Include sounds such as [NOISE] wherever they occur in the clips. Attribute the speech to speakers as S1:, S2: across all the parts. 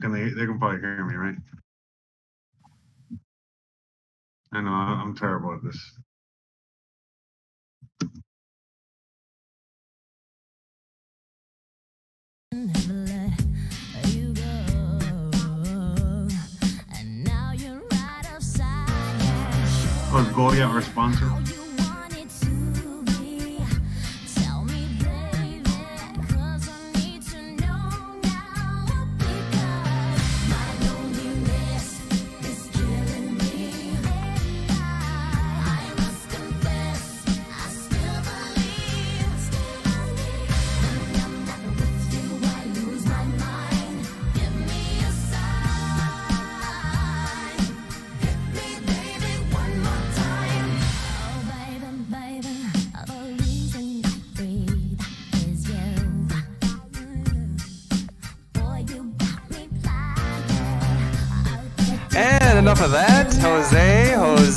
S1: Can they? They can probably hear me, right? I know I'm terrible at this. Was Goya our sponsor?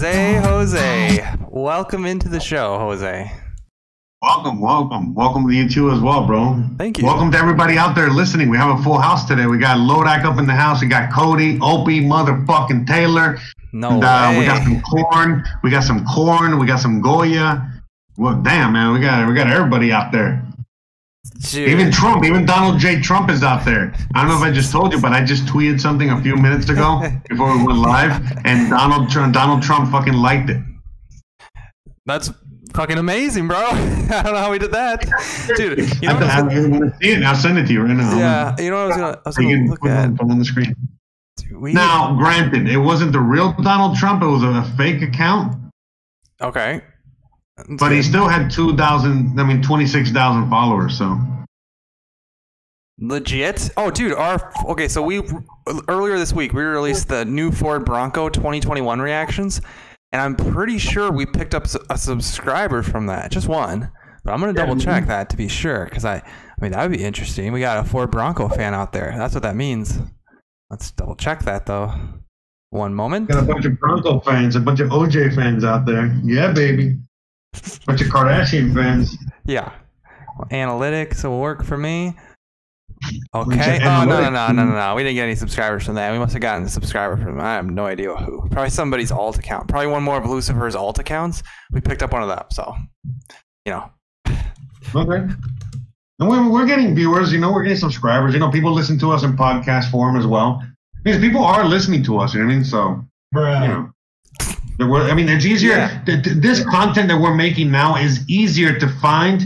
S2: Jose, Jose. Welcome into the show, Jose.
S1: Welcome, welcome, welcome to you too as well, bro.
S2: Thank you.
S1: Welcome to everybody out there listening. We have a full house today. We got Lodak up in the house. We got Cody, Opie, motherfucking Taylor.
S2: No
S1: And, uh,
S2: way.
S1: we got some corn. We got some corn. We got some Goya. Well, damn, man, we got we got everybody out there.
S2: Dude.
S1: Even Trump, even Donald J. Trump is out there. I don't know if I just told you, but I just tweeted something a few minutes ago [LAUGHS] before we went live, and Donald Trump, Donald Trump fucking liked it.
S2: That's fucking amazing, bro. [LAUGHS] I don't know how we did that. Dude, you know
S1: I,
S2: what I
S1: I,
S2: was
S1: I want to see it. and I'll send it to you right now.
S2: Yeah, you know what I was gonna, I was
S1: You
S2: gonna
S1: can
S2: look
S1: put it
S2: at.
S1: on, put it on the screen.
S2: Dude,
S1: Now, granted, it wasn't the real Donald Trump; it was a fake account.
S2: okay.
S1: But he still had two thousand. I mean, twenty six thousand followers. So
S2: Legit? Oh, dude, our okay. So we earlier this week we released the new Ford Bronco 2021 reactions, and I'm pretty sure we picked up a subscriber from that, just one. But I'm gonna double check that to be sure, because I, I mean that would be interesting. We got a Ford Bronco fan out there. That's what that means. Let's double check that though. One moment.
S1: got a bunch of Bronco fans, a bunch of OJ fans out there. Yeah, baby. Bunch of Kardashian fans.
S2: Yeah. Well, analytics will work for me. Okay. Oh no no no no no no! We didn't get any subscribers from that. We must have gotten a subscriber from. I have no idea who. Probably somebody's alt account. Probably one more of Lucifer's alt accounts. We picked up one of them. So, you know.
S1: Okay. And we're, we're getting viewers, you know, we're getting subscribers. You know, people listen to us in podcast form as well. Because people are listening to us, you know what I mean? So, you know. There were- I mean, it's easier.
S2: Yeah.
S1: th- th- This content that we're making now is easier to find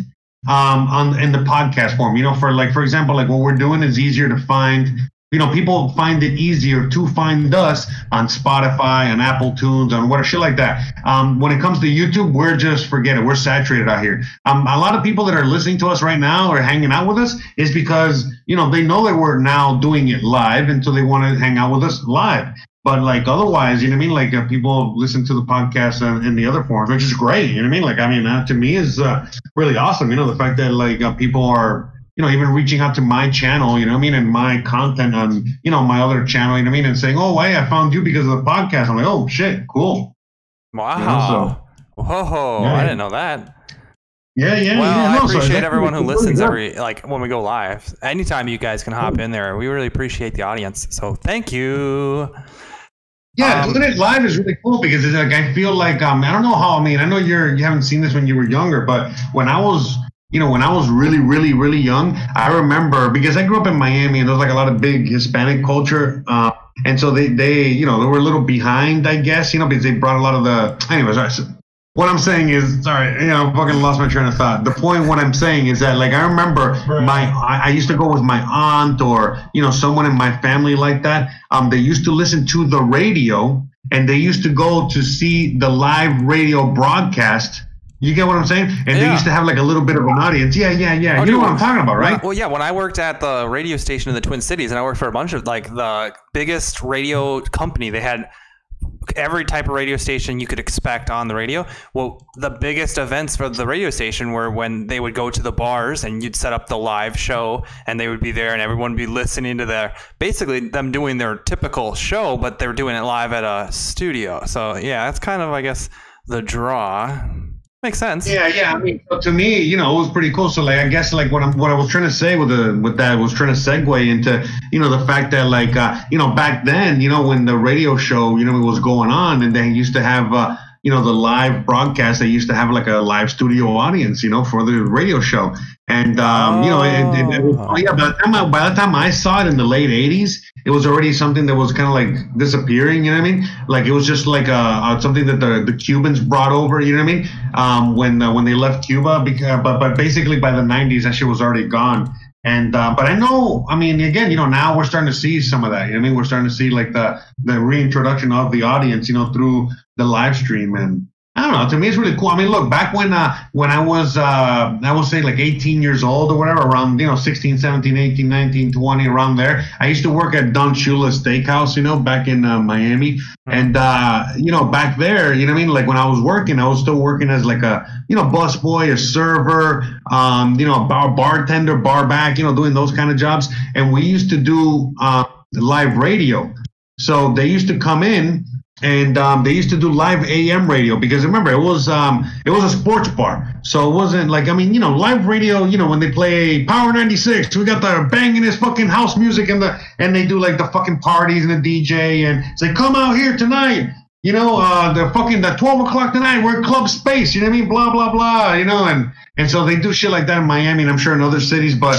S1: um, on in the podcast form. You know, for like, for example, like what we're doing is easier to find. You know, people find it easier to find us on Spotify, on Apple Tunes, on what shit like that. Um, when it comes to YouTube, we're just forget it. We're saturated out here. Um, a lot of people that are listening to us right now or hanging out with us is because you know they know that we're now doing it live, and so they want to hang out with us live. But like otherwise, you know what I mean? Like uh, people listen to the podcast and, in the other forms, which is great. You know what I mean? Like I mean, uh, to me is uh, really awesome. You know, the fact that like uh, people are, you know, even reaching out to my channel. You know what I mean? And my content on, you know, my other channel. You know what I mean? And saying, oh, hey, I found you because of the podcast. I'm like, oh shit, cool.
S2: Wow. Whoa!
S1: Yeah.
S2: I didn't know that.
S1: Yeah, yeah.
S2: Well,
S1: yeah,
S2: I
S1: no, so
S2: appreciate everyone who listens every like when we go live. Anytime you guys can hop in there, we really appreciate the audience. So thank you.
S1: Yeah,
S2: Um,
S1: doing it live is really cool because it's like I feel like um I don't know how I mean I know you're you haven't seen this when you were younger, but when I was you know when I was really really really young, I remember because I grew up in Miami and there was like a lot of big Hispanic culture, uh, and so they they you know they were a little behind I guess you know because they brought a lot of the anyways. Right, what I'm saying is, sorry, you know, I fucking lost my train of thought. The point, what I'm saying is that, like, I remember my, I, I used to go with my aunt or, you know, someone in my family like that. Um, they used to listen to the radio and they used to go to see the live radio broadcast. You get what I'm saying? And they used to have like a little bit of an audience. Yeah, yeah, yeah.
S2: Oh,
S1: you
S2: dude,
S1: know what I'm talking about, right?
S2: Well, yeah, when I worked at the radio station in the Twin Cities, and I worked for a bunch of like the biggest radio company, they had every type of radio station you could expect on the radio. Well, the biggest events for the radio station were when they would go to the bars and you'd set up the live show and they would be there and everyone would be listening to their basically them doing their typical show, but they were doing it live at a studio. So yeah, that's kind of I guess the draw. Makes sense.
S1: Yeah, yeah. I mean, to me, you know, it was pretty cool. So, like, I guess, like, what I'm, what I was trying to say with the, with that was trying to segue into, you know, the fact that, like, uh, you know, back then, you know, when the radio show, you know, was going on, and they used to have, uh, you know, the live broadcast, they used to have like a live studio audience, you know, for the radio show. And um, you know, it, it, it was,
S2: Oh.
S1: yeah. By the time I, by the time I saw it in the late '80s, it was already something that was kind of like disappearing. You know what I mean? Like it was just like uh, uh, something that the, the Cubans brought over. You know what I mean? Um, when uh, when they left Cuba, because, but but basically by the '90s, that shit was already gone. And uh, but I know, I mean, again, you know, now we're starting to see some of that. You know what I mean? We're starting to see like the the reintroduction of the audience, you know, through the live stream and. I don't know. To me, it's really cool. I mean, look, back when uh, when I was, uh, I would say like 18 years old or whatever, around, you know, 16, 17, 18, 19, 20, around there, I used to work at Don Shula's Steakhouse, you know, back in uh, Miami. And, uh, you know, back there, you know what I mean? Like when I was working, I was still working as like a, you know, busboy, a server, um, you know, a bar- bartender, bar back, you know, doing those kind of jobs. And we used to do uh, live radio. So they used to come in and um, they used to do live AM radio because remember it was um, it was a sports bar, so it wasn't like I mean you know live radio you know when they play Power 96 we got the banging this fucking house music and the and they do like the fucking parties and the DJ and say come out here tonight. You know uh, the fucking the 12 o'clock tonight we're Club Space you know what I mean? Blah blah blah you know and and so they do shit like that in Miami and I'm sure in other cities but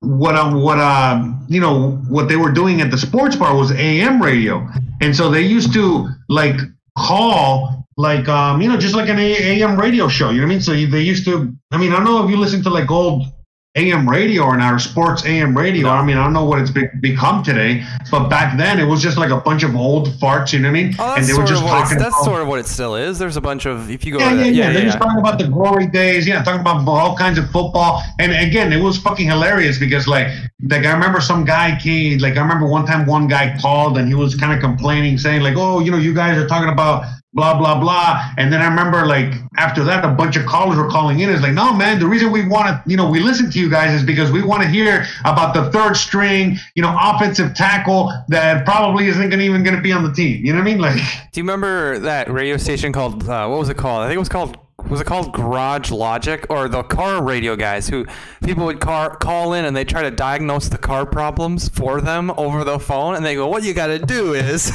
S1: what um what um you know what they were doing at the sports bar was AM radio, and so they used to like call like um you know just like an AM radio show. You know what I mean? So they used to. I mean I don't know if you listen to like old AM radio or not or sports AM radio. I mean I don't know what it's be- become today, but back then it was just like a bunch of old farts. You know what I mean?
S2: Oh,
S1: and they were just talking.
S2: that's
S1: about-
S2: sort of what it still is. There's a bunch of if you go
S1: yeah, yeah,
S2: the,
S1: yeah,
S2: yeah,
S1: They're
S2: yeah,
S1: just talking about the glory days. Yeah, talking about all kinds of football. And again, it was fucking hilarious because like, like I remember some guy came. Like I remember one time one guy called and he was kind of complaining, saying like, "Oh, you know, you guys are talking about." Blah blah blah, and then I remember like after that, a bunch of callers were calling in. It's like, no man, the reason we want to, you know, we listen to you guys is because we want to hear about the third string, you know, offensive tackle that probably isn't gonna even going to be on the team. You know what I mean? Like, [LAUGHS]
S2: Do you remember that radio station called uh, what was it called? I think it was called was it called Garage Logic or the car radio guys who people would car, call in and they try to diagnose the car problems for them over the phone and they go, "What you got to do is."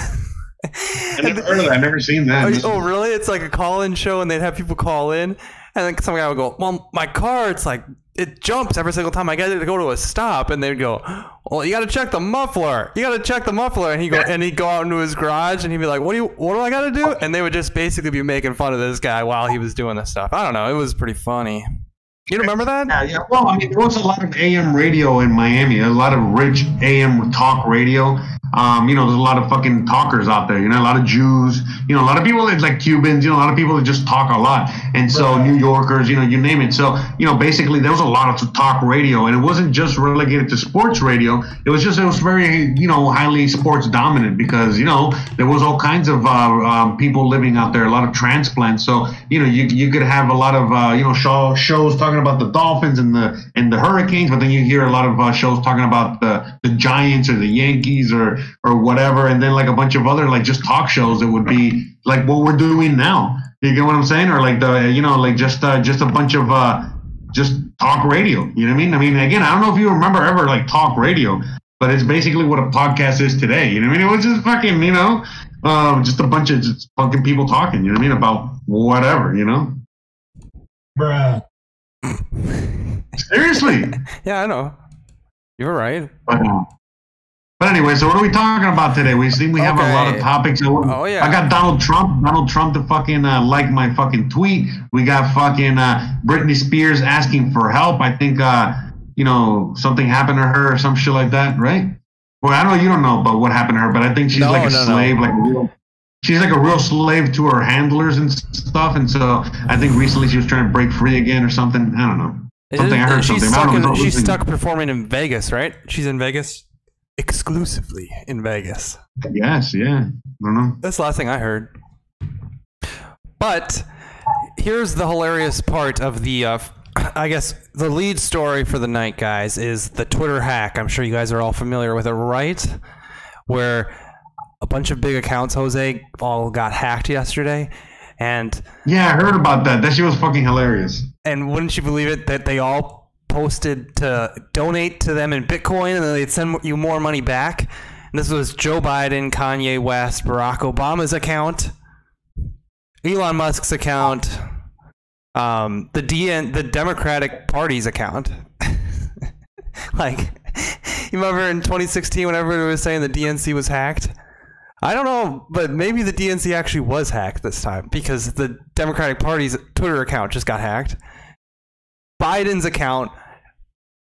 S1: I never heard of that. I never seen that.
S2: Oh, oh, really? It's like a call-in show, and they'd have people call in, and then some guy would go, "Well, my car, it's like it jumps every single time I get it to go to a stop," and they'd go, "Well, you got to check the muffler. You got to check the muffler." And he go, and he'd go out into his garage, and he'd be like, "What do you? What do I got to do?" And they would just basically be making fun of this guy while he was doing this stuff. I don't know. It was pretty funny. You remember that?
S1: Yeah, yeah. Well, I mean, there was a lot of AM radio in Miami. A lot of rich AM talk radio. Um, you know, there's a lot of fucking talkers out there. You know, a lot of Jews. You know, a lot of people that like Cubans. You know, a lot of people that just talk a lot. And so New Yorkers. You know, you name it. So you know, basically, there was a lot of talk radio, and it wasn't just relegated to sports radio. It was just it was very you know highly sports dominant because you know there was all kinds of uh, um, people living out there. A lot of transplants. So you know, you you could have a lot of uh, you know show, shows talking about the Dolphins and the and the Hurricanes, but then you hear a lot of uh, shows talking about the the Giants or the Yankees or or whatever, and then like a bunch of other like just talk shows that would be like what we're doing now. You get what I'm saying? Or like the you know like just uh, just a bunch of uh, just talk radio. You know what I mean? I mean, again, I don't know if you remember ever like talk radio, but it's basically what a podcast is today. You know what I mean? It was just fucking you know. Um, just a bunch of just fucking people talking, you know what I mean, about whatever, you know.
S3: Bruh.
S1: Seriously. [LAUGHS]
S2: Yeah, I know. You're right.
S1: But, uh, but anyway, so what are we talking about today? We see we have a lot of topics.
S2: Oh, yeah.
S1: I got Donald Trump. Donald Trump to fucking uh, like my fucking tweet. We got fucking uh, Britney Spears asking for help. I think uh, you know something happened to her or some shit like that, right? Well, I don't know you don't know about what happened to her, but I think she's
S2: No,
S1: like a
S2: no, no.
S1: slave, like a real. She's like a real slave to her handlers and stuff, and so I think recently she was trying to break free again or something. I don't know. Something I heard
S2: she's
S1: something. I
S2: stuck,
S1: don't know.
S2: in, she's stuck performing in Vegas, right? She's in Vegas, exclusively in Vegas.
S1: Yes, yeah. I don't know.
S2: That's the last thing I heard. But here's the hilarious part of the, uh, I guess, the lead story for the night, guys, is the Twitter hack. I'm sure you guys are all familiar with it, right? Where a bunch of big accounts, Jose, all got hacked yesterday. And
S1: Yeah, I heard about that. That shit was fucking hilarious.
S2: and wouldn't you believe it that they all posted to donate to them in Bitcoin and then they'd send you more money back. And this was Joe Biden, Kanye West, Barack Obama's account, Elon Musk's account, um, the DN, the Democratic Party's account. [LAUGHS] like, you remember in 2016 when everybody was saying the DNC was hacked? I don't know, but maybe the DNC actually was hacked this time because the Democratic Party's Twitter account just got hacked. Biden's account.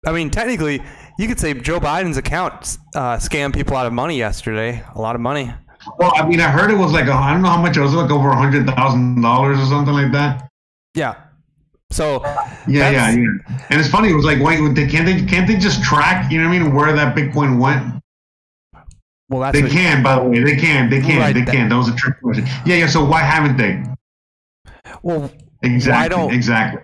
S2: I mean, technically, you could say Joe Biden's account uh, scammed people out of money yesterday. A lot of money.
S1: Well, I mean, I heard it was like I don't know how much it was, like over a hundred thousand dollars or something like that.
S2: Yeah. So
S1: Yeah, yeah, yeah. And it's funny. It was like, wait, they can't they can't they just track? You know what I mean? Where that Bitcoin went?
S2: Well, that's
S1: They can, by the way. They can. They can.
S2: Right,
S1: they
S2: that-
S1: can. That was a trick question. Yeah, yeah. So why haven't they?
S2: well.
S1: Exactly.
S2: don't-
S1: Exactly.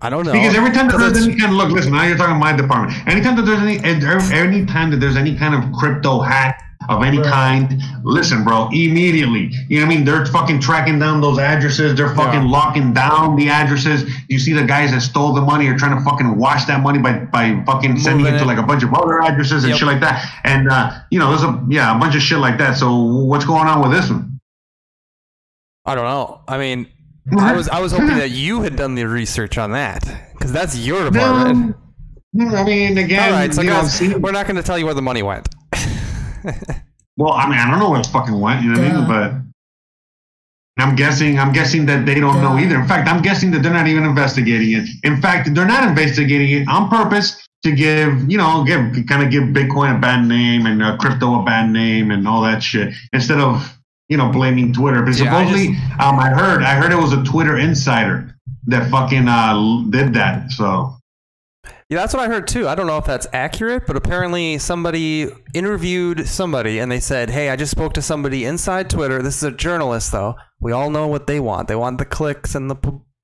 S2: I don't know
S1: Because every time that
S2: 'Cause
S1: there's
S2: it's-
S1: any kind of look, listen. Now you're talking my department. Anytime that there's any, any time that there's any kind of crypto hack of any
S3: Right.
S1: kind, listen, bro. Immediately, you know what I mean? They're fucking tracking down those addresses. They're fucking
S2: Yeah.
S1: locking down the addresses. You see the guys that stole the money are trying to fucking wash that money by by fucking sending it
S2: Moving
S1: to like a bunch of other addresses and
S2: Yep.
S1: shit like that. And uh, you know, there's a yeah, a bunch of shit like that. So what's going on with this one?
S2: I don't know. I mean, I was I was hoping that you had done the research on that because that's your department.
S1: No, I mean, again,
S2: All right, so
S1: you know,
S2: guys,
S1: see-
S2: we're not going to tell you where the money went. [LAUGHS]
S1: Well, I mean, I don't know where it fucking went. You know what I mean? But I'm guessing. I'm guessing that they don't know either. In fact, I'm guessing that they're not even investigating it. In fact, they're not investigating it on purpose to give, you know, give kind of give Bitcoin a bad name and uh, crypto a bad name and all that shit instead of you know blaming Twitter. But
S2: Yeah, I
S1: supposedly, um, I heard, I heard it was a Twitter insider that fucking uh, did that. So
S2: Yeah, that's what I heard too. I don't know if that's accurate, but apparently somebody interviewed somebody and they said, "Hey, I just spoke to somebody inside Twitter. This is a journalist, though. We all know what they want. They want the clicks and the,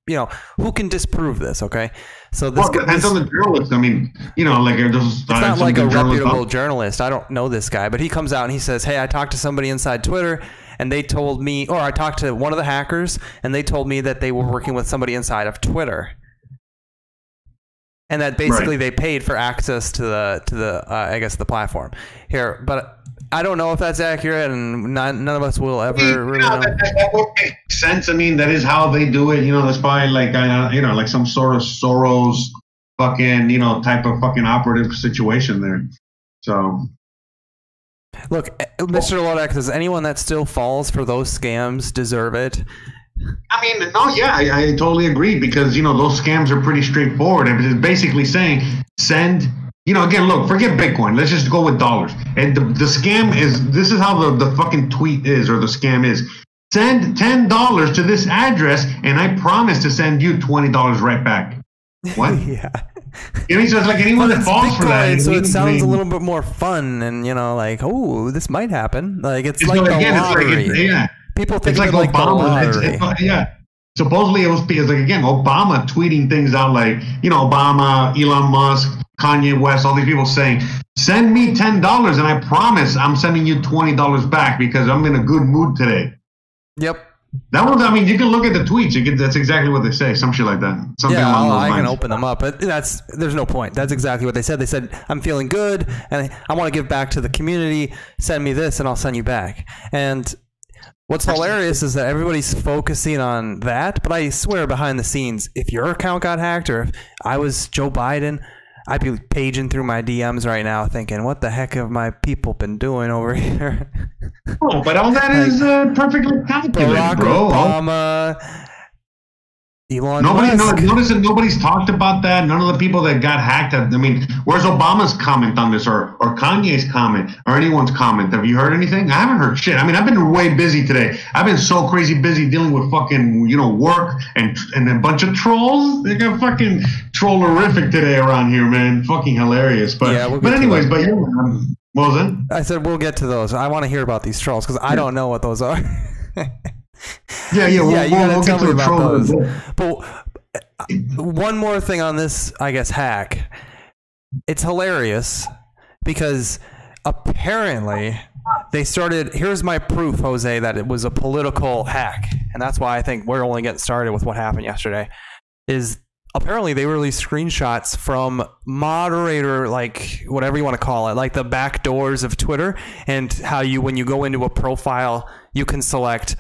S2: you know, who can disprove this? Okay, so this,
S1: well, it depends
S2: this-
S1: on the journalist. I mean, you know, like there's
S2: it's
S1: uh,
S2: not like a reputable journalist. I don't know this guy, but he comes out and he says, "Hey, I talked to somebody inside Twitter." And they told me, or I talked to one of the hackers, and they told me that they were working with somebody inside of Twitter, and that basically
S1: Right.
S2: they paid for access to the to the uh, I guess the platform here. But I don't know if that's accurate, and none, none of us will ever
S1: You
S2: really
S1: know,
S2: know.
S1: that, that, that would make sense. I mean, that is how they do it. You know, that's probably like uh, you know, like some sort of Soros fucking you know type of fucking operative situation there. So
S2: Look, eh, Mr. Lodex, does anyone that still falls for those scams deserve it?
S1: I mean, no, yeah, I, I totally agree because you know those scams are pretty straightforward. It's basically saying send. You know, again, look, forget Bitcoin. Let's just go with dollars. And the, the scam is this is how the, the fucking tweet is or the scam is. Send ten dollars to this address, and I promise to send you twenty dollars right back. What? [LAUGHS]
S2: yeah.
S1: So it's like anyone that falls for that.
S2: So it sounds a little bit more fun, and you know, like, oh, this might happen. Like it's,
S1: It's
S2: like
S1: like,
S2: the
S1: again, it's like
S2: lottery.
S1: it's, yeah,
S2: People think
S1: it's like
S2: like
S1: Obama. It's, it's, yeah. Supposedly it was because like again Obama tweeting things out like you know Obama, Elon Musk, Kanye West, all these people saying send me ten dollars and I promise I'm sending you twenty dollars back because I'm in a good mood today.
S2: yep.
S1: That was I mean you can look at the tweets. You can, that's exactly what they say. Some shit like that. Something
S2: Yeah,
S1: along those
S2: I can open them up, but that's there's no point. That's exactly what they said. They said I'm feeling good, and I want to give back to the community. Send me this, and I'll send you back. And what's hilarious is that everybody's focusing on that, but I swear behind the scenes, if your account got hacked, or if I was Joe Biden. I'd be paging through my DMs right now, thinking, "What the heck have my people been doing over [LAUGHS] here?"
S1: Oh, but all that is uh, perfectly calculated,
S2: Barack
S1: bro.
S2: Obama, Elon
S1: Nobody, no, notice that nobody's talked about that. None of the people that got hacked. Have, I mean, where's Obama's comment on this, or or Kanye's comment, or anyone's comment? Have you heard anything? I haven't heard shit. I mean, I've been way busy today. I've been so crazy busy dealing with fucking you know work and and a bunch of trolls. They got fucking trollerific today around here, man. Fucking hilarious. But
S2: Yeah, we'll
S1: but anyways, but yeah, um, what was that?
S2: I said we'll get to those. I want to hear about these trolls because I don't know what those are. [LAUGHS] [LAUGHS]
S1: Yeah, yeah, we'll,
S2: yeah, you
S1: we'll,
S2: gotta
S1: we'll
S2: tell me about those. But uh, one more thing on this, I guess, hack. It's hilarious because apparently they started. Here's my proof, Jose, that it was a political hack, and that's why I think we're only getting started with what happened yesterday. Is apparently they released screenshots from moderator, like whatever you want to call it, like the back doors of Twitter, and how you when you go into a profile, you can select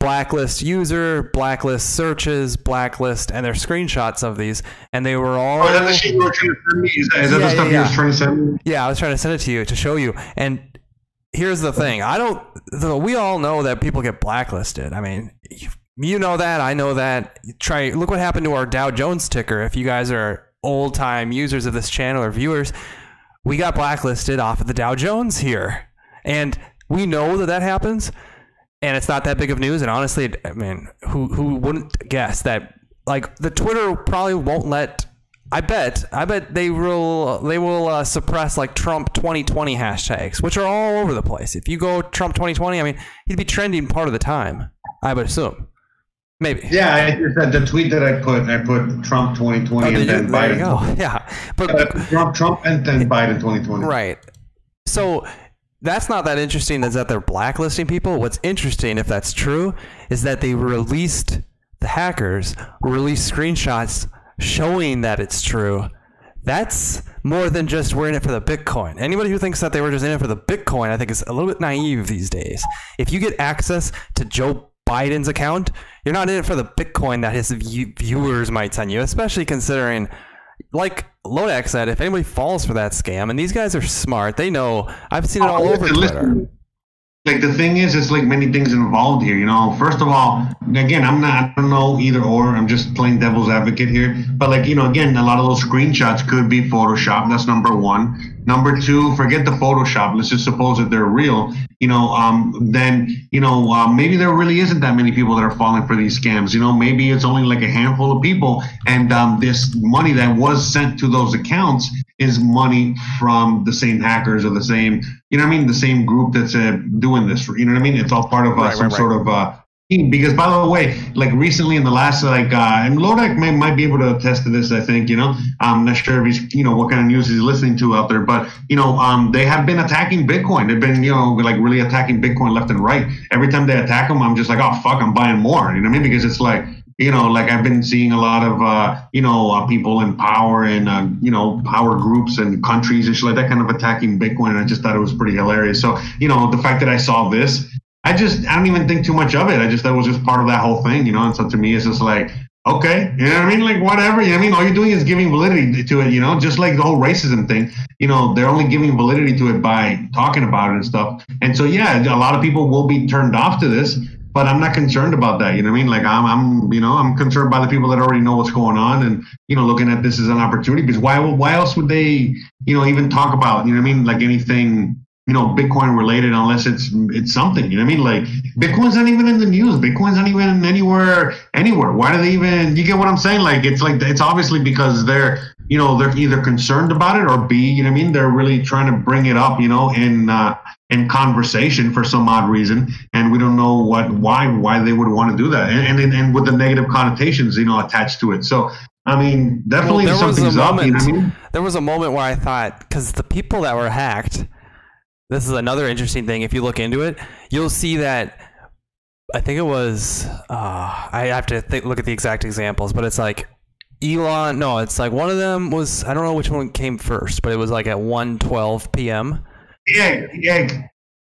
S2: blacklist user, blacklist searches, blacklist, and there's screenshots of these, and they were all.
S1: Oh, is that the you were trying to send me? Is that, is that
S2: Yeah,
S1: the stuff
S2: yeah,
S1: you
S2: yeah.
S1: were trying to send me?
S2: Yeah, I was trying to send it to you to show you. And here's the thing: I don't. The, we all know that people get blacklisted. I mean, you know that. I know that. Try look what happened to our Dow Jones ticker. If you guys are old time users of this channel or viewers, we got blacklisted off of the Dow Jones here, and we know that that happens. And it's not that big of news. And honestly, I mean, who who wouldn't guess that? Like the Twitter probably won't let I bet. I bet they will. They will uh, suppress like Trump 2020 hashtags, which are all over the place. If you go Trump 2020, I mean, he'd be trending part of the time. I would assume. Maybe.
S1: Yeah, I just said the tweet that I put, I put Trump 2020
S2: Oh,
S1: and
S2: you?
S1: then
S2: There you
S1: Biden.
S2: go. [LAUGHS] Yeah, but
S1: Uh, Trump, Trump and then [LAUGHS] Biden 2020.
S2: Right. So that's not that interesting is that they're blacklisting people. What's interesting, if that's true, is that they released the hackers released screenshots showing that it's true. That's more than just we're in it for the Bitcoin. Anybody who thinks that they were just in it for the Bitcoin, I think is a little bit naive these days. If you get access to Joe Biden's account, you're not in it for the Bitcoin that his viewers might send you, especially considering like Lodak said, if anybody falls for that scam, and these guys are smart, they know. I've seen it all over
S1: Listen,
S2: Twitter.
S1: listen. Like the thing is, it's like many things involved here. You know, first of all, again, I'm not, I don't know either or. I'm just playing devil's advocate here. But like, you know, again, a lot of those screenshots could be Photoshop. That's number one. Number two, forget the Photoshop. Let's just suppose that they're real. You know, um, then you know uh, maybe there really isn't that many people that are falling for these scams. You know, maybe it's only like a handful of people, and um, this money that was sent to those accounts is money from the same hackers or the same, you know, what I mean, the same group that's uh, doing this. You know what I mean? It's all part of uh,
S2: Right,
S1: some
S2: right, right.
S1: sort of uh. Because by the way, like recently in the last like, uh, and Lodak may, might be able to attest to this. I think you know, I'm not sure if he's, you know, what kind of news he's listening to out there, but you know, um, they have been attacking Bitcoin. They've been, you know, like really attacking Bitcoin left and right. Every time they attack them, I'm just like, oh fuck, I'm buying more. You know what I mean? Because it's like you know, like I've been seeing a lot of, uh, you know, uh, people in power and, uh, you know, power groups and countries and shit like that kind of attacking Bitcoin. And I just thought it was pretty hilarious. So, you know, the fact that I saw this, I just, I don't even think too much of it. I just that was just part of that whole thing, you know? And so to me, it's just like, okay, you know what I mean? Like, whatever. You know what I mean? All you're doing is giving validity to it, you know? Just like the whole racism thing, you know, they're only giving validity to it by talking about it and stuff. And so, yeah, a lot of people will be turned off to this but I'm not concerned about that. You know what I mean? Like I'm, I'm, you know, I'm concerned by the people that already know what's going on and, you know, looking at this as an opportunity because why, why else would they, you know, even talk about, you know what I mean? Like anything, you know, Bitcoin related unless it's, it's something, you know what I mean? Like Bitcoin's not even in the news. Bitcoin's not even anywhere, anywhere. Why do they even, you get what I'm saying? Like it's like, it's obviously because they're, you know, they're either concerned about it or B, you know what I mean? They're really trying to bring it up, you know, in, uh, in conversation for some odd reason, and we don't know what, why, why they would want to do that, and and, and with the negative connotations, you know, attached to it. So, I mean, definitely
S2: a
S1: something's up. You know
S2: moment-
S1: I mean?
S2: There was a moment where I thought, because the people that were hacked, this is another interesting thing. If you look into it, you'll see that. I think it was. Uh, I have to think, look at the exact examples, but it's like Elon. No, it's like one of them was. I don't know which one came first, but it was like at 1:12 p.m.
S1: Yeah, yeah.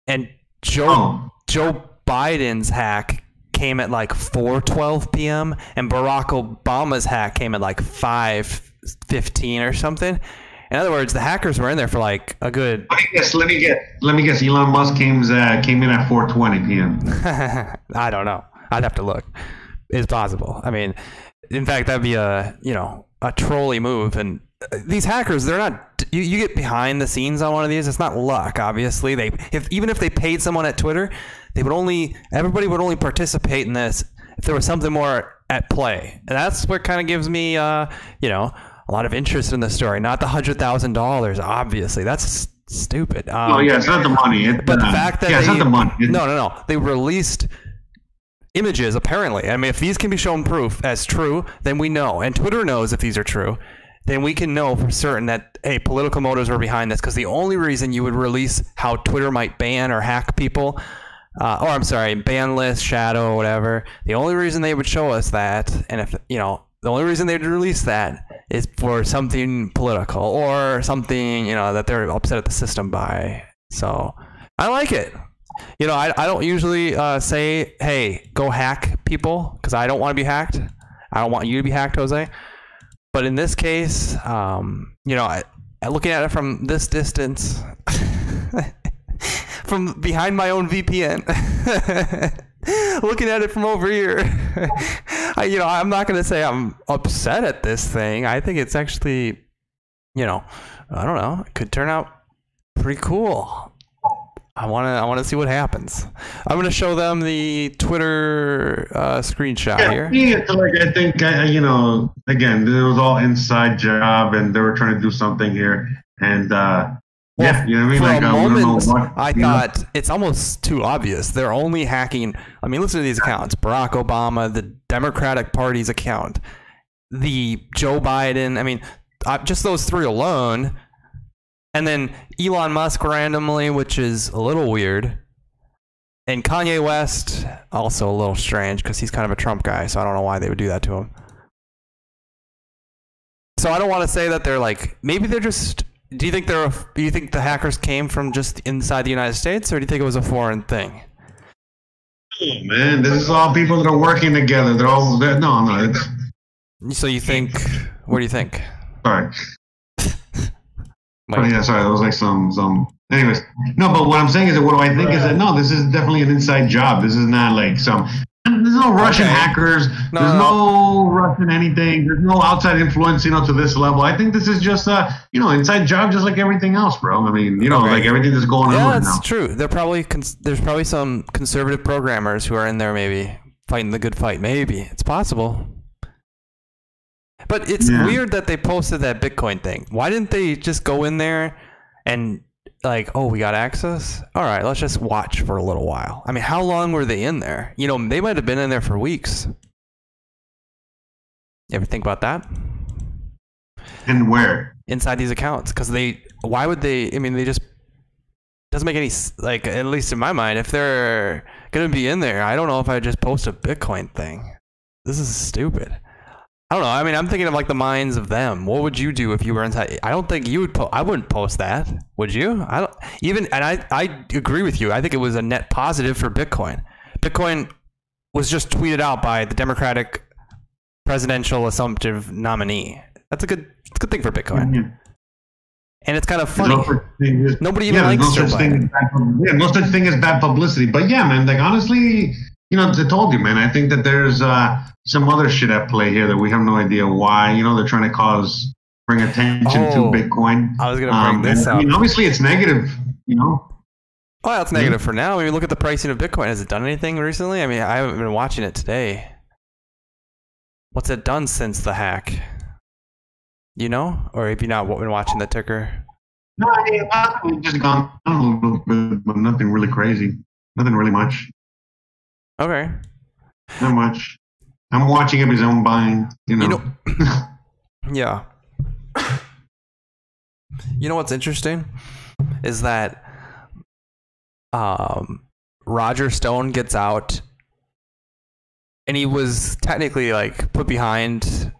S2: and Joe
S1: Oh,
S2: Joe Biden's hack came at like 4:12 p.m. and Barack Obama's hack came at like 5:15 or something. In other words, the hackers were in there for like a good.
S1: let me guess. Let me guess. Let me guess. Elon Musk came uh, came in at 4:20 p.m. [LAUGHS]
S2: I don't know. I'd have to look. It's possible. I mean, in fact, that'd be a you know a trolley move. And uh, these hackers, they're not. You, you get behind the scenes on one of these. It's not luck. Obviously, they if even if they paid someone at Twitter, they would only everybody would only participate in this if there was something more at play. And that's what kind of gives me, uh, you know, a lot of interest in the story. Not the hundred thousand dollars, obviously. That's stupid. Um,
S1: Oh yeah, it's not the money. It's,
S2: but the
S1: uh,
S2: fact that
S1: yeah, it's
S2: they,
S1: not the money. It's-
S2: no, no, no, they released images. Apparently, I mean, if these can be shown proof as true, then we know, and Twitter knows if these are true. then we can know for certain that hey, political motives are behind this. Because the only reason you would release how Twitter might ban or hack people, uh, or I'm sorry, ban list, shadow, whatever. The only reason they would show us that, and if you know, the only reason they'd release that is for something political or something you know that they're upset at the system by. So I like it. You know, I, I don't usually uh, say, hey, go hack people because I don't want to be hacked. I don't want you to be hacked, Jose. But in this case, um, you know, I, looking at it from this distance, [LAUGHS] from behind my own VPN, [LAUGHS] [LAUGHS] looking at it from over here, [LAUGHS] I, you know, I'm not going to say I'm upset at this thing. I think it's actually, you know, I don't know, it could turn out pretty cool. I want to. I want to see what happens. I'm going to show them the Twitter uh, screenshot
S1: Yeah,
S2: here.
S1: it's like I think uh, you know. Again, it was all inside job, and they were trying to do something here. And uh, yeah, you know I mean.
S2: For
S1: Like
S2: a
S1: know
S2: moment,
S1: what,
S2: I
S1: you know?
S2: thought it's almost too obvious. They're only hacking. I mean, listen to these accounts: Barack Obama, the Democratic Party's account, the Joe Biden. I mean, uh, just those three alone, and then Elon Musk randomly, which is a little weird. And Kanye West, also a little strange because he's kind of a Trump guy, so I don't know why they would do that to him. So I don't want to say that they're like maybe they're just. Do you think they're? Do you think the hackers came from just inside the United States, or do you think it was a foreign thing?
S1: Oh, man, this is all people that are working together. They're all they're, no, no.
S2: So you think? What do you think?
S1: sorry. [LAUGHS] Oh, yeah, sorry. That was like some some. Anyways, no, but what I'm saying is that what do I think is that no, this is definitely an inside job. This is not like some. There's no Russian
S2: Okay.
S1: hackers.
S2: No,
S1: there's
S2: no.
S1: no Russian anything. There's no outside influence, you know, to this level. I think this is just a, you know, inside job, just like everything else, bro. I mean, you know,
S2: Okay.
S1: like everything that's going
S2: Yeah,
S1: on Yeah,
S2: that's
S1: now.
S2: true. They're probably cons- there's probably some conservative programmers who are in there, maybe fighting the good fight. Maybe it's possible. But it's
S1: Yeah.
S2: weird that they posted that Bitcoin thing. Why didn't they just go in there and like, oh, we got access? All right, let's just watch for a little while. I mean, how long were they in there? You know, they might have been in there for weeks. You ever think about that?
S1: And where?
S2: inside these accounts because they why would they i mean they just doesn't make any like at least in my mind if they're gonna be in there i don't know if i just post a bitcoin thing this is stupid i don't know. I mean i'm thinking of like the minds of them. What would you do if you were inside? I don't think you would po- i wouldn't post that. Would you? I don't even and i i agree with you. I think it was a net positive for bitcoin. Bitcoin was just tweeted out by the democratic presidential assumptive nominee. That's a good a good thing for bitcoin.
S1: Yeah.
S2: and it's kind of funny.
S1: no
S2: Nobody even
S1: yeah,
S2: likes
S1: no such thing as bad yeah, no such thing as bad publicity. But yeah, man, like honestly, you know, I told you, man, I think that there's uh, some other shit at play here that we have no idea why. You know, they're trying to cause bring attention
S2: Oh,
S1: to Bitcoin.
S2: I was gonna bring
S1: Um,
S2: this up.
S1: I mean, obviously, it's negative. You know,
S2: Well, that's negative for now. I mean, look at the pricing of Bitcoin. Has it done anything recently? I mean, I haven't been watching it today. What's it done since the hack? You know, or have you not been watching the ticker?
S1: no, I mean, it's just gone down a little bit, but nothing really crazy. Nothing really much.
S2: Okay.
S1: Not much. I'm watching him his own buying. You know.
S2: You know, [COUGHS] yeah. You know what's interesting is that um, Roger Stone gets out, and he was technically like put behind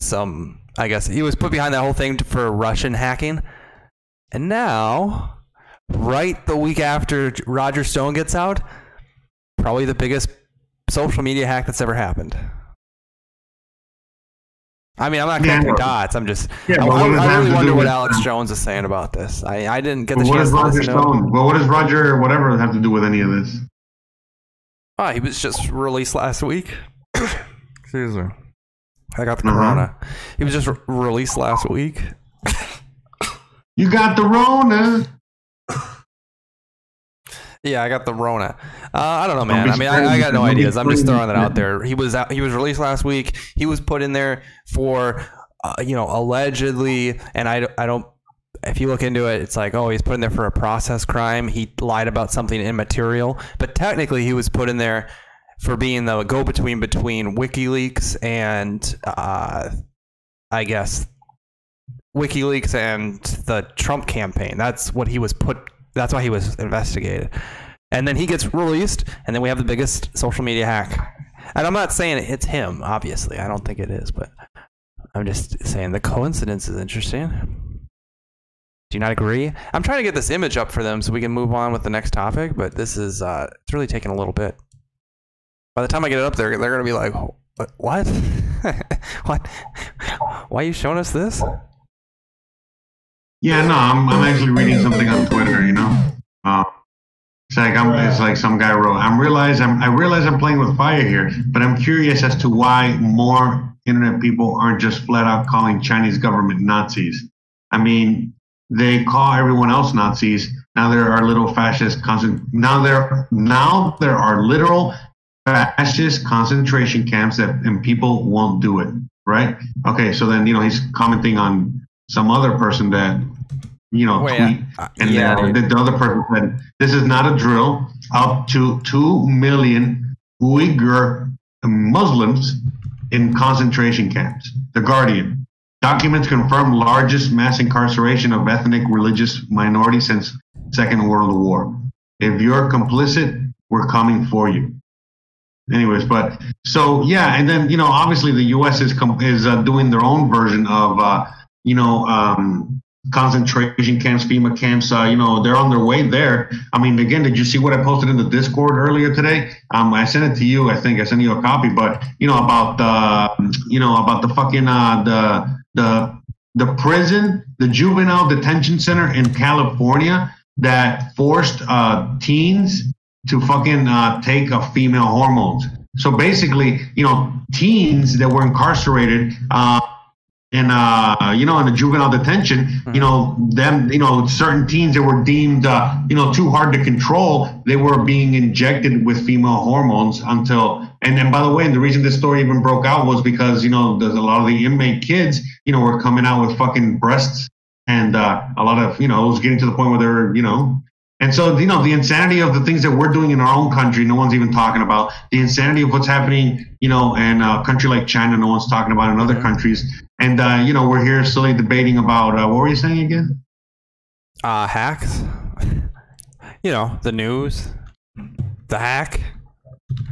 S2: some. I guess he was put behind that whole thing for Russian hacking, and now, right the week after Roger Stone gets out, probably the biggest social media hack that's ever happened. I mean, I'm not
S1: Yeah,
S2: connecting
S1: but-
S2: dots. I'm just.
S1: Yeah,
S2: I, I- I really wonder what Alex Jones is saying about this. I, I didn't get the
S1: what
S2: chance
S1: does
S2: to
S1: Roger
S2: listen to him.
S1: Stone? Well, what does Roger whatever have to do with any of this?
S2: Oh, he was just released last week. [COUGHS] Excuse me. I got the
S1: Uh-huh.
S2: corona. He was just re- released last week. [COUGHS]
S1: You got the Rona.
S2: Yeah, I got the Rona. Uh, I don't know, man. I mean, I, I got no
S1: scared. Don't be
S2: ideas. I'm just throwing that out there. He was out, he was released last week. He was put in there for, uh, you know, allegedly, and I, I don't. If you look into it, it's like, oh, he's put in there for a process crime. He lied about something immaterial, but technically, he was put in there for being the go-between between WikiLeaks and, uh, I guess, WikiLeaks and the Trump campaign. That's what he was put. That's why he was investigated. And then he gets released, and then we have the biggest social media hack. And I'm not saying it's him, obviously. I don't think it is, but I'm just saying the coincidence is interesting. Do you not agree? I'm trying to get this image up for them so we can move on with the next topic, but this is uh, it's really taking a little bit. By the time I get it up there, they're gonna be like, "What? [LAUGHS] what? Why are you showing us this?"
S1: Yeah, no, I'm, I'm actually reading something on Twitter. You know, uh, it's like I'm, it's like some guy wrote. I'm realize I'm I realize I'm playing with fire here, but I'm curious as to why more internet people aren't just flat out calling Chinese government Nazis. I mean, they call everyone else Nazis. Now there are little fascist concent- now there now there are literal fascist concentration camps that and people won't do it. Right? Okay, so then you know he's commenting on some other person that you know
S2: Wait,
S1: tweet
S2: uh,
S1: and
S2: yeah,
S1: then
S2: dude.
S1: the other person said this is not a drill. Up to two million Uyghur Muslims in concentration camps. The Guardian. Documents confirm largest mass incarceration of ethnic religious minorities since Second World War. If you're complicit, we're coming for you. Anyways, but so yeah, and then you know obviously the U.S. is com- is uh, doing their own version of uh, you know um, concentration camps, FEMA camps. Uh, you know they're on their way there. I mean, again, did you see what I posted in the Discord earlier today? Um, I sent it to you. I think I sent you a copy, but you know about the you know about the fucking uh, the the the prison, the juvenile detention center in California that forced uh, teens to fucking uh, take a female hormones. So basically, you know, teens that were incarcerated uh, in, uh, you know, in the juvenile detention, you know, them, you know, certain teens that were deemed, uh, you know, too hard to control, they were being injected with female hormones until. And and by the way, and the reason this story even broke out was because you know there's a lot of the inmate kids, you know, were coming out with fucking breasts, and uh, a lot of you know it was getting to the point where they're you know and so, you know, the insanity of the things that we're doing in our own country, no one's even talking about. The insanity of what's happening, you know, in a country like China, no one's talking about in other countries. And, uh, you know, we're here silly debating about, uh, what were you saying again?
S2: uh, hacks. You know, the news, the hack.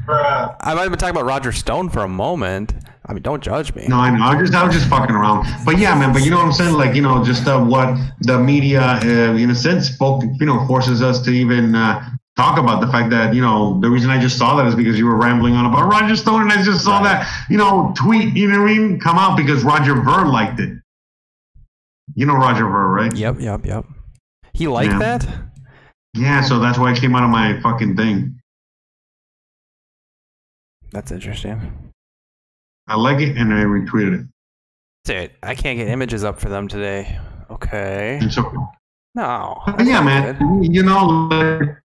S2: I might have been talking about Roger Stone for a moment. I mean, don't judge me.
S1: No, I know. I was just, I was just fucking around. But yeah, man. But you know what I'm saying? Like, you know, just uh, what the media, uh, in a sense, spoke, you know, forces us to even uh, talk about the fact that, you know, the reason I just saw that is because you were rambling on about Roger Stone, and I just saw that, you know, tweet, you know what I mean, come out because Roger Ver liked it. You know Roger Ver, right?
S2: Yep, yep, yep. He liked
S1: Yeah.
S2: that?
S1: Yeah, so that's why it came out of my fucking thing.
S2: That's interesting.
S1: I like it, and I retweeted it.
S2: Dude, I can't get images up for them today. Okay.
S1: And so,
S2: No.
S1: yeah, man. You know, like,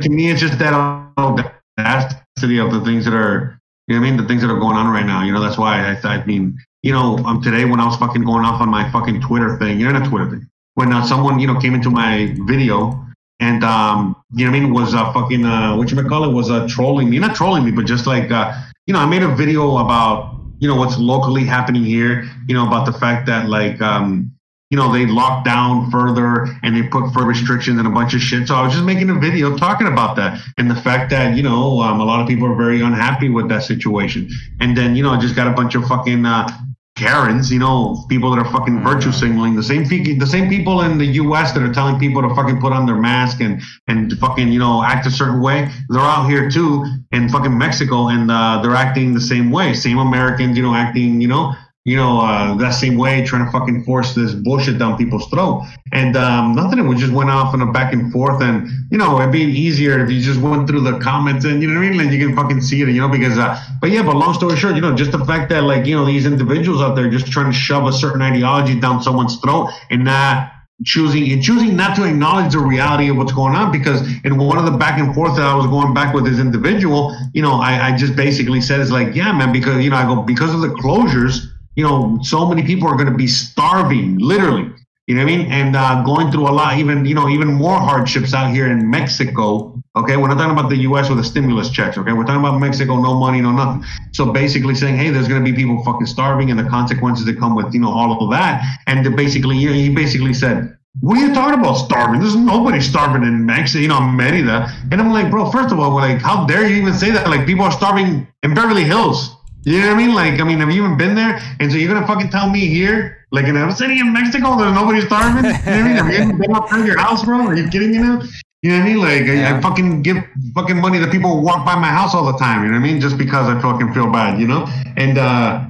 S1: to me, it's just that audacity of the things that are, you know I mean? The things that are going on right now. You know, that's why I, I mean, you know, um, today when I was fucking going off on my fucking Twitter thing, you know, not Twitter thing, when uh, someone, you know, came into my video and, um, you know I mean, was uh, fucking, uh, what you might call it, was uh, trolling me. Not trolling me, but just like, uh, you know, I made a video about, you know, what's locally happening here, you know, about the fact that, like, um, you know, they locked down further and they put further restrictions and a bunch of shit. So I was just making a video talking about that and the fact that, you know, um, a lot of people are very unhappy with that situation. And then, you know, I just got a bunch of fucking, uh, Karens, you know, people that are fucking virtue signaling the same the same people in the U.S. that are telling people to fucking put on their mask and and fucking you know act a certain way. They're out here too in fucking Mexico and uh, they're acting the same way. Same Americans, you know, acting you know you know uh, that same way, trying to fucking force this bullshit down people's throat. And um, nothing. We just went off on a back and forth, and you know it'd be easier if you just went through the comments and you know what I mean, and you can fucking see it, you know, because. Uh, but yeah, but long story short, you know, just the fact that like you know these individuals out there just trying to shove a certain ideology down someone's throat and not choosing and choosing not to acknowledge the reality of what's going on because in one of the back and forth that I was going back with this individual, you know, I, I just basically said it's like, yeah, man, because you know, I go because of the closures, you know, so many people are going to be starving, literally. You know what I mean? And uh, going through a lot, even you know, even more hardships out here in Mexico. Okay, we're not talking about the U.S. with the stimulus checks. Okay, we're talking about Mexico, no money, no nothing. So basically saying, hey, there's going to be people fucking starving, and the consequences that come with you know all of that. And basically, you know, he basically said, what are you talking about starving? There's nobody starving in Mexico, you know, Merida. And I'm like, bro, first of all, like, how dare you even say that? Like, people are starving in Beverly Hills. You know what I mean? Like, I mean, have you even been there? And so you're gonna fucking tell me here, like in a city in Mexico, there's nobody starving? You know what I mean? Have you even been outside your house, bro? Are you kidding me now? You know what I mean? Like, I, I fucking give fucking money to people who walk by my house all the time. You know what I mean? Just because I fucking feel bad, you know? And uh,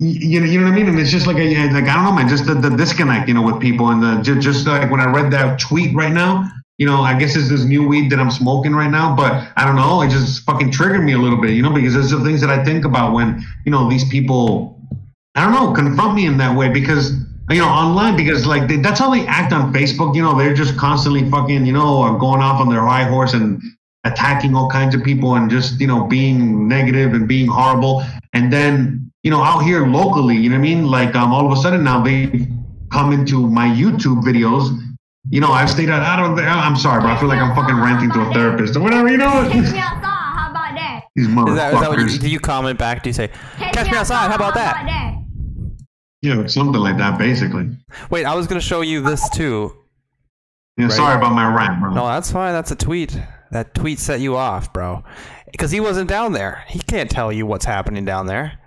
S1: you know, you know what I mean? And it's just like a, like I don't know, man, just the, the disconnect, you know, with people, and the just, just like when I read that tweet right now, you know, I guess it's this new weed that I'm smoking right now, but I don't know, it just fucking triggered me a little bit, you know, because there's the things that I think about when you know these people, I don't know, confront me in that way because you know online because like they, that's how they act on Facebook, you know, they're just constantly fucking, you know, going off on their high horse and attacking all kinds of people and just you know being negative and being horrible and then you know, out here locally, you know what I mean? Like, um, all of a sudden now they come into my YouTube videos. You know, I've stayed out. I don't. I'm sorry, but I feel like I'm fucking ranting to a therapist or whatever. You know.
S4: Catch me outside. How about that?
S1: These
S2: Is that, is that what you,
S1: motherfuckers.
S2: do you comment back? Do you say,
S4: Catch,
S2: catch me outside? How about
S4: How
S2: that?
S4: about that?
S1: You know, something like that, basically.
S2: Wait, I was going to show you this too.
S1: Yeah.
S2: Right.
S1: Sorry about my rant, bro.
S2: No, that's fine. That's a tweet. That tweet set you off, bro. Because he wasn't down there. He can't tell you what's happening down there.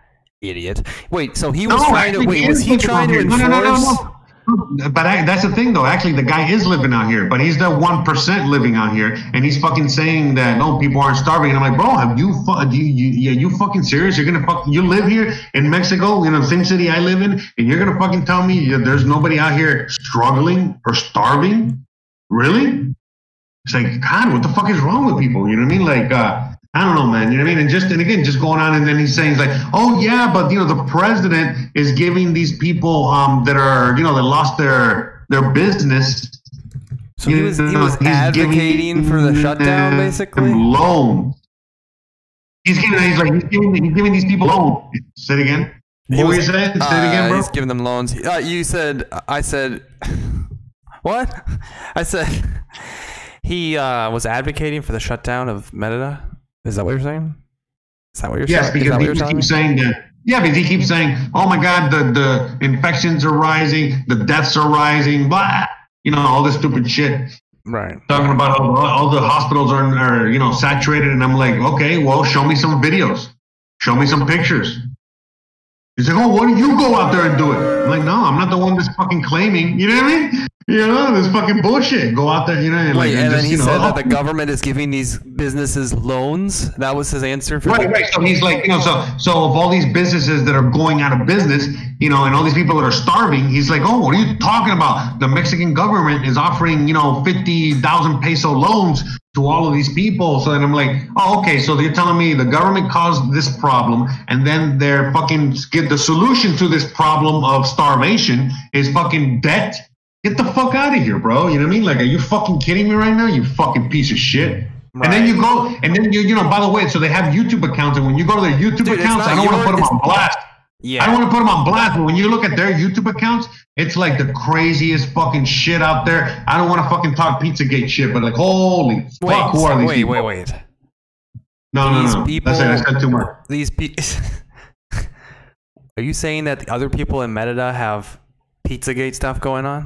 S2: Idiot. Wait, so he was
S1: No,
S2: trying to. Wait, was
S1: is
S2: he
S1: living
S2: trying
S1: out
S2: to
S1: here. No, no, But I, that's the thing, though. Actually, the guy is living out here, but he's the one percent living out here, and he's fucking saying that no, people aren't starving. And I'm like, bro, have you, fu- you, you, yeah, you fucking serious? You're gonna fuck, you live here in Mexico, in the same city I live in, and you're gonna fucking tell me there's nobody out here struggling or starving? Really? It's like, God, what the fuck is wrong with people? You know what I mean? Like, uh, I don't know, man. You know what I mean? And just and again, just going on, and then he's saying he's like, oh yeah, but you know, the president is giving these people um that are you know that lost their their business.
S2: So he was he
S1: know,
S2: was
S1: he's
S2: advocating for the shutdown, basically.
S1: Loans. He's giving. He's like he's giving, he's giving these people loans. Say it again.
S2: He
S1: What were you
S2: was-
S1: saying? Say it
S2: Uh,
S1: again, bro.
S2: He's giving them loans. Uh, you said. I said. [LAUGHS] What? [LAUGHS] I said. [LAUGHS] He uh, was advocating for the shutdown of Merida. Is that what you're saying? Is that what you're
S1: Yes,
S2: saying? Is
S1: because he
S2: you're
S1: just
S2: telling me?
S1: keeps saying that. Yeah, because he keeps saying, "Oh my God, the the infections are rising, the deaths are rising, blah." You know, all this stupid shit.
S2: Right.
S1: Talking about all, all the hospitals are, are you know saturated, and I'm like, okay, well, show me some videos, show me some pictures. He's like, oh, why don't you go out there and do it? I'm like, no, I'm not the one that's fucking claiming. You know what I mean? You know, this fucking bullshit. Go out there, you know, and like,
S2: Wait,
S1: and
S2: and then
S1: just,
S2: he
S1: you know,
S2: said that
S1: oh,
S2: the government is giving these businesses loans. That was his answer for
S1: Right, right. So he's like, you know, so so of all these businesses that are going out of business, you know, and all these people that are starving, he's like, oh, what are you talking about? The Mexican government is offering, you know, fifty thousand peso loans to all of these people. So then I'm like, oh, okay. So they're telling me the government caused this problem, and then they're fucking get the solution to this problem of starvation is fucking debt. Get the fuck out of here, bro. You know what I mean? Like, are you fucking kidding me right now? You fucking piece of shit. And then you go, and then you, you know, by the way, so they have YouTube accounts, and when you go to their YouTube
S2: Dude,
S1: accounts, I don't want to put them on blast.
S2: Yeah.
S1: I don't want to put them on blast, but when you look at their YouTube accounts, it's like the craziest fucking shit out there. I don't want to fucking talk Pizzagate shit, but like, holy
S2: wait,
S1: fuck, who are these
S2: wait,
S1: people?
S2: wait, wait.
S1: No, no,
S2: These
S1: no.
S2: people.
S1: That's it. I said too much.
S2: These people. [LAUGHS] Are you saying that the other people in Merida have Pizzagate stuff going on?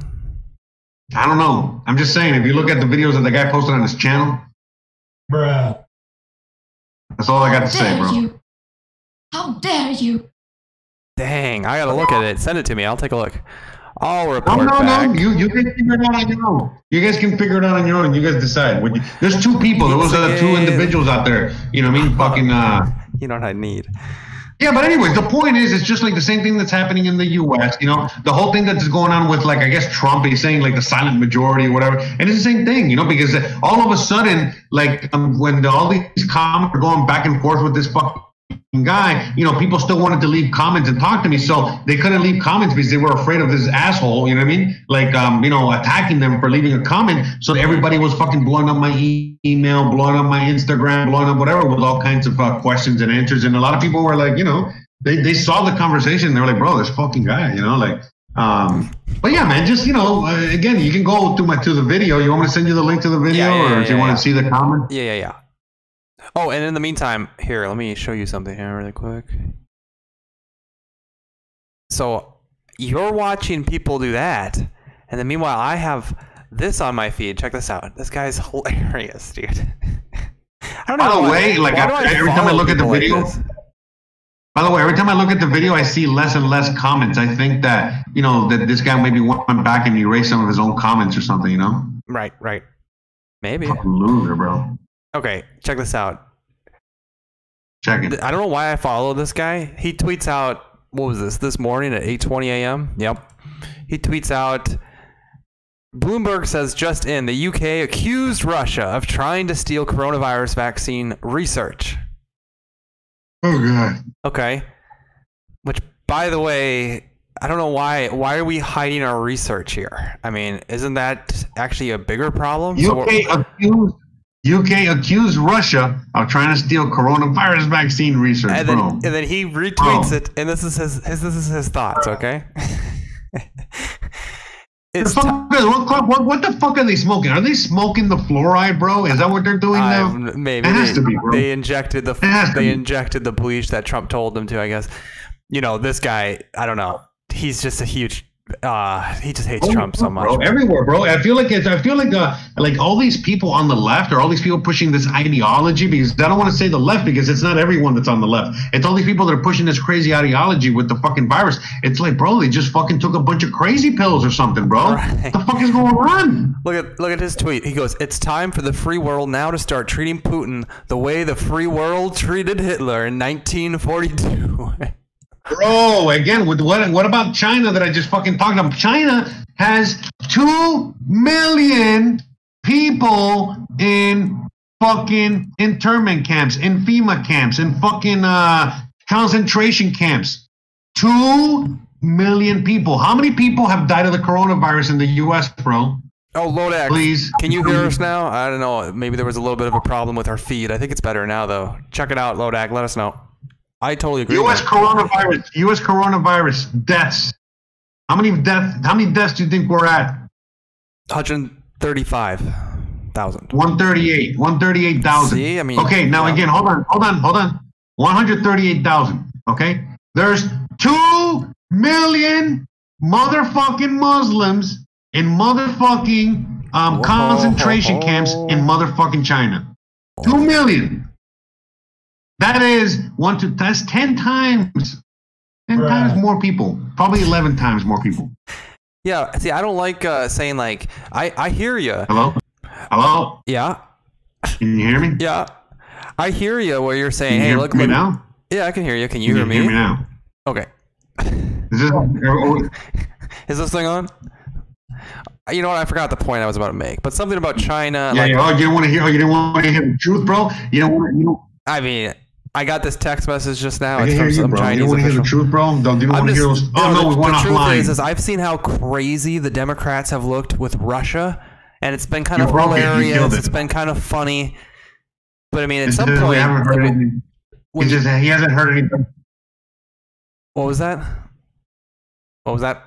S1: I don't know. I'm just saying, if you look at the videos that the guy posted on his channel,
S3: Bruh.
S1: that's all I got to say, bro.
S4: you? How dare you?
S2: Dang, I gotta look at it. Send it to me. I'll take a look. I'll
S1: No,
S2: report
S1: no,
S2: back.
S1: no. You you can figure it out on your own. You guys can figure it out on your own. You guys decide. You, there's two people. There was uh, two individuals out there. You know what I mean? Fucking. uh
S2: You know what I need.
S1: Yeah, but anyways, the point is, it's just like the same thing that's happening in the U.S. You know, the whole thing that's going on with like I guess Trump. is saying like the silent majority or whatever, and it's the same thing. You know, because all of a sudden, like um, when the, all these comments are going back and forth with this fucking guy, you know, people still wanted to leave comments and talk to me, so they couldn't leave comments because they were afraid of this asshole. You know what I mean? Like, um, you know, attacking them for leaving a comment. So everybody was fucking blowing up my e- email, blowing up my Instagram, blowing up whatever with all kinds of uh, questions and answers. And a lot of people were like, you know, they, they saw the conversation. They were like, bro, this fucking guy, you know, like Um, but yeah, man, just you know, uh, again, you can go to my to the video. You want me to send you the link to the video,
S2: Yeah, yeah,
S1: or
S2: yeah,
S1: do you want to see the comment?
S2: Yeah, yeah, yeah. Oh, and in the meantime, here, let me show you something here really quick. So you're watching people do that, and then meanwhile, I have this on my feed. Check this out. This guy's [LAUGHS] hilarious, dude. I don't
S1: By
S2: know
S1: the
S2: why-
S1: way, like, I- every time I look at the
S2: people like
S1: video- By the way, every time I look at the video, I see less and less comments. I think that you know that this guy maybe went back and erased some of his own comments or something. You know,
S2: right, right, maybe.
S1: fucking loser, bro.
S2: Okay, check this out.
S1: Check it.
S2: I don't know why I follow this guy. He tweets out what was this this morning at 8:20 a.m. Yep. He tweets out Bloomberg says just in the UK accused Russia of trying to steal coronavirus vaccine research.
S1: Oh god.
S2: Okay. Which by the way, I don't know why why are we hiding our research here? I mean, isn't that actually a bigger problem? So
S1: UK accused UK accused Russia of trying to steal coronavirus vaccine research,
S2: and then and then he retweets
S1: Bro.
S2: it, and this is his, his this is his thoughts. Okay. [LAUGHS]
S1: The fuck is- what, what, what the fuck are they smoking? Are they smoking the fluoride, bro? Is that what they're doing now?
S2: maybe
S1: It has
S2: they,
S1: to be, bro.
S2: they injected the they
S1: be.
S2: injected the bleach that Trump told them to. I guess. You know, this guy. I don't know. He's just a huge. Uh, he just hates Trump so much.
S1: Oh, Bro, everywhere, bro. I feel like it's, I feel like uh, like all these people on the left or all these people pushing this ideology because I don't want to say the left because it's not everyone that's on the left. It's all these people that are pushing this crazy ideology with the fucking virus. It's like, bro, they just fucking took a bunch of crazy pills or something, bro.
S2: Right.
S1: What the fuck is going on?
S2: Look at look at his tweet. He goes, "It's time for the free world now to start treating Putin the way the free world treated Hitler in 1942." [LAUGHS]
S1: Bro, again, with what what about China that I just fucking talked about? China has two million people in fucking internment camps, in FEMA camps, in fucking uh, concentration camps. Two million people. How many people have died of the coronavirus in the U.S., bro?
S2: oh, Lodax,
S1: Please.
S2: can you hear us now? I don't know. Maybe there was a little bit of a problem with our feed. I think it's better now, though. Check it out, Lodak. Let us know. I totally agree.
S1: U.S. coronavirus. U.S. coronavirus deaths. How many deaths? How many deaths do you think we're at?
S2: 135,000.
S1: 138. 138,000.
S2: See, I mean,
S1: Okay, now
S2: yeah.
S1: again, hold on, hold on, hold on. 138,000. Okay? There's 2 million motherfucking Muslims in motherfucking um,
S2: Whoa.
S1: concentration camps in motherfucking China. 2 million. That is one to that's 10 times. 10
S3: Bruh.
S1: times more people. Probably 11 times more people.
S2: Yeah, see, I don't like uh, saying like I I hear you.
S1: Hello? Hello?
S2: Yeah,
S1: Can you hear me?
S2: yeah, I hear you. Where you're
S1: Can
S2: saying,
S1: you
S2: hey,
S1: hear
S2: look,
S1: me
S2: look.
S1: now?
S2: Yeah, I can hear you. Can you
S1: Can
S2: hear me?
S1: hear me now?
S2: Okay.
S1: Is this, [LAUGHS]
S2: Is this thing on? You know what? I forgot the point I was about to make, but something about China.
S1: Yeah,
S2: like,
S1: yeah. Oh, you didn't want to hear. Oh, you didn't want to hear the truth, bro. You don't want. You don't.
S2: I mean, I got this text message just now.
S1: I
S2: It's from
S1: you,
S2: some.
S1: You
S2: Chinese
S1: don't want to hear the truth, bro. Don't. You want to hear those. Oh
S2: no,
S1: we went
S2: the truth
S1: offline.
S2: is, is I've seen how crazy the Democrats have looked with Russia, and it's been kind
S1: You
S2: of.
S1: You
S2: hilarious.
S1: it.
S2: It's been kind of funny, but I mean, at
S1: It's
S2: some
S1: we
S2: point,
S1: haven't heard
S2: when-
S1: anything.
S2: when
S1: He just he hasn't heard anything.
S2: what was that? What was that?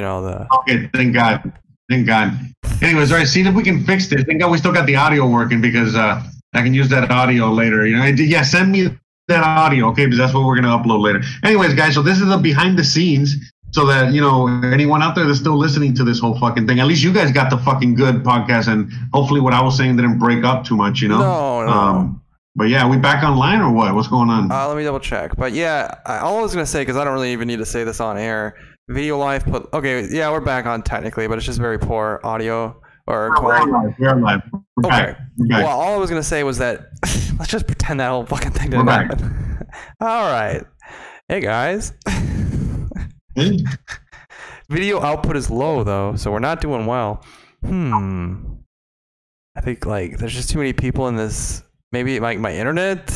S2: You know the
S1: Okay, thank God. Thank God. Anyways, all right. See if we can fix this. Thank God we still got the audio working because uh, I can use that audio later. You know, yeah. Send me that audio, okay? Because that's what we're gonna upload later. Anyways, guys. So this is the behind the scenes. So that you know anyone out there that's still listening to this whole fucking thing, at least you guys got the fucking good podcast, and hopefully what I was saying didn't break up too much, you know.
S2: No, no.
S1: Um, but yeah, we back online or what? What's going on?
S2: Uh, let me double check. But yeah, I, all I was gonna say because I don't really even need to say this on air. Video live put okay. Yeah, we're back on technically, but it's just very poor audio or
S1: we're
S2: quality.
S1: live. We're live. We're
S2: Okay.
S1: back. We're back.
S2: Well, all I was gonna say was that [LAUGHS] let's just pretend that whole fucking thing didn't happen. [LAUGHS] all right. Hey guys.
S1: Hey, [LAUGHS]
S2: Video output is low though, so we're not doing well. Hmm. I think like there's just too many people in this. Maybe like my internet.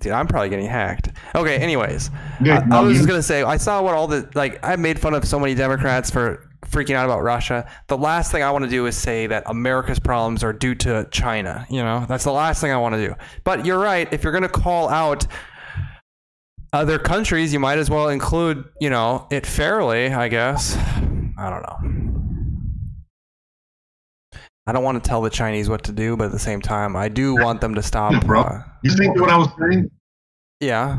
S2: Dude, I'm probably getting hacked. Okay. Anyways,
S1: Good,
S2: I, I was just gonna say I saw what all the like. I made fun of so many Democrats for freaking out about Russia. The last thing I want to do is say that America's problems are due to China. You know, that's the last thing I want to do. But you're right. If you're gonna call out other countries, you might as well include, you know, it fairly, I guess. I don't know. I don't want to tell the Chinese what to do, but at the same time, I do want them to stop.
S1: Yeah, bro.
S2: uh,
S1: You think what I was saying?
S2: yeah.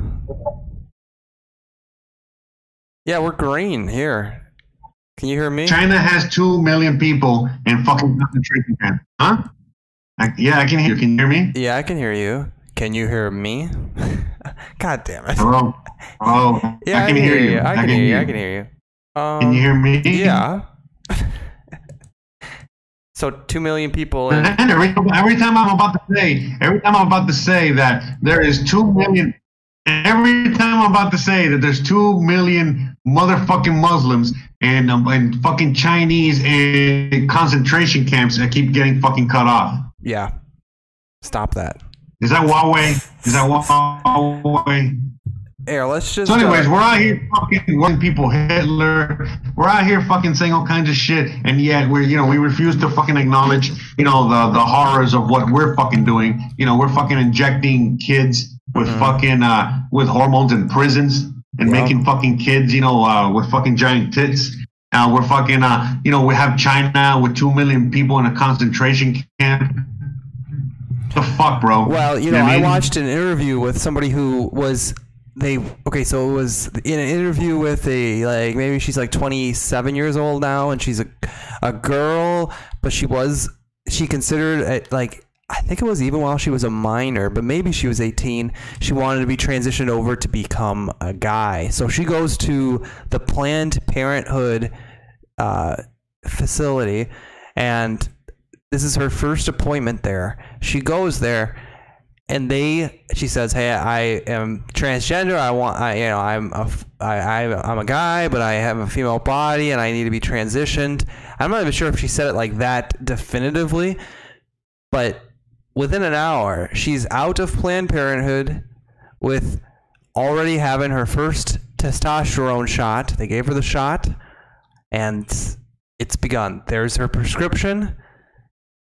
S2: Yeah, we're green here. Can you hear me?
S1: China has two million people in fucking concentration camp. Huh? I, yeah, I can hear you. Can you hear me?
S2: Yeah, I can hear you. Can you hear me? [LAUGHS] God damn it.
S1: Hello? Oh,
S2: Yeah,
S1: I can hear you.
S2: I can hear you. I can hear you. Um,
S1: Can you hear me?
S2: Yeah. [LAUGHS] so two million people in
S1: And every, every time I'm about to say, every time I'm about to say that there is two million, every time I'm about to say that there's two million motherfucking Muslims and um, and fucking Chinese in concentration camps I keep getting fucking cut off.
S2: Yeah. Stop that.
S1: Is that Huawei? Is that Huawei?
S2: Here, let's just.
S1: So, anyways,
S2: uh,
S1: we're out here fucking warning people Hitler. We're out here fucking saying all kinds of shit, and yet we're you know we refuse to fucking acknowledge you know the the horrors of what we're fucking doing. You know we're fucking injecting kids with
S2: Mhm.
S1: fucking uh with hormones in prisons and
S2: Yeah.
S1: making fucking kids you know uh, with fucking giant tits. Uh, we're fucking uh you know we have China with two million people in a concentration camp. The fuck, bro.
S2: well, you know,
S1: what
S2: I
S1: mean?
S2: watched an interview with somebody who was. They okay, so it was in an interview with a like maybe she's like 27 years old now, and she's a a girl, but she was she considered it like I think it was even while she was a minor, but maybe she was 18. She wanted to be transitioned over to become a guy. So she goes to the Planned Parenthood uh, facility, and this is her first appointment there. She goes there, and they she says, "Hey, I am transgender. I want, I you know, I'm a, I, I, I'm a guy, but I have a female body, and I need to be transitioned." I'm not even sure if she said it like that definitively, but within an hour, she's out of Planned Parenthood with already having her first testosterone shot. They gave her the shot, and it's begun. There's her prescription,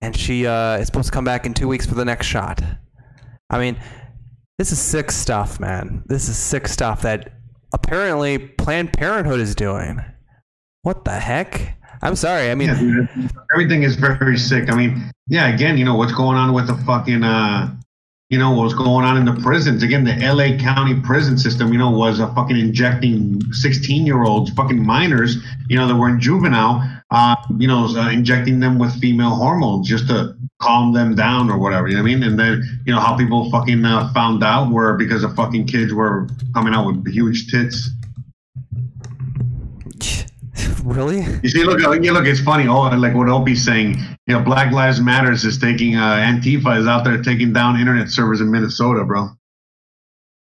S2: and she uh, is supposed to come back in two weeks for the next shot. I mean, this is sick stuff, man. This is sick stuff that apparently Planned Parenthood is doing. What the heck? I'm sorry. I mean,
S1: yeah, everything is very sick. I mean, yeah, again, you know what's going on with the fucking, uh, you know what's going on in the prisons. Again, the L.A. County prison system, you know, was uh, fucking injecting 16-year-olds, fucking minors, you know, that were in juvenile, uh, you know, uh, injecting them with female hormones just to calm them down or whatever. You know what I mean? And then, you know, how people fucking uh, found out were because the fucking kids were coming out with huge tits.
S2: Really?
S1: You see, look, you look. It's funny. Oh, like what Opie's saying. You know, Black Lives Matters is taking. Uh, Antifa is out there taking down internet servers in Minnesota, bro.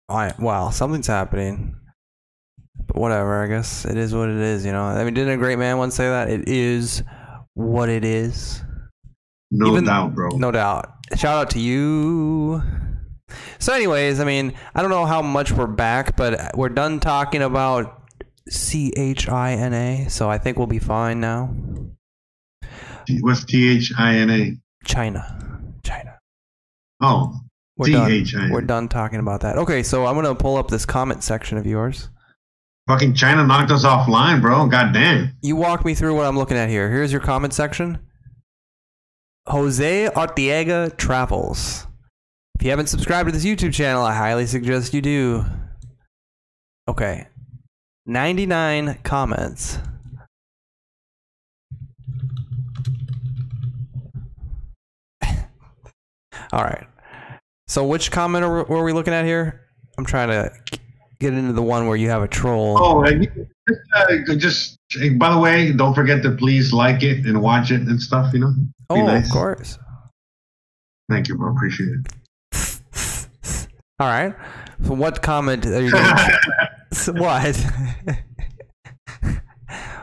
S2: I, wow, something's happening. But whatever, I guess it is what it is, you know. I mean, didn't a great man once say that? It is what it is.
S1: No
S2: Even-
S1: doubt, bro.
S2: No doubt. Shout out to you. So, anyways, I mean, I don't know how much we're back, but we're done talking about C H I N A, so I think we'll be fine now.
S1: What's T H I N A?
S2: China. China.
S1: Oh,
S2: We're done. We're done talking about that. Okay, so I'm going to pull up this comment section of yours.
S1: fucking China knocked us offline, bro. God damn.
S2: You walk me through what I'm looking at here. Here's your comment section. Jose Arteaga Travels. If you haven't subscribed to this YouTube channel, I highly suggest you do. Okay. 99 comments. [LAUGHS] All right. So which comment are, were we looking at here? I'm trying to get into the one where you have a troll.
S1: Oh, and you- just, uh, just hey, by the way, don't forget to please like it and watch it and stuff. You know. Be
S2: oh
S1: nice.
S2: of course.
S1: Thank you, bro. Appreciate it. [LAUGHS]
S2: All right. So what comment are you going [LAUGHS] [LAUGHS]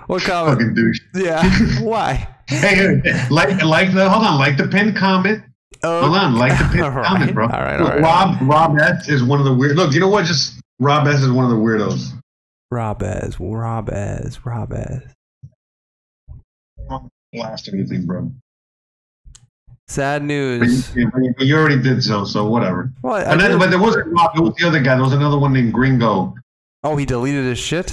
S2: what [LAUGHS] comment?
S1: fucking douche.
S2: Yeah. [LAUGHS] Why?
S1: Hey, like, like the. Hold on, like the pinned comment.
S2: Oh,
S1: Hold on, like the
S2: right,
S1: comment, bro.
S2: all right, all right.
S1: Rob, Rob S is one of the weird. Look, you know what? Just Rob S is one of the weirdos.
S2: Robez, Robez, Robez.
S1: Blast anything, bro.
S2: Sad news.
S1: you, but you already did so, so whatever.
S2: Well,
S1: And then, but there wasn't Rob. It was the other guy. There was another one named Gringo.
S2: Oh, he deleted his shit.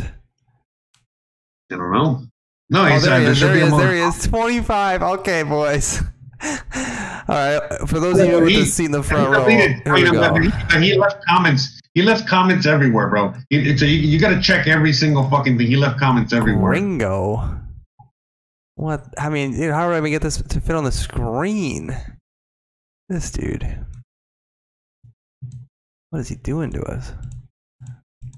S1: I don't know. No,
S2: Oh,
S1: he
S2: there he is. There he is. There he is. 25. Okay, boys. [LAUGHS] All right. For those of you with
S1: He-
S2: the seat in the front row, here we go.
S1: He, left comments. He left comments everywhere, bro. It's a, you, you got to check every single fucking thing. He left comments everywhere.
S2: Gringo. What? I mean, dude, how do I even get this to fit on the screen? This dude. What is he doing to us?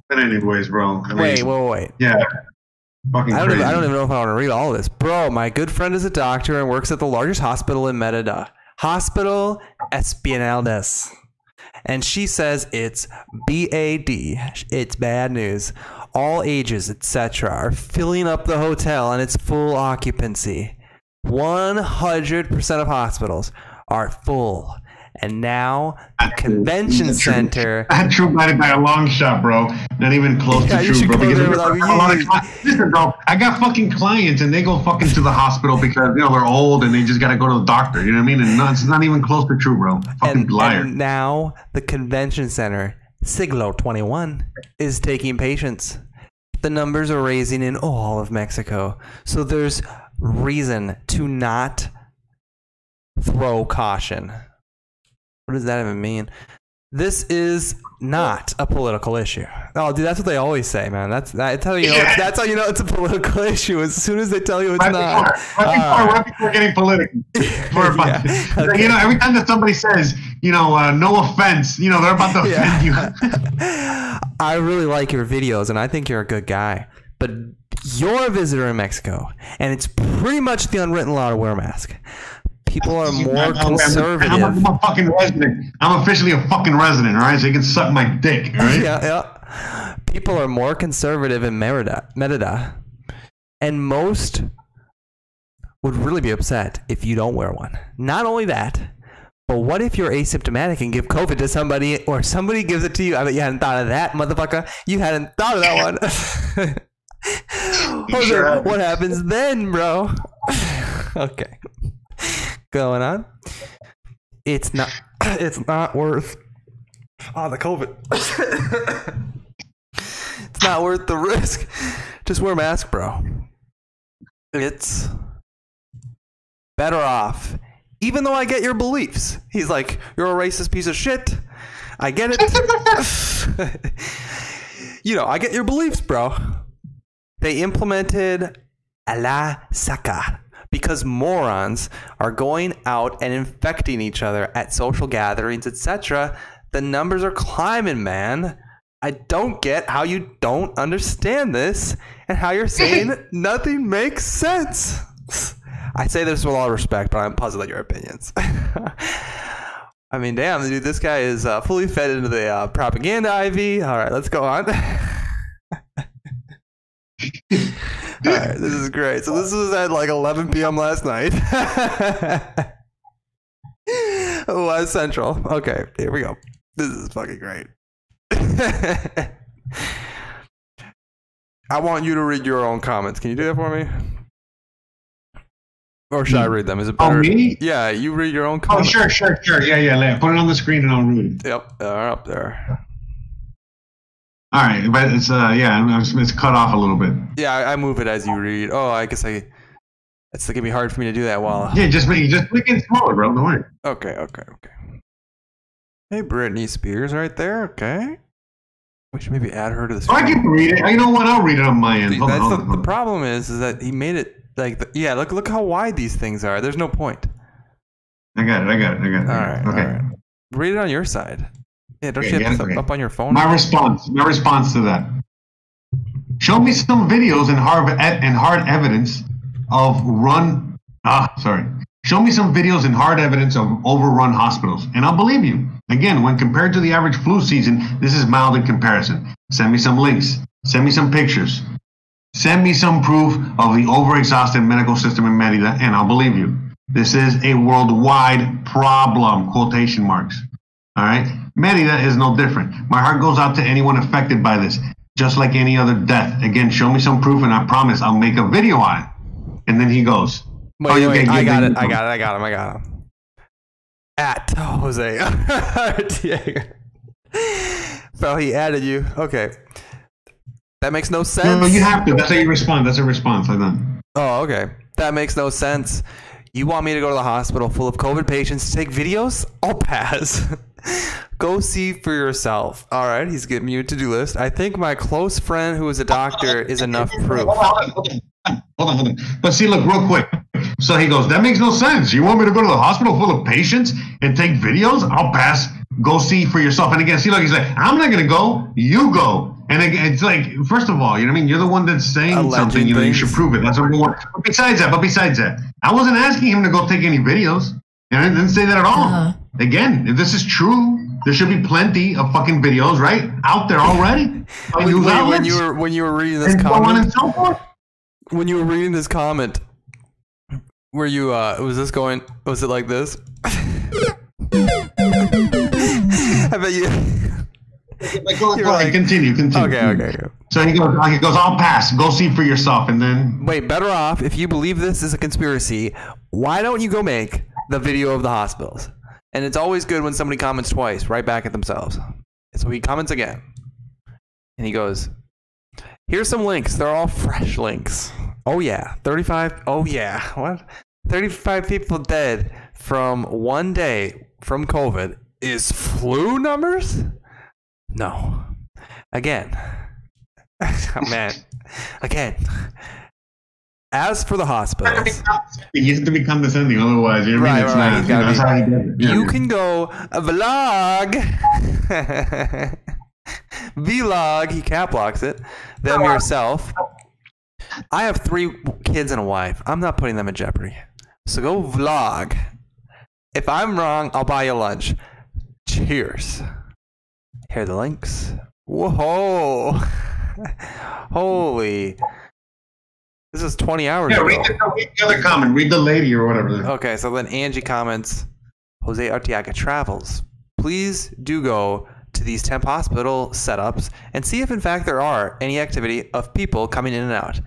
S1: But anyways, bro. I mean,
S2: Wait, wait, wait.
S1: Yeah. Fucking
S2: I don't,
S1: crazy.
S2: even, I don't even know if I want to read all of this. Bro, my good friend is a doctor and works at the largest hospital in Merida. Hospital Espinaldas. And she says it's BAD. It's bad news. All ages, etc., are filling up the hotel and it's full occupancy. 100% of hospitals are full. And now the convention
S1: That's true.
S2: center [LAUGHS]
S1: Not true by, by a long shot, bro. Not even close
S2: Yeah,
S1: to true, bro. Because I got a lot of Listen, bro, I got fucking clients and they go fucking to the hospital because you know they're old and they just gotta go to the doctor. You know what I mean? And it's not even close to true, bro. Fucking
S2: and,
S1: liar.
S2: and now the convention center, Siglo 21, is taking patients. The numbers are raising in all of Mexico. So there's reason to not throw caution. What does that even mean? This is not a political issue. Oh, dude, that's what they always say, man. That's that's how you know. It's, that's how you know it's a political [LAUGHS] issue. As soon as they tell you it's
S1: Right
S2: not.
S1: before, right, before,
S2: All right.
S1: before getting political. [LAUGHS]
S2: Yeah, okay.
S1: You know, every time that somebody says, you know, uh, no offense, you know, they're about to [LAUGHS] offend you.
S2: I really like your videos and I think you're a good guy. But you're a visitor in Mexico and it's pretty much the unwritten law to wear a mask. People are more
S1: I'm- I'm- I'm,
S2: conservative.
S1: I'm a fucking resident. I'm officially a fucking resident, all right? So you can suck my dick, all right?
S2: yeah, yeah. People are more conservative in Merida, Merida. And most would really be upset if you don't wear one. Not only that, but what if you're asymptomatic and give COVID to somebody or somebody gives it to you? I bet you hadn't thought of that, motherfucker. You hadn't thought of that one. [LAUGHS] [LAUGHS] Jose,
S1: Sure.
S2: what happens then, bro? [LAUGHS] okay. Going on. It's not [COUGHS] it's not worth Oh, the COVID. [COUGHS] it's not worth the risk. Just wear a mask, bro. It's better off. Even though I get your beliefs. He's like, you're a racist piece of shit. I get it. [LAUGHS] you know, I get your beliefs, bro. They implemented a ley seca because morons are going out and infecting each other at social gatherings, etc. The numbers are climbing, man. I don't get how you don't understand this and how you're saying [LAUGHS] nothing makes sense. I say this with all respect, but I'm puzzled at your opinions. [LAUGHS] I mean, damn, dude, this guy is uh, fully fed into the uh, propaganda IV. All right, let's go on. [LAUGHS] All right, this is great. So this was at like 11 p.m. last night. [LAUGHS] West Central. Okay, here we go. This is fucking great. [LAUGHS] I want you to read your own comments. Can you do that for me? Or should I read them? Is it
S1: Oh, me?
S2: Yeah, you read your own comments.
S1: Oh, sure, sure, sure. Yeah, yeah. yeah. Put it on the screen and I'll read it.
S2: Yep, they're up there.
S1: All right, but it's uh, yeah, it's, it's cut off a little bit.
S2: Yeah, I, I move it as you read. Oh, I guess I. It's gonna be hard for me to do that while.
S1: Yeah, just make just make it smaller, bro. Don't worry.
S2: Okay, okay, okay. Hey, Britney Spears, right there. Okay. We should maybe add her to the.
S1: Oh, I can read it. You know what? I'll read it on my end. Hold on,
S2: that's
S1: hold
S2: the,
S1: on,
S2: the problem is, is that he made it like the, yeah. Look, look how wide these things are. There's no point.
S1: I got it. I got it. I got it.
S2: All
S1: I
S2: right.
S1: Okay.
S2: all right. Read it on your side. Yeah, don't
S1: Okay,
S2: you have
S1: yeah,
S2: this
S1: okay.
S2: up on your phone?
S1: My response. My response to that. Show me some videos and hard and hard evidence of run. Ah, sorry. Show me some videos and hard evidence of overrun hospitals, and I'll believe you. Again, when compared to the average flu season, this is mild in comparison. Send me some links. Send me some pictures. Send me some proof of the overexhausted medical system in Merida, and I'll believe you. This is a worldwide problem, quotation marks. All right? Merida is no different. My heart goes out to anyone affected by this, just like any other death. Again, show me some proof, and I promise I'll make a video on it. And then he goes,
S2: Wait,
S1: Oh, you
S2: wait,
S1: get-
S2: I got it. I got it. I got him. I got him. at [LAUGHS] Jose [LAUGHS] so he added you. Okay. That makes no sense.
S1: No, you have to. That's how you respond. That's a response like that.
S2: Oh, okay. That makes no sense. You want me to go to the hospital full of COVID patients to take videos? I'll pass. [LAUGHS] go see for yourself. All right, he's giving you a to-do list. I think my close friend who is a doctor is enough proof.
S1: Hold on, hold on, hold on, hold on. But see, look, real quick. So he goes, that makes no sense. You want me to go to the hospital full of patients and take videos? I'll pass. Go see for yourself. And again, see, look, he's like, I'm not going to go. You go. And again, it's like, first of all, you know what I mean? You're the one that's saying
S2: Alleging
S1: something. You know, you should prove it. That's what we want. But besides that, but besides that, I wasn't asking him to go take any videos. And I didn't say that at all.
S5: Uh-huh.
S1: Again, if this is true, there should be plenty of fucking videos, right? Out there already. [LAUGHS]
S2: When,
S1: News
S2: wait, when you were when you were reading this
S1: and so on
S2: comment,
S1: and so forth.
S2: when you were reading this comment, were you uh was this going was it like this? [LAUGHS] I bet you
S1: Like, go,
S2: You're
S1: go ahead,
S2: like-
S1: continue, continue.
S2: Okay, okay, okay.
S1: So he goes, he goes, I'll pass. Go see for yourself, and then
S2: Wait, better off if you believe this is a conspiracy, why don't you go make the video of the hospitals? And it's always good when somebody comments twice, right back at themselves. So he comments again. And he goes, Here's some links. They're all fresh links. Oh yeah. 35 Oh yeah. [LAUGHS] What? 35 people dead from one day from COVID is flu numbers? No. Again. [LAUGHS] oh, man. Again. As for the hospitals,
S1: he has to be condescending. Otherwise, you
S2: Right.
S1: It's
S2: right,
S1: not.
S2: he's be-
S1: how it. Yeah.
S2: you can go uh, vlog. [LAUGHS] vlog, he cap locks it. Them yourself. I have three kids and a wife. I'm not putting them in jeopardy. So go vlog. If I'm wrong, I'll buy you lunch. Cheers. Here are the links. Whoa. [LAUGHS] Holy. This is 20 hours
S1: Yeah,
S2: ago.
S1: read the, read the other comment. Read the lady or whatever.
S2: Okay, so then Angie comments, Jose Arteaga travels. Please do go to these temp hospital setups and see if in fact there are any activity of people coming in and out.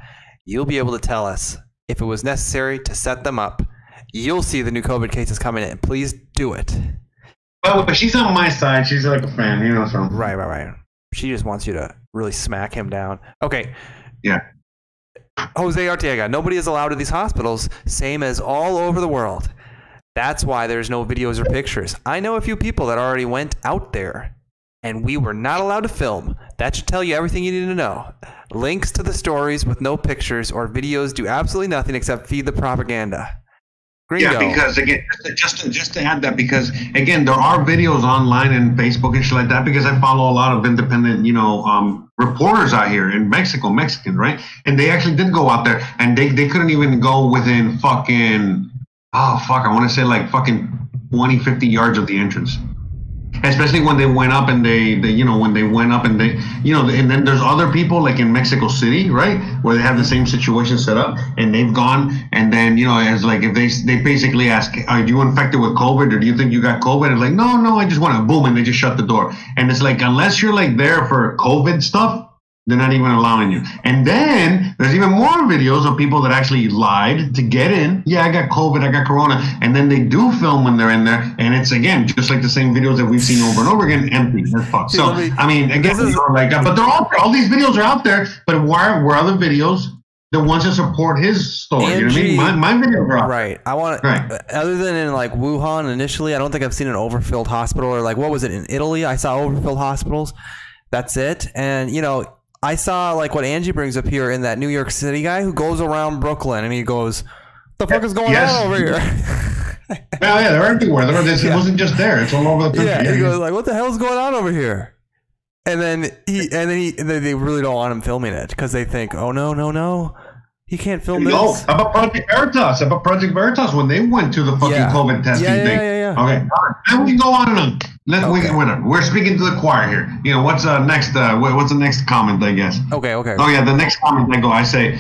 S2: You'll be able to tell us if it was necessary to set them up. You'll see the new COVID cases coming in. Please do it.
S1: But, but she's on my side. She's like a fan, you know. So
S2: Right, right, right. She just wants you to really smack him down. Okay.
S1: Yeah.
S2: Jose Arteaga, nobody is allowed to these hospitals, same as all over the world. That's why there's no videos or pictures. I know a few people that already went out there and we were not allowed to film. That should tell you everything you need to know. Links to the stories with no pictures or videos do absolutely nothing except feed the propaganda. Gringo.
S1: Yeah, because again, just to, just to, add that, because again, there are videos online and Facebook and shit like that. Because I follow a lot of independent, you know, um, reporters out here in Mexico, Mexicans, right? And they actually did go out there, and they they couldn't even go within fucking oh fuck, I want to say like fucking 20, 50 yards of the entrance. Especially when they went up and they, they, you know, when they went up and they, you know, and then there's other people like in Mexico City, right, where they have the same situation set up, and they've gone, and then you know, as like if they they basically ask, are you infected with COVID, or do you think you got COVID? And like, no, no, I just want to boom, and they just shut the door, and it's like unless you're like there for COVID stuff, they're not even allowing you. And then there's even more videos of people that actually lied to get in. Yeah, I got COVID, I got Corona. And then they do film when they're in there. And it's, again, just like the same videos that we've seen over and over again, empty as fuck. So, I mean, again,
S2: is-
S1: like, uh, but they're all, all these videos are out there. But why, where are the videos? The ones that support his story. you know what I mean? My, my videos are.
S2: Right. I want
S1: Right.
S2: other than in like Wuhan initially, I don't think I've seen an overfilled hospital or like what was it in Italy? I saw overfilled hospitals. That's it. And you know, I saw like what Angie brings up here in that New York City guy who goes around Brooklyn and he goes, "The fuck is going
S1: Yes.
S2: on over here?" [LAUGHS]
S1: Yeah, yeah, they're everywhere. They're, this,
S2: Yeah.
S1: It wasn't just there. It's all over the country.
S2: yeah, he goes like, "What the hell's going on over here?" And then he and then he they, really don't want him filming it because they think, "Oh no, no, no, he can't film this."
S1: how about Project Veritas? How about Project Veritas when they went to the fucking
S2: Yeah.
S1: COVID testing
S2: Yeah, yeah,
S1: thing?
S2: yeah, yeah.
S1: Okay, and we can go on and on. Let we
S2: Okay.
S1: whatever. We're speaking to the choir here. You know what's uh, next? Uh, what's the next comment? I guess.
S2: Okay, okay.
S1: Oh yeah, the next comment I go. I say,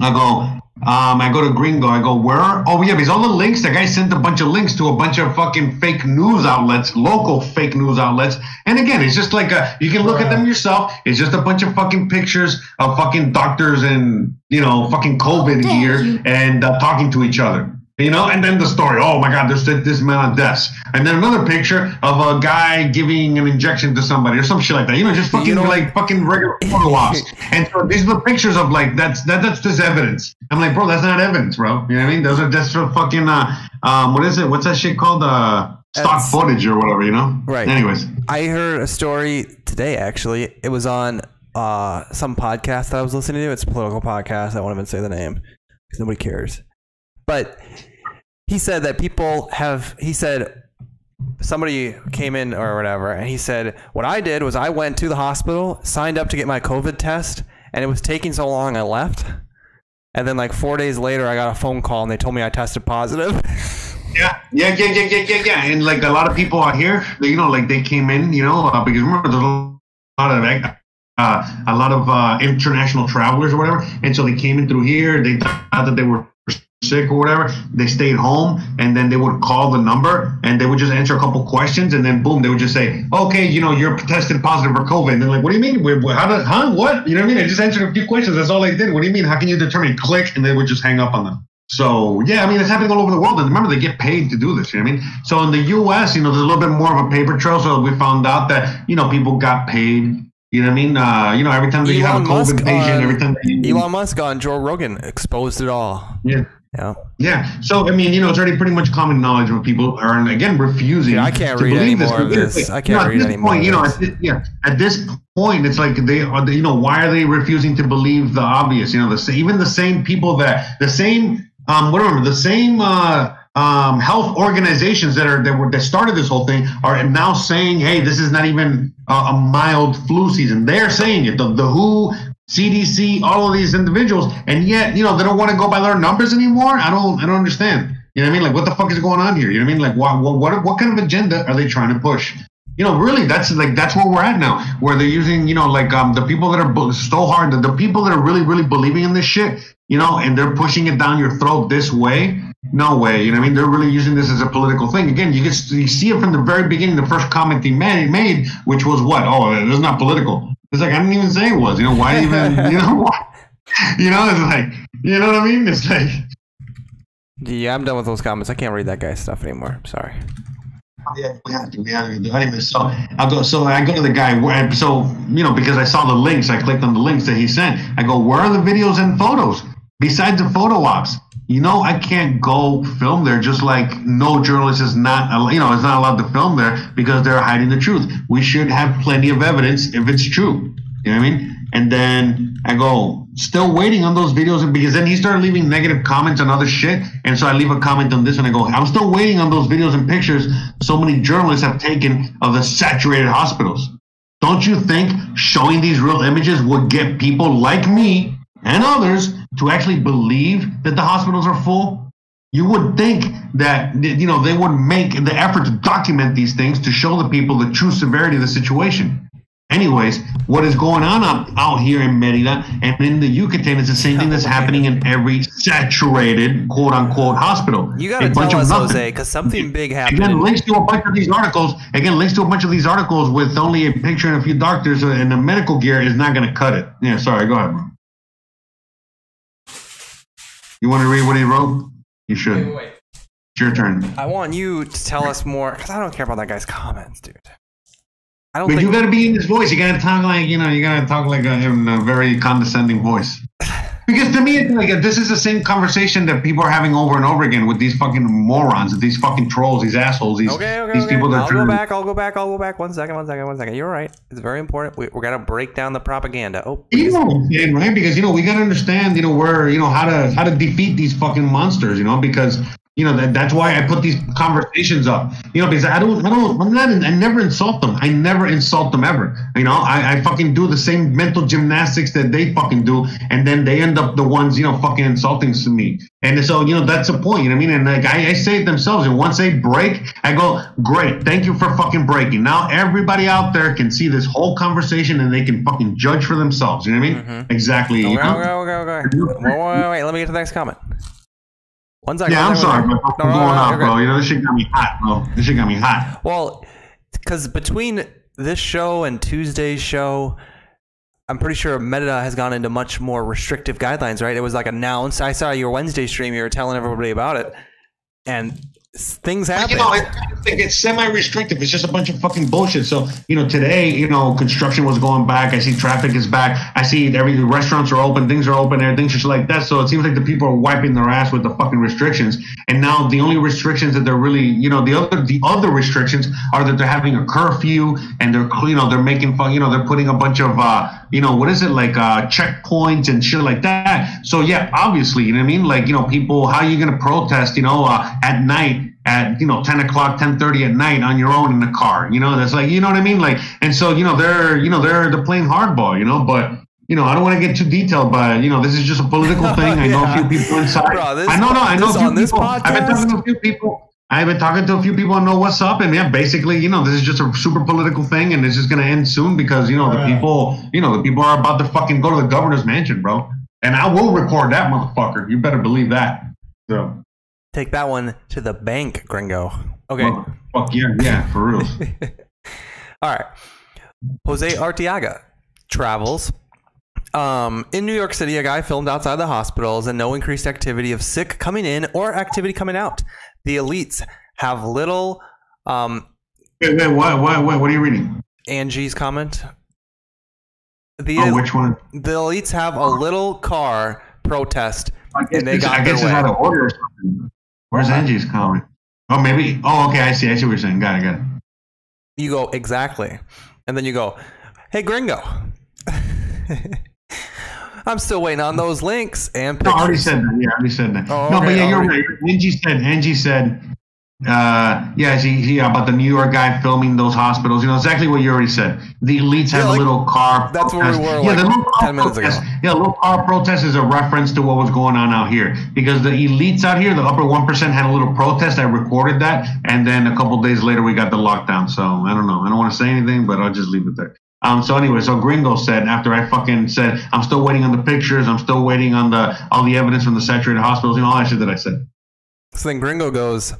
S1: I go. Um, I go to Gringo. I go, where? Are, oh yeah, because all the links. The guy sent a bunch of links to a bunch of fucking fake news outlets, local fake news outlets. And again, it's just like a. You can look at them yourself. It's just a bunch of fucking pictures of fucking doctors and you know fucking COVID gear and uh, talking to each other. You know, and then the story. Oh my God, there's this amount of deaths, and then another picture of a guy giving an injection to somebody or some shit like that. You know, just fucking
S2: You know-
S1: like fucking regular photo ops. [LAUGHS] and so these are the pictures of like that's that that's just evidence. I'm like, bro, that's not evidence, bro. You know what I mean? Those are just for fucking uh um what is it? What's that shit called? Uh stock
S5: That's-
S1: footage or whatever. You know?
S5: Right.
S1: Anyways.
S5: I heard a story today. Actually, it was on uh, some podcast that I was listening to. It's a political podcast. I won't even say the name because nobody cares. But he said that people have. He said somebody came in or whatever, and he said what I did was I went to the hospital, signed up to get my COVID test, and it was taking so long I left. And then like four days later, I got a phone call and they told me I tested positive. [LAUGHS]
S1: Yeah, yeah, yeah, yeah, yeah, yeah, yeah. And like a lot of people out here, you know, like they came in, you know, uh, because remember there's a lot of uh, a lot of uh, international travelers or whatever, and so they came in through here. They thought that they were sick or whatever. They stayed home, and then they would call the number, and they would just answer a couple questions, and then boom, they would just say, "Okay, you know, you're tested positive for COVID." And they're like, "What do you mean? Wait, How did? Huh? What? You know what I mean?" I just answered a few questions. That's all I did. What do you mean? How can you determine? Click, and they would just hang up on them. So yeah, I mean it's happening all over the world, and remember they get paid to do this. You know what I mean? So in the U.S., you know, there's a little bit more of a paper trail. So we found out that you know people got paid. You know what I mean? Uh, you know, every time that you have a COVID
S5: Musk
S1: patient,
S5: on-
S1: every time that you,
S5: Elon Musk on Joe Rogan exposed it all.
S1: yeah.
S5: Yeah.
S1: Yeah. So I mean, you know, it's already pretty much common knowledge when people are again refusing.
S5: Yeah, I can't
S1: to
S5: read
S1: believe
S5: any
S1: this.
S5: more of this. I can't
S1: you know, at
S5: read
S1: this
S5: any more
S1: point,
S5: of
S1: You know, at thi- yeah. At this point, it's like they are. You know, why are they refusing to believe the obvious? You know, the even the same people that the same um, what remember the same uh, um, health organizations that are that were that started this whole thing are now saying, hey, this is not even a, a mild flu season. They're saying it. The, the WHO. CDC, all of these individuals, and yet you know they don't want to go by their numbers anymore. I don't, I don't understand. You know what I mean? Like, what the fuck is going on here? You know what I mean? Like, what, what, what, kind of agenda are they trying to push? You know, really, that's like that's where we're at now, where they're using, you know, like um the people that are so hard, the, the people that are really, really believing in this shit, you know, and they're pushing it down your throat this way. No way, you know what I mean? They're really using this as a political thing. Again, you can you see it from the very beginning. The first comment he made, made which was what? Oh, this is not political. It's like I didn't even say it was. You know why even? [LAUGHS] you know why? You know, it's like you know what I mean. It's like
S5: Yeah, I'm done with those comments. I can't read that guy's stuff anymore. I'm sorry.
S1: Oh, yeah, we have to. We have to do anyway. So I go. So I go to the guy. where- So you know, because I saw the links, I clicked on the links that he sent. I go, where are the videos and photos besides the photo ops? You know, I can't go film there. Just like no journalist is not, you know, is not allowed to film there because they're hiding the truth. We should have plenty of evidence if it's true. You know what I mean? And then I go, still waiting on those videos because then he started leaving negative comments on other shit. And so I leave a comment on this and I go, I'm still waiting on those videos and pictures so many journalists have taken of the saturated hospitals. Don't you think showing these real images would get people like me and others to actually believe that the hospitals are full? You would think that you know they would make the effort to document these things to show the people the true severity of the situation. Anyways, what is going on out, out here in Merida and in the Yucatan is the same thing that's happening in every saturated quote unquote hospital.
S2: You
S1: A bunch
S2: tell
S1: of
S2: us. Jose, because something big happened.
S1: Again, links to a bunch of these articles. Again, links to a bunch of these articles with only a picture and a few doctors and the medical gear is not going to cut it. Yeah, sorry. Go ahead, bro. You want to read what he wrote? You should. It's your turn.
S2: I want you to tell us more because I don't care about that guy's comments, dude. I don't
S1: But
S2: think
S1: you got to be in his voice. You got to talk like you know. You got to talk like a, in a very condescending voice. Because to me, it's like this is the same conversation that people are having over and over again with these fucking morons, these fucking trolls, these assholes, these
S2: Okay, okay,
S1: these
S2: okay.
S1: people that
S2: I'll
S1: are
S2: go back. I'll go back. I'll go back. One second. One second. One second. You're right. It's very important. We, we're gonna break down the propaganda. Oh,
S1: You know, what I'm saying, right? Because you know we gotta understand, you know, where you know how to how to defeat these fucking monsters, you know, because you know that that's why I put these conversations up, you know, because I don't I don't I'm not I never insult them, I never insult them ever, you know, I, I fucking do the same mental gymnastics that they fucking do, and then they end up the ones you know fucking insulting to me, and so you know that's the point, you know what I mean, and like I, I say it themselves, and once they break, I go great, thank you for fucking breaking. Now everybody out there can see this whole conversation and they can fucking judge for themselves, you know what I mean?
S2: Mhm.
S1: Exactly.
S2: Okay,
S1: you know?
S2: okay, okay, okay. Wait, wait, wait, wait. Let me get to the next comment. One second.
S1: Yeah, I'm sorry. I'm
S2: No, no,
S1: going
S2: no,
S1: off,
S2: you're good.
S1: bro. You know, this shit got me hot, bro. This shit got me hot.
S2: Well, because between this show and Tuesday's show, I'm pretty sure Merida has gone into much more restrictive guidelines, right? It was like announced. I saw your Wednesday stream. You were telling everybody about it. and things happen.
S1: You know, it, it's semi-restrictive. It's just a bunch of fucking bullshit. So, you know, today, you know, construction was going back. I see traffic is back. I see every restaurants are open, things are open, everything's just like that. So it seems like the people are wiping their ass with the fucking restrictions. And now the only restrictions that they're really, you know, the other the other restrictions are that they're having a curfew and they're, you know, they're making fun, you know, they're putting a bunch of, uh, you know, what is it like, uh, checkpoints and shit like that. So yeah, obviously, you know what I mean? Like, you know, people, how are you going to protest, you know, uh, at night? At you know 10 o'clock 10.30 at night on your own in the car you know that's like you know what i mean like and so you know they're you know they're they're playing hardball you know but you know i don't want to get too detailed but you know this is just a political thing i know a few people inside
S2: Bro, this-
S1: i know no i know a few people i've been talking to a few people I've been talking to a few people and know what's up, and yeah, basically, you know, this is just a super political thing, and this is going to end soon because you know the people, you know, the people are about to fucking go to the governor's mansion, bro, and I will record that motherfucker. You better believe that. So,
S2: Take that one to the bank, gringo. Okay.
S1: Well, fuck yeah, yeah, for real. [LAUGHS]
S2: All right. Jose Arteaga travels. Um, in New York City, a guy filmed outside the hospitals and no increased activity of sick coming in or activity coming out. The elites have little. Um,
S1: wait, wait, what, what, what, what are you reading?
S2: Angie's comment. The,
S1: Oh, which one?
S2: the elites have a little car protest
S1: I guess,
S2: and they got
S1: I guess it's out of order or something. Where's uh-huh. Angie's comment? Oh, maybe. Oh, okay. I see. I see what you're saying. Got it. Got it.
S2: You go exactly, and then you go, "Hey, Gringo." [LAUGHS] I'm still waiting on those links and
S1: No, I already said that. Yeah, I already said that.
S2: Oh,
S1: no, but
S2: okay,
S1: yeah, you're
S2: already.
S1: right. Angie said. Angie said. Uh, yeah, she, she about the New York guy filming those hospitals. You know exactly what you already said. The elites have
S2: like,
S1: a little car.
S2: that's where we
S1: protest.
S2: were,
S1: Yeah,
S2: like,
S1: the little car
S2: 10 minutes ago.
S1: protest. Yeah, little car protest is a reference to what was going on out here because the elites out here, the upper one percent, had a little protest. I recorded that, and then a couple days later we got the lockdown. So I don't know. I don't want to say anything, but I'll just leave it there. Um, so anyway, so Gringo said after I fucking said I'm still waiting on the pictures, I'm still waiting on the all the evidence from the saturated hospitals, you know, all that shit that I said.
S2: So then Gringo goes,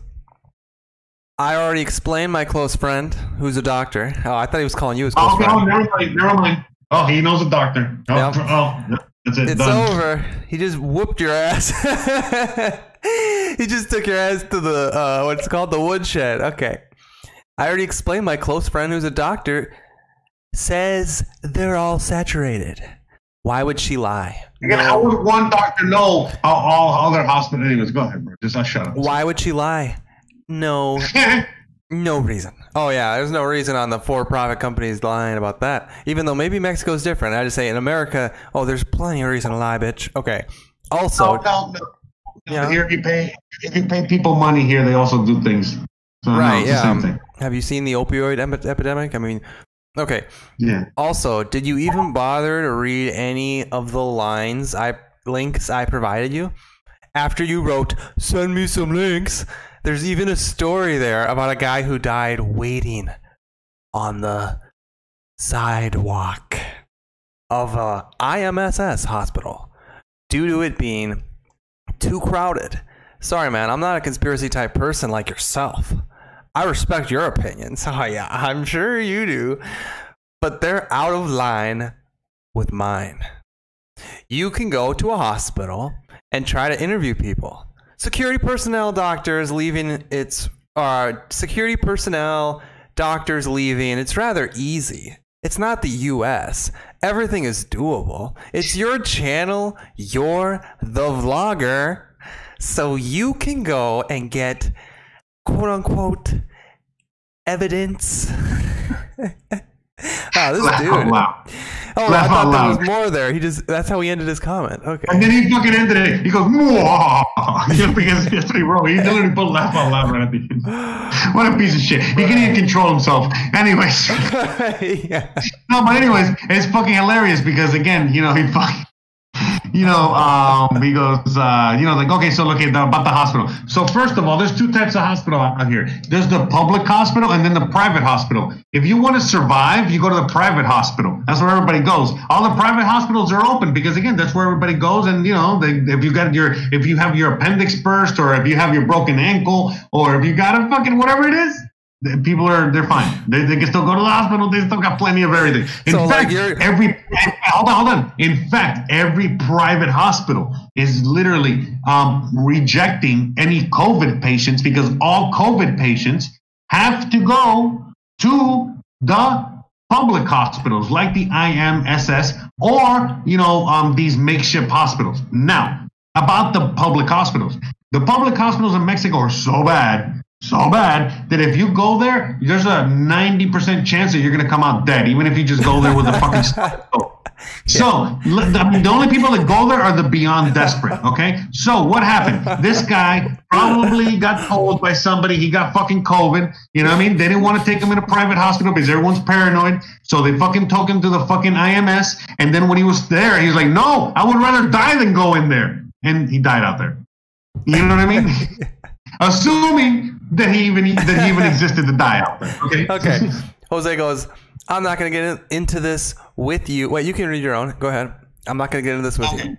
S2: I already explained my close friend, who's a doctor. Oh, I thought he was calling you his close
S1: Oh, no,
S2: friend.
S1: never mind, never mind. Oh, he knows a doctor. Oh,
S2: Yep. [LAUGHS]
S1: oh that's it.
S2: It's
S1: done.
S2: over. He just whooped your ass. [LAUGHS] he just took your ass to the uh, what's it called the woodshed. Okay. I already explained. My close friend, who's a doctor, says they're all saturated. Why would she lie?
S1: Again, how would one doctor know how all other hospitals? Anyways, go ahead, bro. Just I'll shut up.
S2: Why would she lie? No, [LAUGHS] no reason. Oh yeah, there's no reason on the for-profit companies lying about that. Even though maybe Mexico's different. I just say in America, oh, there's plenty of reason to lie, bitch. Okay. Also,
S1: no, no, no.
S2: Yeah.
S1: Here you pay. If you pay people money here, they also do things. So,
S2: right?
S1: it's
S2: Yeah. um. Have you seen the opioid epi- epidemic? I mean, okay.
S1: Yeah.
S2: Also, did you even bother to read any of the lines I links I provided you? After you wrote, "Send me some links," there's even a story there about a guy who died waiting on the sidewalk of a IMSS hospital due to it being too crowded. Sorry, man, I'm not a conspiracy type person like yourself. I respect your opinions. [LAUGHS] Oh, yeah, I'm sure you do. But they're out of line with mine. You can go to a hospital and try to interview people. Security personnel, doctors leaving, it's uh, security personnel, doctors leaving. It's rather easy. It's not the US. Everything is doable. It's your channel. You're the vlogger. So you can go and get quote unquote evidence. [LAUGHS] [LAUGHS] oh, this
S1: Laugh
S2: dude.
S1: out loud.
S2: Oh, I thought
S1: out
S2: there was more there. He just that's how he ended his comment. Okay.
S1: And then he fucking ended it. He goes, "Mwah." Just because that's what he wrote. He literally put laugh out loud right at the end. [SIGHS] What a piece of shit. He can't even control himself. Anyways. [LAUGHS]
S2: yeah.
S1: No, but anyways, it's fucking hilarious because again, you know, he fucking, you know, um, he goes, uh, you know, like, okay, so look at about the hospital. So first of all, there's two types of hospital out here. There's the public hospital and then the private hospital. If you want to survive, you go to the private hospital. That's where everybody goes. All the private hospitals are open because again, that's where everybody goes. And you know, they, if you got your, if you have your appendix burst or if you have your broken ankle or if you got a fucking whatever it is, People are they're fine. They, they can still go to the hospital. They still got plenty of everything. In
S2: So, like,
S1: fact,
S2: you're-
S1: every hold on, hold on. In fact, every private hospital is literally um, rejecting any COVID patients because all COVID patients have to go to the public hospitals like the IMSS or you know um, these makeshift hospitals. Now about the public hospitals, the public hospitals in Mexico are so bad, so bad that if you go there, there's a ninety percent chance that you're going to come out dead, even if you just go there with a fucking. [LAUGHS] stethoscope. So, l- I mean, the only people that go there are the beyond desperate. Okay. So, what happened? This guy probably got told by somebody he got fucking COVID. You know what I mean? They didn't want to take him in a private hospital because everyone's paranoid. So they fucking took him to the fucking IMSS. And then when he was there, he was like, "No, I would rather die than go in there." And he died out there. You know what I mean? [LAUGHS] Assuming that he even that he even existed to die out there. Okay. [LAUGHS]
S2: Okay. Jose goes, I'm not going to get in- into this with you. Wait, you can read your own. Go ahead. I'm not going to get into this with you.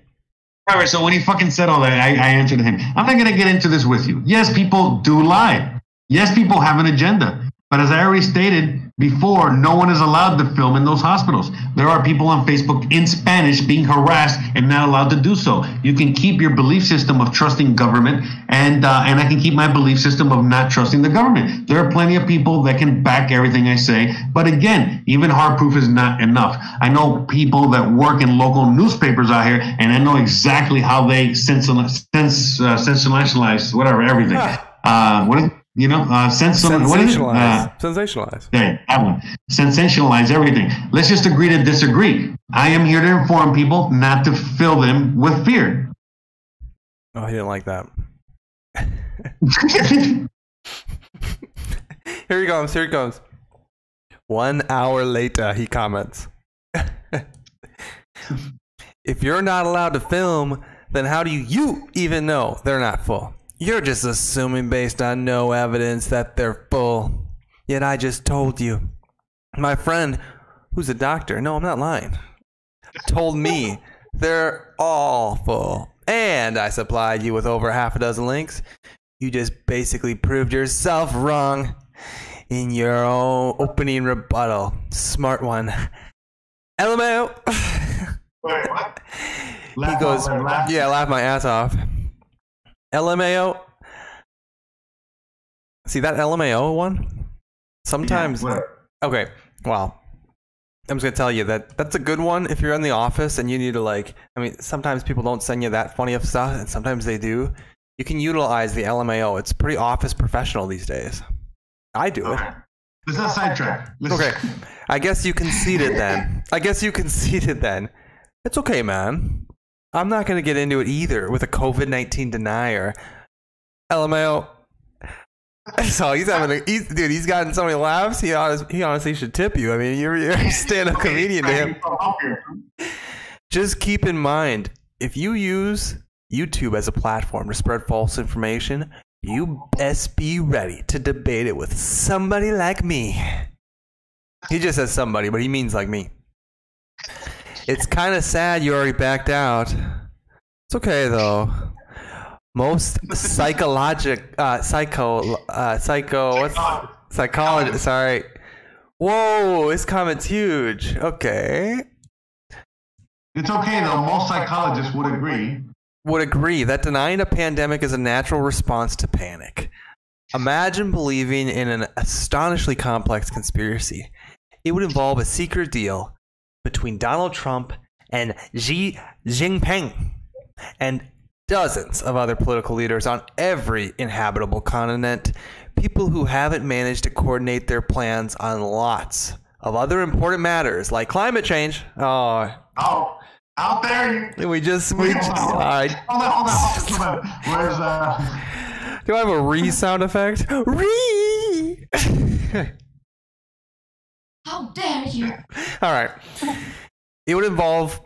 S1: All right, so when he fucking said all that, I, I answered him. I'm not going to get into this with you. Yes, people do lie. Yes, people have an agenda. But as I already stated before, no one is allowed to film in those hospitals. There are people on Facebook in Spanish being harassed and not allowed to do so. You can keep your belief system of trusting government, and uh, and I can keep my belief system of not trusting the government. There are plenty of people that can back everything I say. But again, even hard proof is not enough. I know people that work in local newspapers out here, and I know exactly how they sensal- sens- uh, sensationalize whatever everything. Uh, what is you know uh, sensal- what is it? Uh,
S2: Sensationalize. Sensationalize.
S1: there, that one. Sensationalize everything. Let's just agree to disagree. I am here to inform people, not to fill them with fear.
S2: Oh, he didn't like that. [LAUGHS] Here he comes. Here he comes. One hour later, he comments. [LAUGHS] if you're not allowed to film, then how do you, you even know they're not full? You're just assuming based on no evidence that they're full. Yet I just told you. My friend, who's a doctor, no, I'm not lying, told me they're all full. And I supplied you with over half a dozen links. You just basically proved yourself wrong in your own opening rebuttal. Smart one. LMAO. [LAUGHS]
S1: Wait, what?
S2: he goes,
S1: laugh.
S2: yeah, laugh my ass off. LMAO. See that LMAO one? Sometimes.
S1: whatever.
S2: Okay, well, I'm just gonna tell you that that's a good one if you're in the office and you need to like. I mean, sometimes people don't send you that funny of stuff, and sometimes they do. You can utilize the LMAO. It's pretty office professional these days. I do it.
S1: Okay. Let's not sidetrack. Let's-
S2: Okay, I guess you conceded then. I guess you conceded then. It's okay, man. I'm not gonna get into it either with a COVID nineteen denier. LMAO. [LAUGHS] So he's having a he's, dude. He's gotten so many laughs. He honest, he honestly should tip you. I mean, you're, you're a stand-up comedian to him. Just keep in mind if you use YouTube as a platform to spread false information, you best be ready to debate it with somebody like me. He just says somebody, but he means like me. It's kind of sad you already backed out. It's okay though. Most psychologic, uh, psycho, uh, psycho, what's psychology? Sorry. Whoa, this comment's huge. Okay.
S1: It's okay though. Most psychologists would agree.
S2: would agree that denying a pandemic is a natural response to panic. Imagine believing in an astonishingly complex conspiracy. It would involve a secret deal between Donald Trump and Xi Jinping and dozens of other political leaders on every inhabitable continent, people who haven't managed to coordinate their plans on lots of other important matters like climate change. Oh,
S1: Oh, out there.
S2: We just we just, all right.
S1: hold on, hold on, hold on. Where's uh?
S2: Do I have a re sound effect? Re. [LAUGHS]
S4: How dare you? [LAUGHS]
S2: All right. It would involve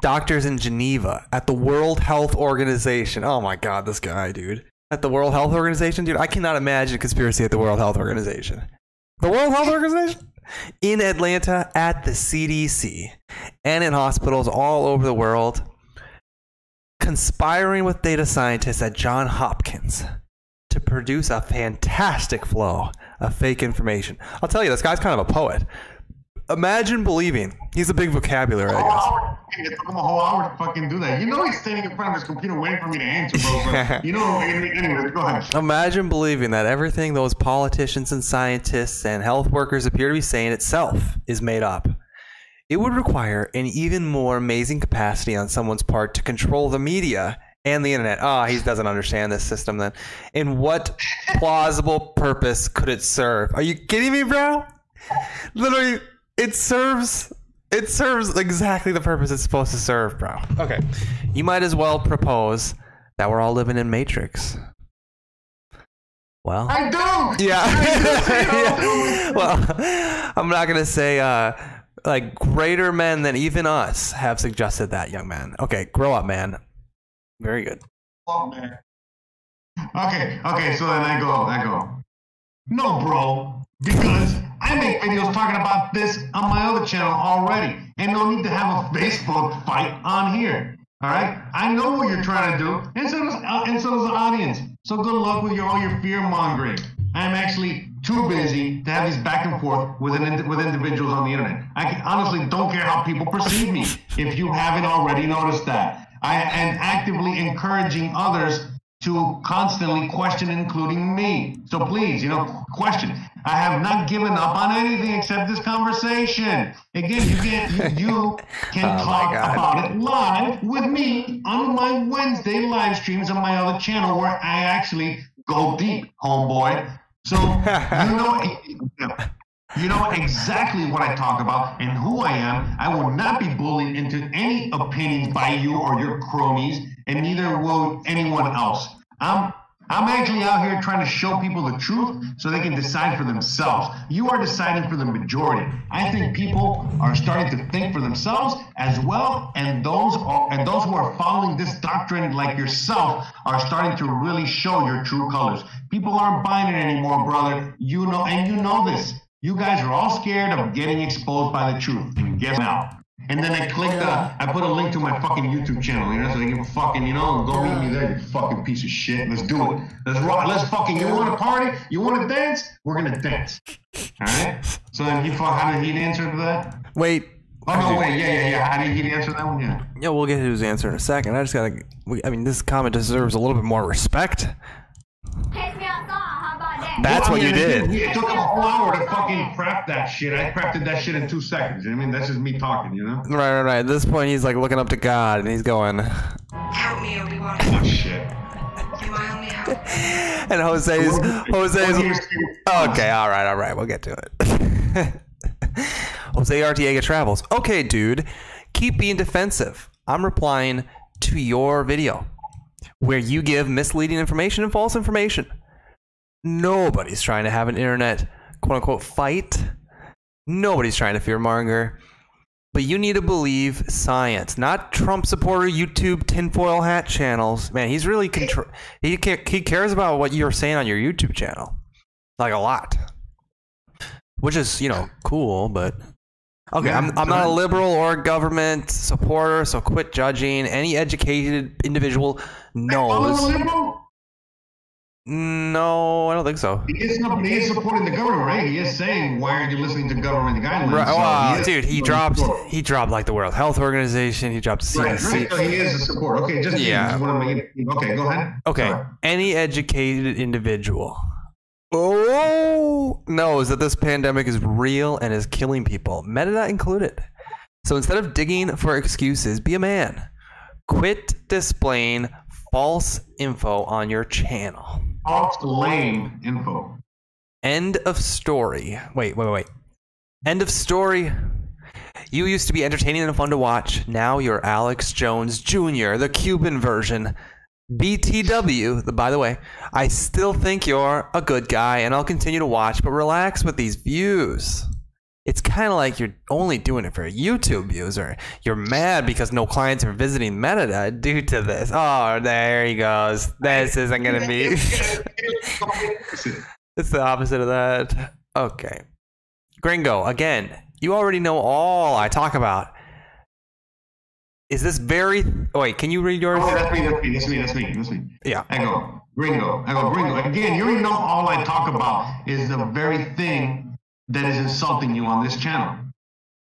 S2: doctors in Geneva at the World Health Organization. Oh my God, this guy, dude. At the World Health Organization, dude. I cannot imagine a conspiracy at the World Health Organization. The World Health Organization? In Atlanta at the CDC and in hospitals all over the world, conspiring with data scientists at John Hopkins to produce a fantastic flow of fake information. I'll tell you, this guy's kind of a poet. Imagine believing he's a big vocabulary, I guess.
S1: It took him a whole hour to fucking do that. You know he's standing in front of his computer waiting for me to answer, bro. [LAUGHS] You know, anyways, go ahead.
S2: Imagine believing that everything those politicians and scientists and health workers appear to be saying itself is made up. It would require an even more amazing capacity on someone's part to control the media and the internet. Ah, he doesn't understand this system then. In what plausible purpose could it serve? Are you kidding me, bro? Literally, it serves it serves exactly the purpose it's supposed to serve, bro. Okay. You might as well propose that we're all living in Matrix. Well,
S1: I do.
S2: yeah. [LAUGHS] Yeah. Well, I'm not gonna say uh, like greater men than even us have suggested that, young man. Okay, grow up, man. Very good.
S1: Man. Okay, okay, so then I go, I go. No, bro, because I make videos talking about this on my other channel already, and no need to have a Facebook fight on here. All right, I know what you're trying to do, and so does uh, and so does the audience. So good luck with your all your fear mongering. I'm actually too busy to have these back and forth with an with individuals on the internet. I honestly don't care how people perceive me. If you haven't already noticed that, I am actively encouraging others to constantly question, including me. So please, you know, question. I have not given up on anything except this conversation. Again, you can you, [LAUGHS] you can
S2: Oh
S1: talk about it live with me on my Wednesday live streams on my other channel where I actually go deep, homeboy. So you [LAUGHS] know. You know exactly what I talk about and who I am. I will not be bullied into any opinions by you or your cronies, and neither will anyone else. I'm I'm actually out here trying to show people the truth so they can decide for themselves. You are deciding for the majority. I think people are starting to think for themselves as well, and those are, and those who are following this doctrine like yourself are starting to really show your true colors. People aren't buying it anymore, brother. You know, and you know this. You guys are all scared of getting exposed by the truth. And guess now. And then I clicked, uh, I put a link to my fucking YouTube channel, you know, so they can fucking, you know, go meet me there, you fucking piece of shit. Let's do it. Let's rock. Let's fucking, you want to party? You want to dance? We're going to dance. All right? So then he, fu- how did he answer to that?
S2: Wait.
S1: Oh, no, wait. Yeah, yeah, yeah. How did he answer that one? Yeah.
S2: Yeah, we'll get to his answer in a second. I just gotta. I mean, this comment deserves a little bit more respect.
S4: Catch me outside. How about that?
S2: That's
S1: Well, I
S2: what you
S1: mean, it-
S2: did.
S1: It took him a whole hour to fucking craft that shit. I crafted that shit in two seconds. I mean, that's just me talking, you know?
S2: Right, right, right. At this point, he's like looking up to God, and he's going.
S6: Help me, Obi-Wan.
S1: Oh, shit.
S6: You're my only. [LAUGHS]
S2: And Jose's Jose's
S1: Well, here's-
S2: okay. All right, all right. We'll get to it. [LAUGHS] Jose Arteaga travels. Okay, dude, keep being defensive. I'm replying to your video where you give misleading information and false information. Nobody's trying to have an internet quote unquote fight. Nobody's trying to fearmonger. But you need to believe science, not Trump supporter YouTube tinfoil hat channels. Man, he's really contr- he he cares about what you're saying on your YouTube channel, like a lot, which is you know cool. But okay,
S1: Yeah,
S2: I'm I'm not a liberal or a government supporter, so quit judging. Any educated individual knows.
S1: Follow the liberal?
S2: No, I don't think so.
S1: He is, he is supporting the government, right? He is saying, why aren't you listening to government guidelines?
S2: Right,
S1: So oh,
S2: well, uh,
S1: is
S2: dude, he dropped
S1: support.
S2: he dropped like the World Health Organization. He dropped CDC.
S1: Right, right. So he is a support. Okay, just
S2: Yeah.
S1: just want to make it. Okay, go ahead.
S2: Okay,
S1: Sorry.
S2: any educated individual oh knows that this pandemic is real and is killing people, Merida included. So instead of digging for excuses, be a man. Quit displaying false info on your channel.
S1: False lame info.
S2: End of story. Wait, wait, wait. End of story. You used to be entertaining and fun to watch. Now you're Alex Jones Jr., the Cuban version. BTW, by the way, I still think you're a good guy and I'll continue to watch, but relax with these views. It's kind of like you're only doing it for a YouTube user. you're mad because no clients are visiting Merida due to this. Oh, there he goes. This isn't going to be. [LAUGHS] [LAUGHS] It's the opposite of that. Okay. Gringo, again, you already know all I talk about. Is this very. Wait, can you read yours?
S1: Oh, that's me, that's me, that's me, that's me, that's me.
S2: Yeah.
S1: I go. Gringo. I go, Gringo. Again, you already know all I talk about is the very thing that is insulting you on this channel.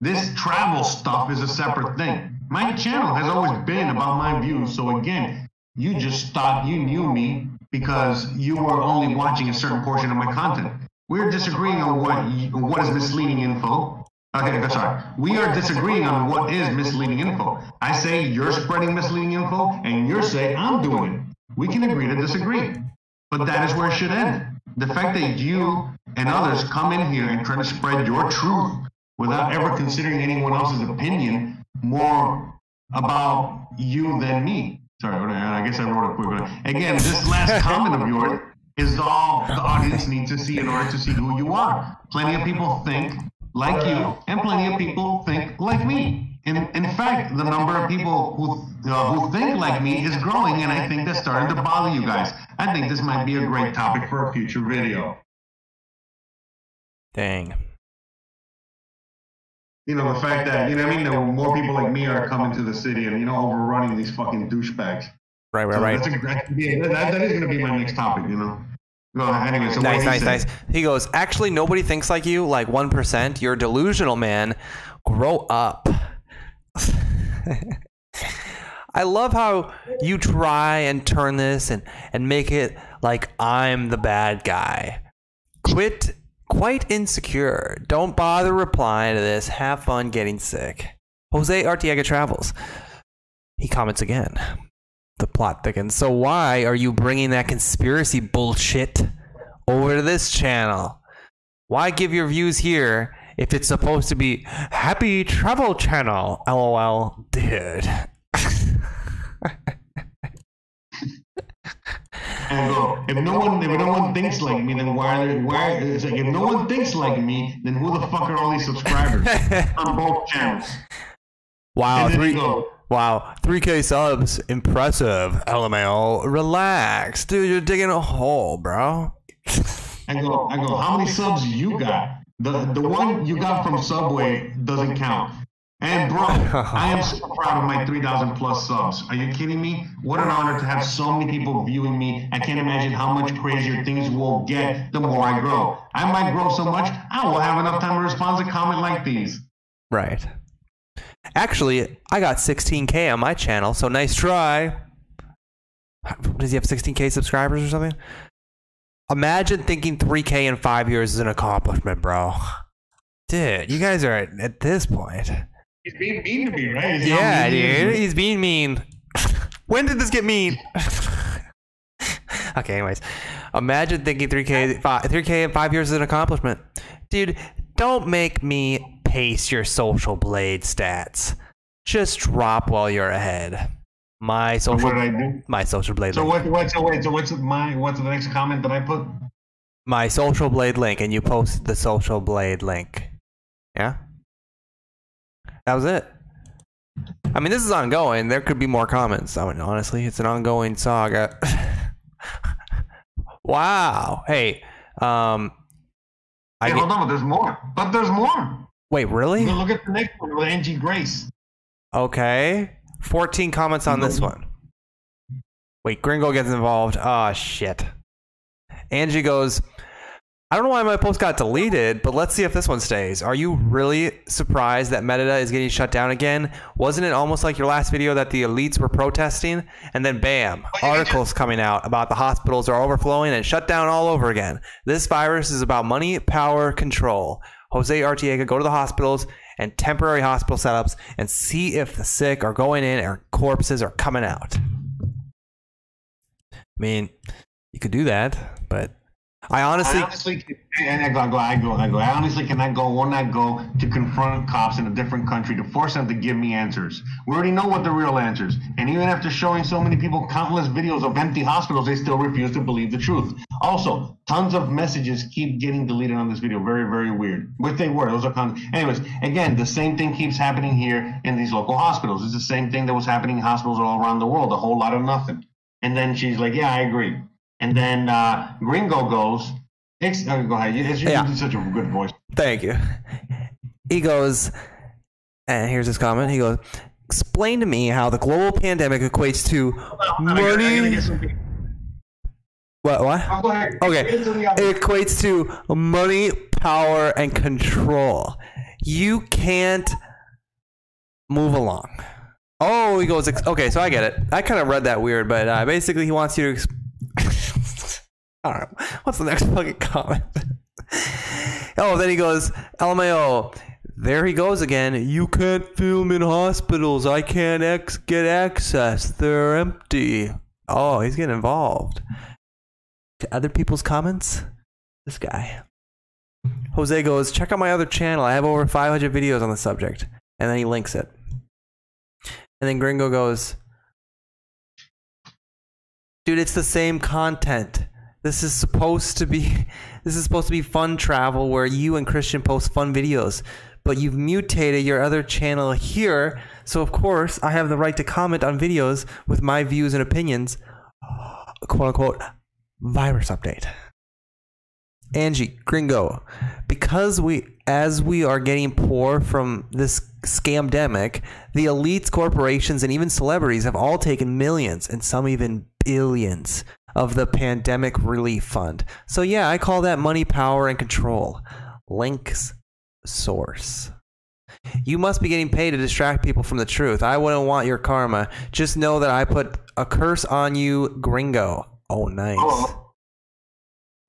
S1: This travel stuff is a separate thing. My channel has always been about my views. So again, you just thought you knew me because you were only watching a certain portion of my content. We're disagreeing on what what is misleading info. Okay, sorry. We are disagreeing on what is misleading info. I say you're spreading misleading info, and you're saying I'm doing it. We can agree to disagree, but that is where it should end. The fact that you and others come in here and try to spread your truth without ever considering anyone else's opinion more about you than me. Sorry, I guess I wrote it quick. But again, this last [LAUGHS] comment of yours is all the audience needs to see in order to see who you are. Plenty of people think like you, and plenty of people think like me. In, in fact, the number of people who, uh, who think like me is growing, and I think that's starting to bother you guys. I think this might be a great topic for a future video.
S2: Dang.
S1: You know, the fact that, you know what I mean, that more people like me are coming to the city and, you know, overrunning these fucking douchebags.
S2: Right, right,
S1: So
S2: right.
S1: That's a, that, yeah, that, that is going to be my next topic, you know. Anyway, so
S2: Nice, nice, nice. He goes, actually, nobody thinks like you, like 1%. You're delusional, man. Grow up. [LAUGHS] I love how you try and turn this and, and make it like I'm the bad guy. Quit quite insecure. Don't bother replying to this. Have fun getting sick. Jose Arteaga travels. He comments again. The plot thickens. So why are you bringing that conspiracy bullshit over to this channel? Why give your views here if it's supposed to be happy travel channel? LOL, dude. [LAUGHS]
S1: And go, if no one, if no one thinks like me, then why? Are why? It's like if no one thinks like me, then who the fuck are all these subscribers [LAUGHS] on both channels?
S2: Wow, three wow, 3k subs, impressive. LMAO, relax, dude. You're digging a hole, bro.
S1: I go, I go. How many subs you got? The the one you got from Subway doesn't count. And bro, [LAUGHS] I am so proud of my 3,000 plus subs. Are you kidding me? What an honor to have so many people viewing me. I can't imagine how much crazier things will get the more I grow. I might grow so much, I will have enough time to respond to comment like these.
S2: Right. Actually, I got 16k on my channel, so nice try. Does he have 16k subscribers or something? Imagine thinking 3k in five years is an accomplishment, bro. Dude, you guys are at, at this point.
S1: He's being mean to me, right? Is he how
S2: Yeah, dude, he's being mean. [LAUGHS] when did this get mean? [LAUGHS] okay, anyways, imagine thinking 3k, fi- 3k in five years is an accomplishment, dude. Don't make me pace your social blade stats. Just drop while you're ahead. My
S1: So
S2: social,
S1: what did I do?
S2: my social blade
S1: So
S2: link,
S1: what? What? So wait. So what's my? What's the next comment that I put?
S2: my social blade link, and you post the social blade link. Yeah, that was it. I mean, this is ongoing. There could be more comments. I mean, honestly, it's an ongoing saga. [LAUGHS] wow. Hey, um, I
S1: Hey,
S2: get,
S1: hold on, but there's more. But there's more.
S2: wait, really?
S1: Look at the next one with Angie Grace.
S2: Okay. 14 comments on this one. Wait, Gringo gets involved. Oh, shit. Angie goes, I don't know why my post got deleted, but let's see if this one stays. Are you really surprised that Merida is getting shut down again? Wasn't it almost like your last video that the elites were protesting? And then bam, articles coming out about the hospitals are overflowing and shut down all over again. This virus is about money, power, control. Jose Arteaga, go to the hospitals and temporary hospital setups and see if the sick are going in or corpses are coming out. I mean, you could do that, but I honestly,
S1: I honestly, and I go, I go, I go, I honestly cannot go one night go to confront cops in a different country to force them to give me answers. We already know what the real answers, and even after showing so many people countless videos of empty hospitals, they still refuse to believe the truth. Also, tons of messages keep getting deleted on this video. Very, very weird. Which they were. Those are anyways. Again, the same thing keeps happening here in these local hospitals. It's the same thing that was happening in hospitals all around the world. A whole lot of nothing. And then she's like, "Yeah, I agree." And then uh, Gringo goes, Ex- uh, "Go ahead. You
S2: Yeah.
S1: such a good voice."
S2: thank you. He goes, and here's his comment. He goes, explain to me how the global pandemic equates to
S1: I gotta- I gotta
S2: money. What? What?
S1: Oh.
S2: Okay.
S1: Get into the other-
S2: It equates to money, power, and control. You can't move along. Oh, he goes. Okay, so I get it. I kind of read that weird, but uh, basically, he wants you to. Don't know. What's the next [LAUGHS] fucking comment? oh, then he goes, LMAO. There he goes again. You can't film in hospitals. I can't ex- get access. They're empty. Oh, he's getting involved. Other people's comments? This guy. Jose goes, check out my other channel. I have over 500 videos on the subject. And then he links it. And then Gringo goes, dude, it's the same content. This is supposed to be [LAUGHS] this is supposed to be fun travel where you and Christian post fun videos. But you've mutated your other channel here, so of course I have the right to comment on videos with my views and opinions. [GASPS] Quote unquote virus update. Angie, Gringo, because we, as we are getting poor from this scamdemic, the elites, corporations, and even celebrities have all taken millions and some even billions of the pandemic relief fund. So yeah, I call that money, power, and control. Links source. You must be getting paid to distract people from the truth. I wouldn't want your karma. Just know that I put a curse on you, Gringo. Oh, nice.
S1: Oh,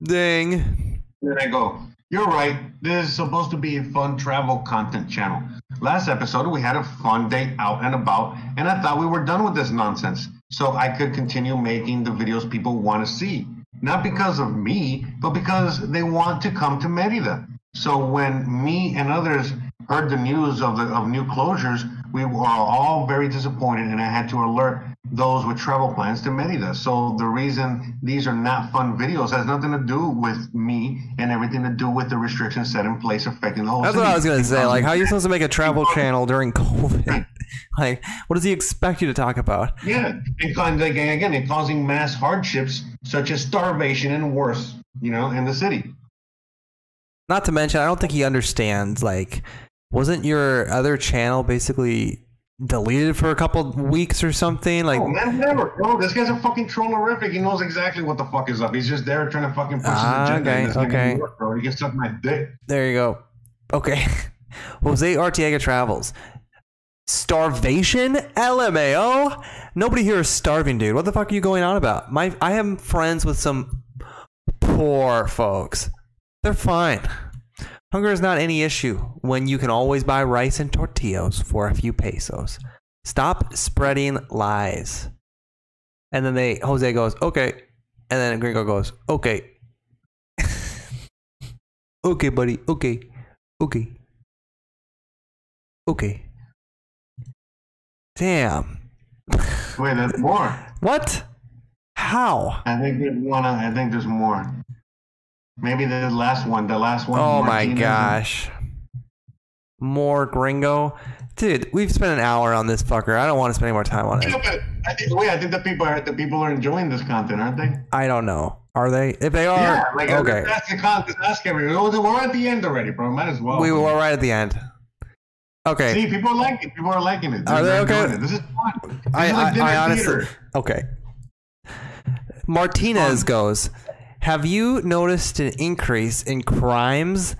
S2: Ding.
S1: there I go. You're right. This is supposed to be a fun travel content channel. Last episode, we had a fun day out and about, and I thought we were done with this nonsense. So I could continue making the videos people want to see. Not because of me, but because they want to come to Merida. So when me and others heard the news of the of new closures, we were all very disappointed, and I had to alert those with travel plans to Merida. So the reason these are not fun videos has nothing to do with me and everything to do with the restrictions set in place affecting the whole.
S2: That's what I was gonna say. Like, how are you supposed to make a travel channel during COVID? [LAUGHS] Like, what does he expect you to talk about?
S1: Yeah, and like, again, and causing mass hardships such as starvation and worse. You know, in the city.
S2: Not to mention, I don't think he understands. Like, wasn't your other channel basically deleted for a couple weeks or something? Like,
S1: oh man, never, bro. This guy's a fucking trollerific. He knows exactly what the fuck is up. He's just there trying to fucking push
S2: Ah,
S1: his agenda.
S2: okay, okay.
S1: work, bro. He can suck my dick.
S2: there you go. Okay. [LAUGHS] Jose Arteaga travels. Starvation? LMAO? Nobody here is starving, dude. What the fuck are you going on about? My, I am friends with some poor folks. They're fine. Hunger is not any issue when you can always buy rice and tortillas for a few pesos. Stop spreading lies. And then they Jose goes, okay. And then Gringo goes, okay. [LAUGHS] okay, buddy. Okay. Okay. Okay. Damn.
S1: Wait, there's more. [LAUGHS]
S2: What? How?
S1: I think there's one. I think there's more. Maybe the last one. The last one.
S2: Oh my gosh. More gringo. Dude, we've spent an hour on this fucker. I don't want to spend any more time on
S1: Yeah,
S2: it.
S1: but I think, wait, I think the people are the people are enjoying this content, aren't they?
S2: I don't know. Are they? If they are,
S1: yeah, like
S2: okay.
S1: That's the content. Ask everyone. We're at the end already, bro. Might as well.
S2: We were right at the end. Okay.
S1: See, people are liking it. People are liking it.
S2: Are they okay?
S1: This is fun. This
S2: I,
S1: is like
S2: I, I honestly.
S1: theater.
S2: Okay. Martinez goes, Have you noticed an increase in crimes?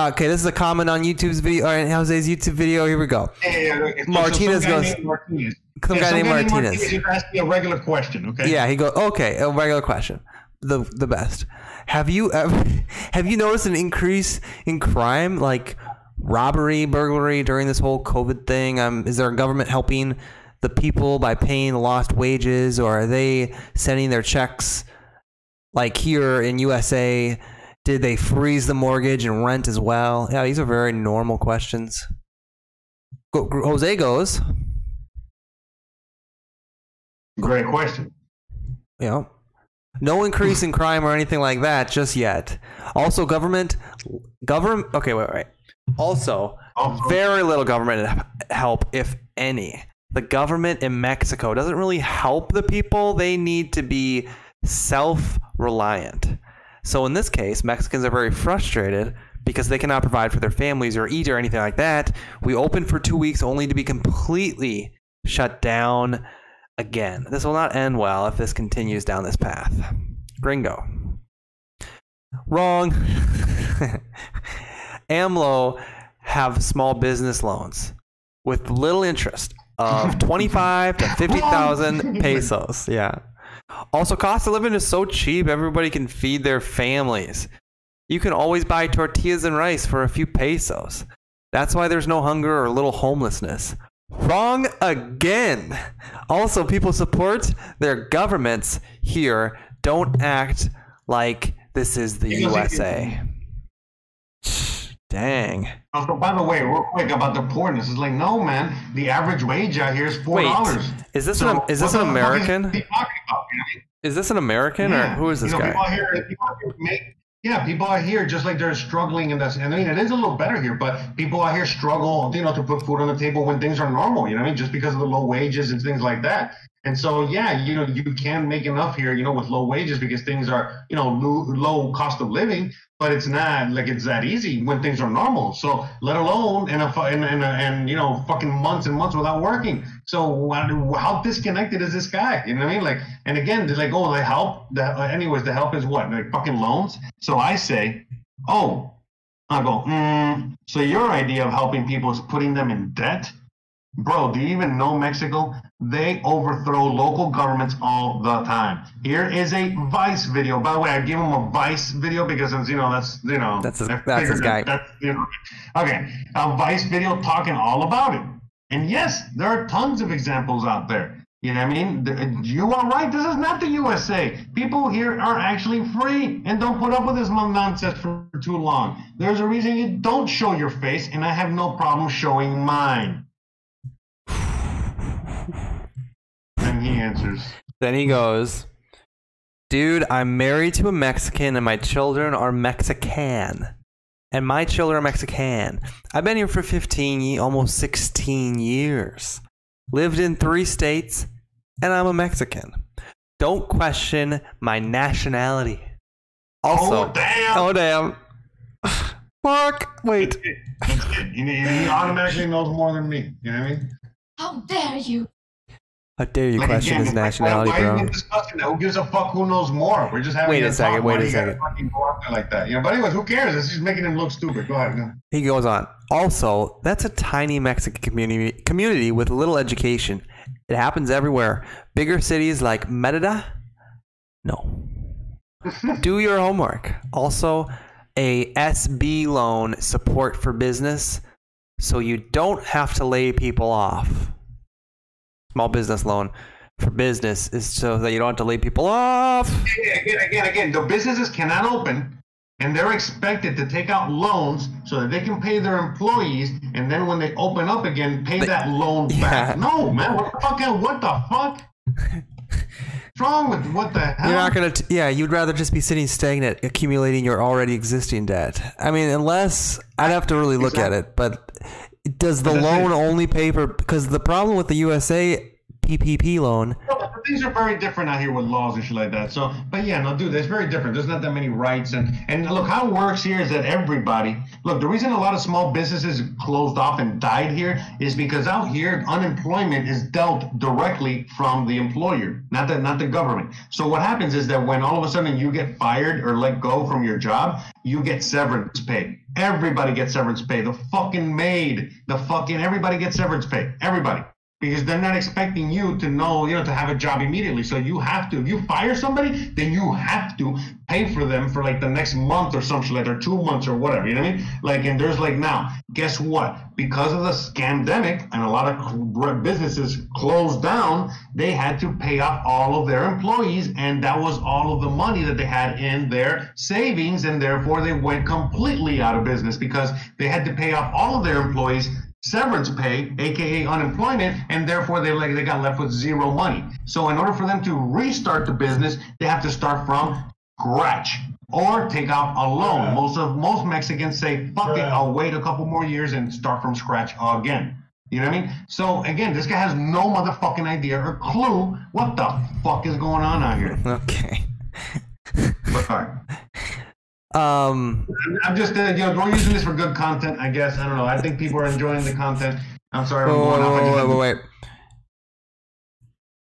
S2: Okay, this is a comment on YouTube's video, or in Jose's YouTube video. Here we go.
S1: Yeah, yeah, yeah. So-
S2: Martinez
S1: some guy
S2: goes-
S1: named Martinez.
S2: Some
S1: Yeah,
S2: guy named Martinez.
S1: Asked me a regular question, okay?
S2: Yeah, he goes, okay, a regular question. The the best. Have you ever [LAUGHS] have you noticed an increase in crime like robbery, burglary during this whole COVID thing? Um, is there a government helping the people by paying lost wages or are they sending their checks like here in USA? Did they freeze the mortgage and rent as well? Yeah, these are very normal questions. Go, Jose goes,
S1: Great question.
S2: know, no increase in crime or anything like that just yet. Also, government, government. Okay, wait, wait. Also,
S1: Also-
S2: very little government help, if any. The government in Mexico doesn't really help the people. They need to be self-reliant. So in this case, Mexicans are very frustrated because they cannot provide for their families or eat or anything like that. We opened for two weeks only to be completely shut down again. This will not end well if this continues down this path. Gringo. Wrong. [LAUGHS] AMLO have small business loans with little interest of [LAUGHS] 25 to 50,000 pesos. Yeah. Also, cost of living is so cheap, everybody can feed their families. You can always buy tortillas and rice for a few pesos. That's why there's no hunger or little homelessness. Wrong again. Also, people support their governments here. Don't act like this is the USA. [SIGHS] Dang.
S1: Also, by the way, real quick about the poorness, it's like no, man. The average wage out here is four
S2: Wait,
S1: dollars.
S2: is this an is this an American? Is this an American or who is this
S1: you know,
S2: guy?
S1: People out here, people here make, yeah, people out here just like they're struggling in this. And I mean, it is a little better here, but people out here struggle, you know, to put food on the table when things are normal. You know what I mean? Just because of the low wages and things like that. And so, yeah, you know, you can make enough here, you know, with low wages because things are, you know, low, low cost of living. But it's not like it's that easy when things are normal. So, let alone in a in, in and you know, fucking months and months without working. So, how disconnected is this guy? You know what I mean? Like, and again, they're like, oh, the help. The, anyways, the help is what? Like fucking loans. So I say, oh, I go, mm, so your idea of helping people is putting them in debt? Bro, do you even know Mexico? They overthrow local governments all the time. Here is a Vice video. By the way, I give him a Vice video because you know that's you know
S2: That's his- that's his guy.
S1: that- That's, you know, okay, a Vice video talking all about it. And yes, there are tons of examples out there. You know what I mean? You are right. This is not the USA. People here are actually free and don't put up with this nonsense for too long. There's a reason you don't show your face, and I have no problem showing mine. And he answers,
S2: Then he goes, Dude, I'm married to a Mexican and my children are Mexican. And my children are Mexican. I've been here for 15, ye- almost 16 years. Lived in three states, and I'm a Mexican. Don't question my nationality. Also,
S1: "Oh damn!"
S2: oh damn. Fuck. Wait.
S1: That's it. He, he automatically knows more than me. You know what I mean?
S4: How dare you?
S2: How dare you
S1: Like,
S2: question
S1: again,
S2: his nationality,
S1: why, why
S2: bro?
S1: Are discussing that? Who gives a fuck? Who knows more? We're just having
S2: Wait a
S1: talk.
S2: second,
S1: Why
S2: wait a second.
S1: fucking go out there like that? You know. But anyways, who cares? This is making him look stupid. Go ahead. Go.
S2: He goes on. Also, that's a tiny Mexican community community with little education. It happens everywhere. Bigger cities like Merida, no. [LAUGHS] Do your homework. Also, a SB loan support for business, so you don't have to lay people off. Small business loan for business is so that you don't have to lay people off.
S1: Again, again, again. The businesses cannot open, and they're expected to take out loans so that they can pay their employees, and then when they open up again, pay
S2: They-
S1: that loan [LAUGHS]
S2: Yeah.
S1: back. No, man. What the fuck? What the fuck? What's [LAUGHS] wrong with what the hell?
S2: You're not gonna. Yeah, you'd rather just be sitting stagnant, accumulating your already existing debt. I mean, unless I'd have to really look at it. But does the loan only pay for? Because the problem with the USA PPP loan,
S1: No, things are very different out here with laws and shit like that. So, but yeah, no, dude, it's very different. There's not that many rights, and and look how it works here is that everybody look. The reason a lot of small businesses closed off and died here is because out here unemployment is dealt directly from the employer, not the not the government. So what happens is that when all of a sudden you get fired or let go from your job, you get severance pay. Everybody gets severance pay. The fucking maid, the fucking everybody gets severance pay. Everybody because they're not expecting you to know, you know, to have a job immediately. So you have to, if you fire somebody, then you have to pay for them for like the next month or something like or two months or whatever. You know what I mean? Like, and there's like now, guess what? Because of the scandemic and a lot of businesses closed down, they had to pay off all of their employees, and that was all of the money that they had in their savings, and therefore they went completely out of business because they had to pay off all of their employees severance pay, aka unemployment, and therefore they like they got left with zero money. So in order for them to restart the business, they have to start from scratch or take out a loan.
S3: Yeah.
S1: Most of most Mexicans say, "Fuck it, I'll wait a couple more years and start from scratch again." You know what I mean? So again, this guy has no motherfucking idea or clue what the fuck is going on out here. [LAUGHS]
S2: okay.
S1: But, all right.
S2: Um,
S1: I'm just, uh, you know, we're using this for good content, I guess. I don't know. I think people are enjoying the content. I'm sorry,
S2: wait,
S1: going off. I
S2: wait, wait, wait, wait.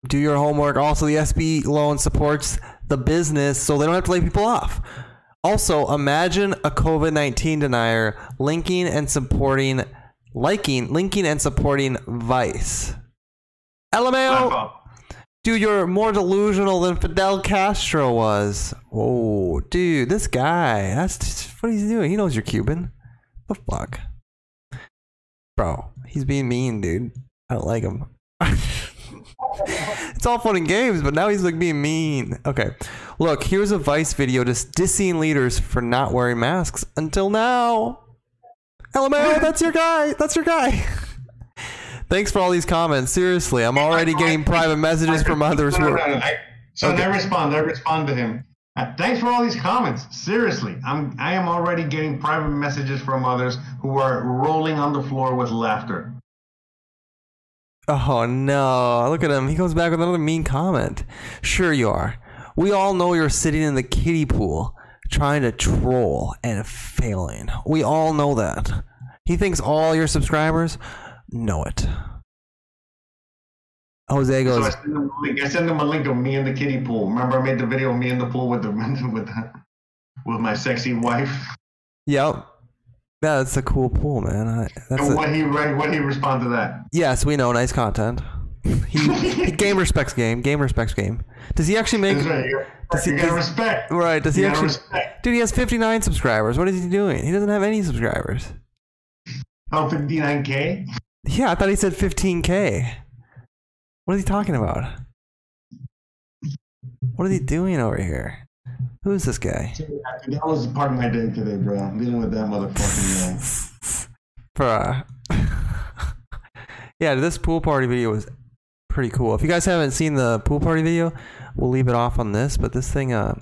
S2: Do your homework. Also, the SB loan supports the business so they don't have to lay people off. Also, imagine a COVID 19 denier linking and supporting, liking, linking and supporting Vice. LMAO! Dude, you're more delusional than Fidel Castro was. Whoa, dude, this guy. That's just what he's doing. He knows you're Cuban. The fuck? Bro, he's being mean, dude. I don't like him. [LAUGHS] it's all fun and games, but now he's like being mean. Okay. Look, here's a Vice video just dissing leaders for not wearing masks until now. LMAO, that's your guy. That's your guy. [LAUGHS] Thanks for all these comments. Seriously, I'm already getting private messages from others who
S1: No, no, no. I, so
S2: Okay.
S1: I respond. I respond to him. Uh, thanks for all these comments. Seriously, I'm I am already getting private messages from others who are rolling on the floor with laughter.
S2: Oh no, look at him. He comes back with another mean comment. Sure, you are. We all know you're sitting in the kiddie pool trying to troll and failing. We all know that. He thinks all your subscribers know it. Jose goes.
S1: So I send him a link. I send him a link of me in the kiddie pool. Remember, I made the video of me in the pool with the [LAUGHS] with the, with my sexy wife.
S2: Yep. Yeah, that's a cool pool, man. I, that's
S1: And
S2: a,
S1: what he re- what he respond to that?
S2: yes, we know. Nice content. He, he [LAUGHS] game respects game. Game respects game. Does he actually make?
S1: Right.
S2: Does he- does-
S1: respect.
S2: Right? Does he
S1: You gotta
S2: actually?
S1: respect.
S2: Dude, he has 59 subscribers. What is he doing? He doesn't have any subscribers.
S1: Oh, 59k.
S2: Yeah, I thought he said 15k. What is he talking about? What is he doing over here? Who is this guy?
S1: That was part of my day today, bro. Dealing with that motherfucking [LAUGHS] guy.
S2: Bruh. [LAUGHS] yeah, this pool party video was pretty cool. If you guys haven't seen the pool party video, we'll leave it off on this. But this thing, uh,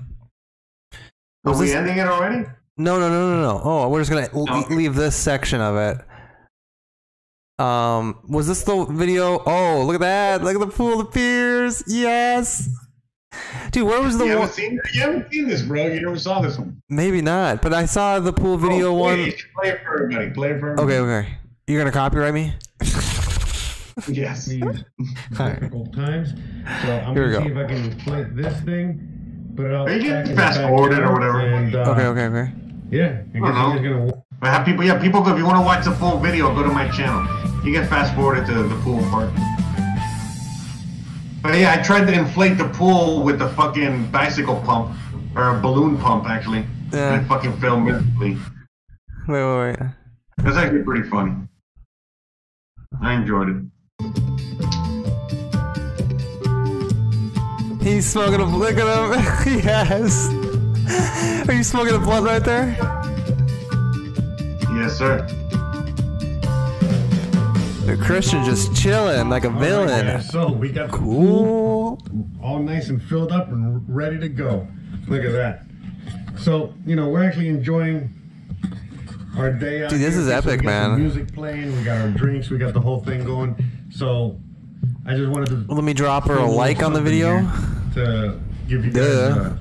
S1: Are we
S2: this-
S1: ending it already?
S2: No, no, no, no, no. Oh, we're just gonna
S1: Okay.
S2: leave this section of it. Um, was this the video? Oh, look at that! Look at the pool of peers. Yes, dude. Where was the
S1: You
S2: one?
S1: seen, you haven't seen this, bro. You never saw this one.
S2: Maybe not, but I saw the pool video
S1: Oh,
S2: one.
S1: wait, you should Play it for everybody. Play it for everybody.
S2: Okay, okay. You're gonna copyright me?
S1: Yes.
S3: these [LAUGHS]
S2: Alright.
S3: difficult times. So I'm
S2: Here we
S3: gonna see
S2: go.
S3: if I can play this thing, put it out.
S1: Or you can
S3: back
S1: fast forward it or whatever.
S3: And, uh,
S2: Okay, okay, okay.
S3: Yeah, I guess
S1: don't
S3: I'm gonna.
S1: But have people, yeah, people. If you want to watch the full video, go to my channel. You can fast forward it to the pool part. But yeah, I tried to inflate the pool with the fucking bicycle pump or a balloon pump, actually.
S2: Yeah.
S1: And it fucking failed miserably.
S2: Wait, wait, wait.
S1: That's actually pretty funny. I enjoyed it.
S2: He's smoking a look at him. [LAUGHS] yes. Are you smoking a blunt right there?
S1: Yes, sir.
S2: The Christian just chilling like a villain.
S3: so we got the pool
S2: Cool.
S3: all nice and filled up and ready to go. Look at that. So you know we're actually enjoying our day out.
S2: Dude, this
S3: here.
S2: is
S3: So we
S2: epic,
S3: got some
S2: man.
S3: Music playing. We got our drinks. We got the whole thing going. So I just wanted to.
S2: Let me drop her a like on the video.
S3: To give you guys
S2: Duh.
S3: a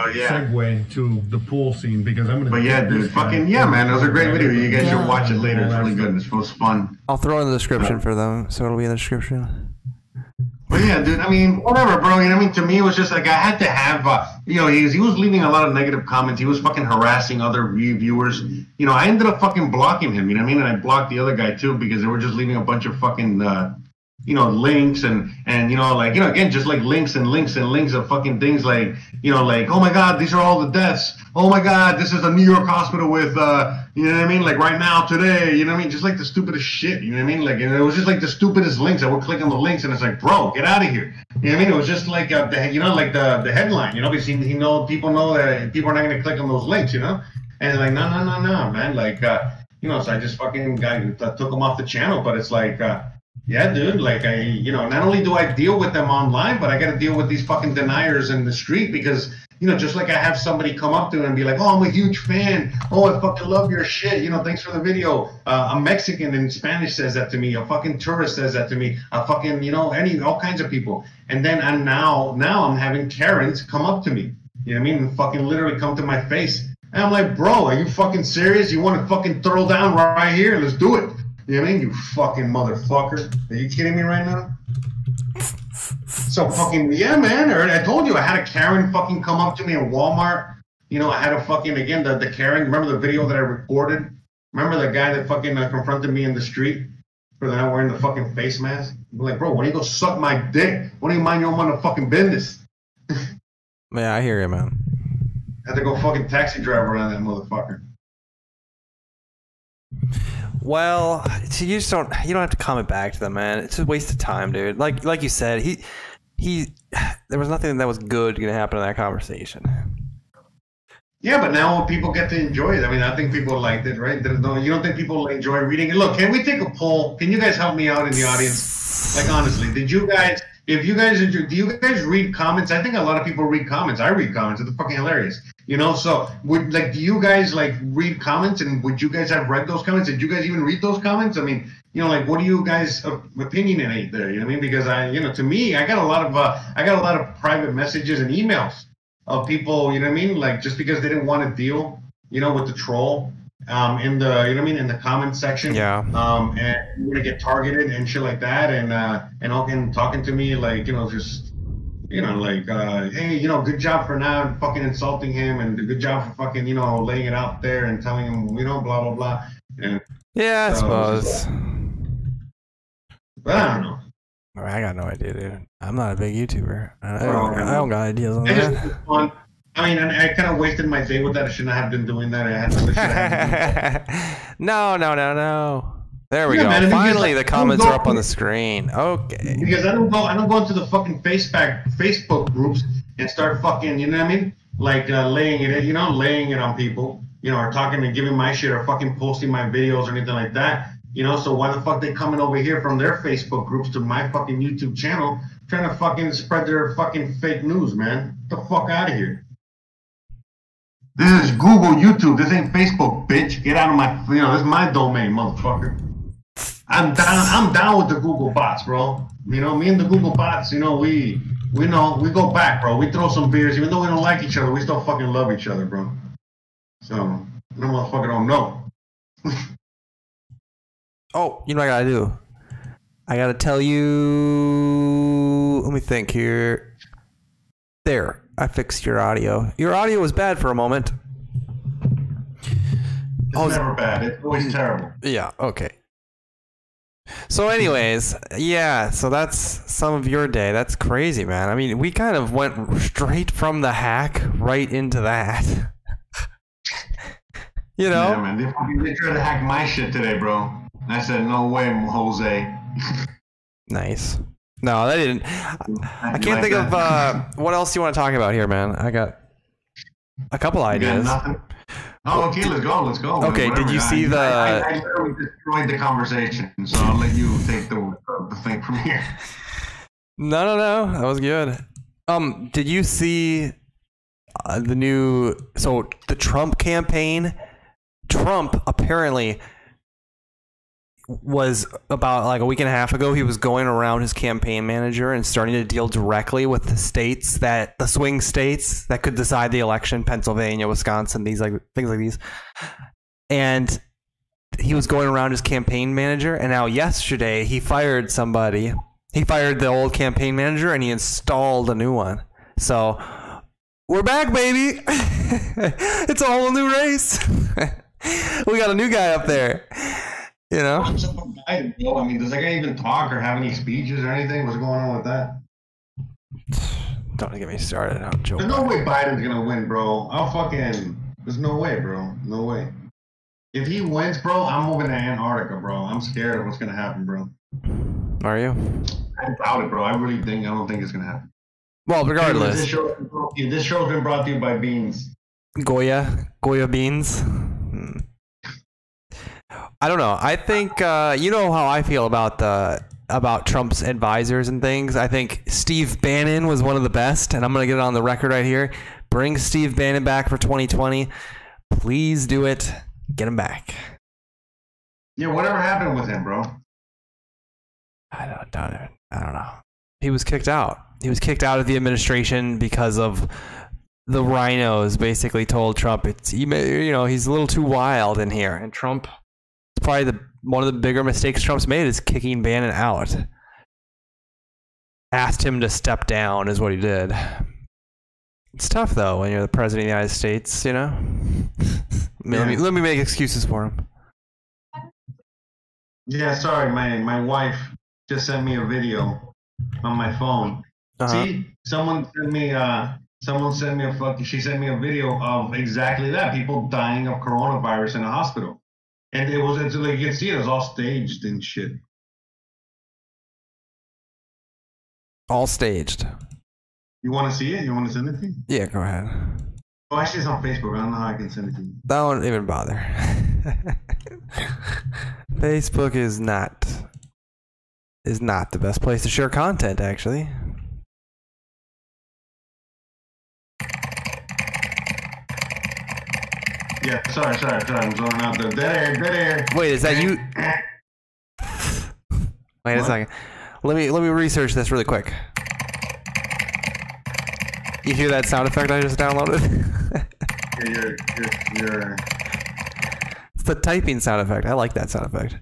S1: Oh yeah.
S3: segue to the pool scene because I'm gonna.
S1: But yeah, dude, fucking yeah, man. That was a great video. You guys
S2: Yeah.
S1: should watch it later. It's really good. It was fun.
S2: I'll throw it in the description for them, so it'll be in the description.
S1: But yeah, dude. I mean, whatever, bro. You know what I mean? To me, it was just like I had to have. Uh, you know, he was, he was leaving a lot of negative comments. He was fucking harassing other reviewers. You know, I ended up fucking blocking him. You know what I mean? And I blocked the other guy too because they were just leaving a bunch of fucking. Uh, you know links and and you know like you know again just like links and links and links of fucking things like you know like oh my god these are all the deaths. Oh my god this is a new york hospital with uh you know what i mean? Like right now today you know what i mean? Just like the stupidest shit you know what i mean? Like it was just like the stupidest links. I would click on the links and it's like bro get out of here. You know what i mean? It was just like uh, the, you know like the the headline you know because he know people know that people are not going to click on those links you know? And like no no no no man. Like uh you know so i just fucking got, took them off the channel but it's like uh yeah, dude. Like I, you know, not only do I deal with them online, but I got to deal with these fucking deniers in the street because, you know, just like I have somebody come up to me and be like, "Oh, I'm a huge fan. Oh, I fucking love your shit. You know, thanks for the video." Uh, a Mexican in Spanish says that to me. A fucking tourist says that to me. A fucking, you know, any all kinds of people. And then and now, now I'm having Karens come up to me. You know what I mean? And fucking literally come to my face. And I'm like, bro, are you fucking serious? You want to fucking throw down right here? Let's do it. You know what I mean? You fucking motherfucker. Are you kidding me right now? So fucking yeah, man. I told you I had a Karen fucking come up to me in Walmart. You know, I had a fucking again the the Karen. Remember the video that I recorded? Remember the guy that fucking uh, confronted me in the street for not wearing the fucking face mask? I'm like, bro, why don't you go suck my dick? Why don't you mind your own motherfucking business? [LAUGHS]
S2: Yeah, I hear you, man.
S1: I had to go fucking taxi driver around that motherfucker.
S2: Well, you just don't you don't have to comment back to them, man. It's a waste of time, dude. Like like you said, he he [SIGHS] there was nothing that was good going to happen in that conversation.
S1: Yeah, but now people get to enjoy it. I mean, I think people liked it, right? No- You don't think people enjoy reading it? Look, can we take a poll? Can you guys help me out in the audience? Like honestly, did you guys? If you guys enjoy, do you guys read comments? I think a lot of people read comments. I read comments. It's fucking hilarious. You know, so would like, do you guys like read comments? And would you guys have read those comments? Did you guys even read those comments? I mean, you know, like, what do you guys opinionate there? You know what I mean? Because I, you know, to me, I got a lot of, uh, I got a lot of private messages and emails of people. You know what I mean? Like, just because they didn't want to deal, you know, with the troll. Um, in the you know what I mean in the comment section,
S2: Yeah.
S1: Um, and you're gonna get targeted and shit like that, and uh, and all and talking to me like you know just you know like uh, hey you know good job for not fucking insulting him and good job for fucking you know laying it out there and telling him you know blah blah blah. And
S2: Yeah, I
S1: So,
S2: suppose.
S1: but I don't know.
S2: I got no idea, dude. I'm not a big YouTuber. I, I, don't, I don't got ideas on
S1: I
S2: that.
S1: I mean, I, I kind of wasted my day with that. I shouldn't have been doing that. I had other shit I had to do. [LAUGHS]
S2: no, no, no, no. There we
S1: Yeah,
S2: go.
S1: man,
S2: Finally, the comments are up on the screen. Okay.
S1: because I don't go I don't go into the fucking Facebook Facebook groups and start fucking you know what I mean? Like uh, laying it you know laying it on people you know or talking and giving my shit or fucking posting my videos or anything like that you know? So why the fuck they coming over here from their Facebook groups to my fucking YouTube channel trying to fucking spread their fucking fake news man? Get the fuck out of here. This is Google YouTube. This ain't Facebook bitch. Get out of my you know this is my domain motherfucker I'm down. I'm down with the Google bots, bro. You know, me and the Google bots. You know, we we know we go back, bro. We throw some beers, even though we don't like each other. We still fucking love each other, bro. So no motherfucker don't know. [LAUGHS]
S2: Oh, you know what I gotta do? I gotta tell you. Let me think here. There, I fixed your audio. Your audio was bad for a moment.
S1: It's
S2: Oh,
S1: never bad. It's always mm. terrible.
S2: Yeah, okay. So, anyways, yeah, so that's some of your day. That's crazy, man. I mean, we kind of went straight from the hack right into that. [LAUGHS] you know?
S1: Yeah, man. They, they tried to hack my shit today, bro. And I said, no way, Jose.
S2: Nice. No, that didn't. I can't think of uh, what else you want to talk about here, man. I got a couple
S1: You
S2: ideas.
S1: Oh, okay, let's go. Let's go.
S2: Okay, did
S1: whatever.
S2: you
S1: I-
S2: see the-
S1: I, I, I literally destroyed the conversation, so I'll let you take the the thing from here. [LAUGHS]
S2: No, no, no. That was good. Um, did you see uh, the new? So the Trump campaign. Trump apparently was about like a week and a half ago. He was going around his campaign manager and starting to deal directly with the states that the swing states that could decide the election: Pennsylvania, Wisconsin, these like things like these. And he was going around his campaign manager, and now yesterday he fired somebody. He fired the old campaign manager and he installed a new one. So we're back, baby. [LAUGHS] it's a whole new race. [LAUGHS] we got a new guy up there. You know?
S1: What's up with Biden, bro? I mean, does that guy even talk or have any speeches or anything? What's going on with that?
S2: Don't get me started on Joe.
S1: There's no way Biden's gonna win, bro. I'll fucking. There's no way, bro. No way. If he wins, bro, I'm moving to Antarctica, bro. I'm scared of what's gonna happen, bro.
S2: Are you?
S1: I doubt it, bro. I really think I don't think it's gonna happen.
S2: Well,
S1: This
S2: regardless,
S1: show, this show's been brought to you by Beans.
S2: Goya, Goya beans. I don't know. I think uh, you know how I feel about the about Trump's advisors and things. I think Steve Bannon was one of the best, and I'm gonna get it on the record right here. Bring Steve Bannon back for 2020. Please do it. Get him back.
S1: Yeah, whatever happened with him, bro?
S2: I don't, don't I don't know. He was kicked out. He was kicked out of the administration because of the RINOs basically told Trump it's you know he's a little too wild in here, and Trump probably the one of the bigger mistakes Trump's made is kicking Bannon out. asked him to step down, is what he did. It's tough though when you're the president of the United States, you know. [LAUGHS] let, me, let me make excuses for him.
S1: Yeah, sorry, my my wife just sent me a video on my phone.
S2: Uh-huh.
S1: See, someone sent me uh someone sent me a fucking she sent me a video of exactly that people dying of coronavirus in a hospital, and it was it's like you can see it was all staged and shit.
S2: All staged.
S1: You want to see it? You want to send it to you?
S2: Yeah, go ahead.
S1: Oh, actually, it's on Facebook. I don't know how I can send it to you.
S2: Don't even bother. [LAUGHS] Facebook is not is not the best place to share content actually.
S1: Yeah, sorry, sorry, sorry. I'm zoning out there. Dead air, dead air.
S2: Wait, is that you? Wait a second. Let me let me research this really quick. You hear that sound effect I just downloaded?
S1: You're, you're, you're, you're,
S2: it's the typing sound effect. I like that sound effect.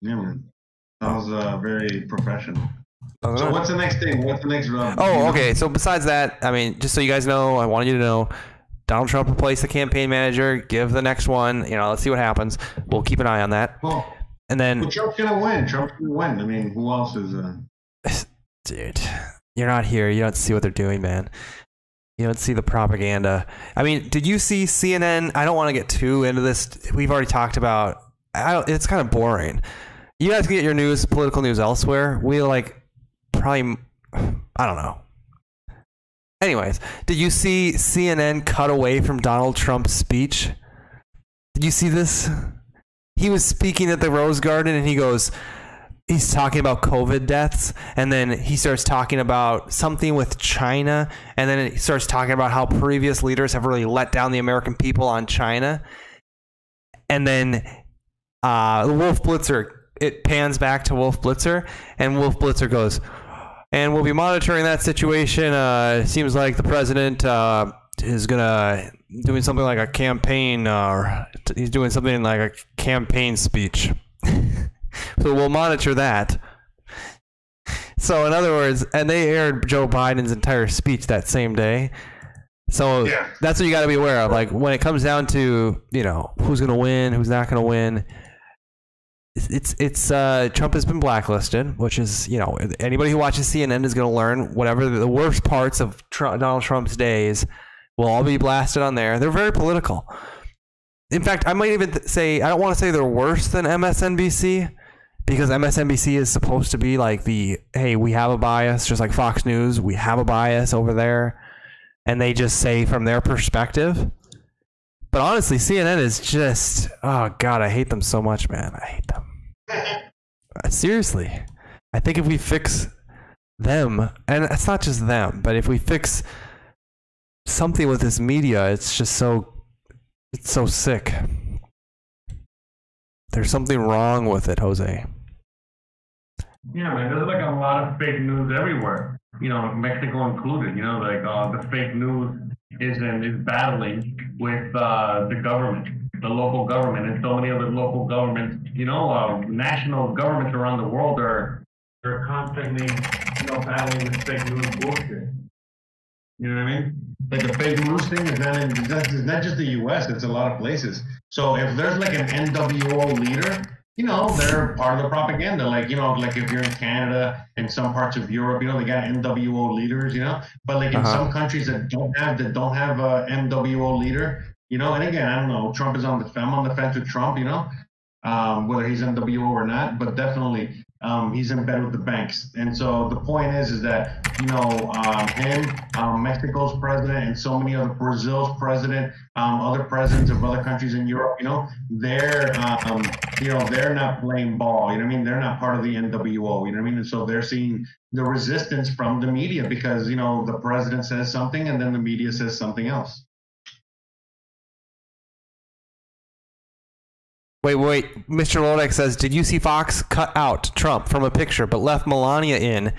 S1: yeah, man. That was uh, very professional. So what's the next thing? What's the next? Uh,
S2: Oh, okay. So besides that, I mean, just so you guys know, I wanted you to know, Donald Trump replaced the campaign manager. Give the next one. You know, let's see what happens. We'll keep an eye on that.
S1: Well,
S2: And then,
S1: well, Trump's gonna win. Trump's gonna win. I mean, who else is? Uh, [SIGHS]
S2: dude, you're not here. You don't see what they're doing, man. You don't see the propaganda. I mean, did you see CNN? I don't want to get too into this. We've already talked about. It's kind of boring. You guys get your news, political news elsewhere. We like probably. [SIGHS] I don't know. Anyways, did you see CNN cut away from Donald Trump's speech? Did you see this? He was speaking at the Rose Garden and he goes, he's talking about COVID deaths, and then he starts talking about something with China, and then he starts talking about how previous leaders have really let down the American people on China. And then uh, Wolf Blitzer, it pans back to Wolf Blitzer, and Wolf Blitzer goes, and we'll be monitoring that situation. Uh, it seems like the president uh, is gonna doing something like a campaign. Uh, he's doing something like a campaign speech. [LAUGHS] so we'll monitor that. So in other words, and they aired Joe Biden's entire speech that same day. So
S1: Yeah.
S2: that's what you got to be aware of. Like when it comes down to you know who's gonna win, who's not gonna win. It's it's, uh, Trump has been blacklisted, which is you know anybody who watches CNN is going to learn whatever the worst parts of Trump, Donald Trump's days will all be blasted on there. They're very political. In fact, I might even say I don't want to say they're worse than MSNBC because MSNBC is supposed to be like the hey we have a bias, just like Fox News, we have a bias over there, and they just say from their perspective. But honestly, CNN is just oh god, I hate them so much, man. I hate them. [LAUGHS] Uh, Seriously, I think if we fix them, and it's not just them, but if we fix something with this media, it's just so it's so sick. There's something wrong with it, Jose.
S1: Yeah, man, there's like a lot of fake news everywhere. You know, Mexico included. You know, like uh, the fake news is in, is battling with uh, the government, the local government, and so many other local governments. You know, uh, national governments around the world are are constantly, you know, battling this fake news bullshit. You know what I mean? Like the fake news thing is not, not, it's not just the U.S. It's a lot of places. So if there's like an NWO leader, you know, they're part of the propaganda. Like, you know, like if you're in Canada and some parts of Europe, you know, they got NWO leaders, you know. But like in
S2: Uh-huh.
S1: some countries that don't have that don't have a NWO leader, you know. And again, I don't know. Trump is on the I'm on the fence with Trump, you know, um, whether he's NWO or not. But definitely, um, he's in bed with the banks. And so the point is, is that you know, um, him, um, Mexico's president, and so many other Brazil's president, um, other presidents of other countries in Europe, you know, they're, um, you know, they're not playing ball. You know what I mean? They're not part of the NWO. You know what I mean? And so they're seeing the resistance from the media because you know the president says something and then the media says something else.
S2: Wait, wait. Mr. Lodak says, "Did you see Fox cut out Trump from a picture but left Melania in?"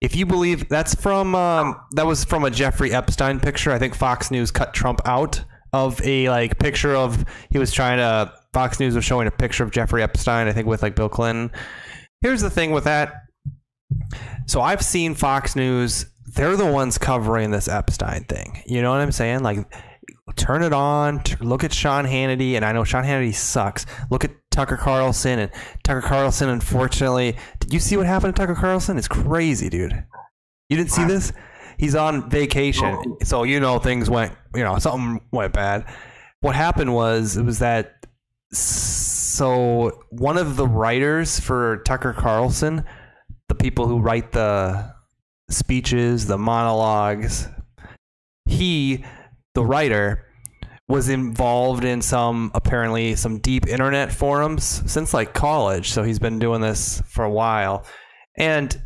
S2: If you believe that's from um, that was from a Jeffrey Epstein picture. I think Fox News cut Trump out of a like picture of he was trying to. Fox News was showing a picture of Jeffrey Epstein. I think with like Bill Clinton. Here's the thing with that. So I've seen Fox News. They're the ones covering this Epstein thing. You know what I'm saying? Like, turn it on. Look at Sean Hannity, and I know Sean Hannity sucks. Look at Tucker Carlson, and Tucker Carlson. Unfortunately, did you see what happened to Tucker Carlson? It's crazy, dude. You didn't see this? He's on vacation, so you know things went. You know something went bad. What happened was it was that. So one of the writers for Tucker Carlson the people who write the speeches, the monologues. He, the writer, was involved in some apparently some deep internet forums since like college. So he's been doing this for a while, and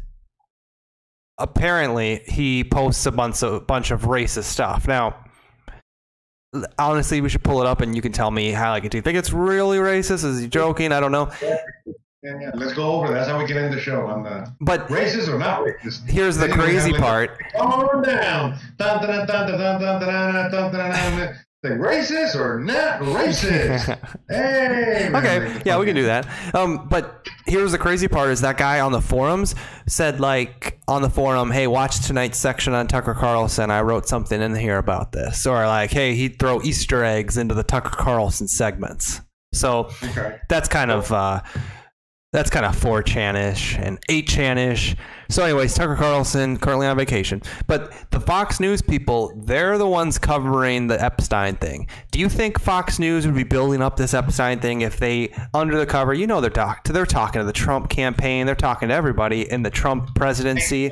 S2: apparently he posts a bunch of bunch of racist stuff. Now, honestly, we should pull it up and you can tell me how. Like, do you think it's really racist? Is he joking? I don't know.
S1: Yeah, yeah. Let's go over. that. That's how we get end the show. On the
S2: But
S1: racist or not racist.
S2: here's the crazy part.
S1: Come on down. Like racist or not racist. [LAUGHS] hey.
S2: Okay. Yeah, we can do that. Um, but here's the crazy part: is that guy on the forums said like on the forum, "Hey, watch tonight's section on Tucker Carlson. I wrote something in here about this," or like, "Hey, he'd throw Easter eggs into the Tucker Carlson segments." So
S1: okay.
S2: that's kind of. Uh, that's kind of 4chan-ish and 8chan-ish. So anyways, Tucker Carlson currently on vacation. But the Fox News people, they're the ones covering the Epstein thing. Do you think Fox News would be building up this Epstein thing if they under the cover, you know they're talk they're talking to the Trump campaign, they're talking to everybody in the Trump presidency.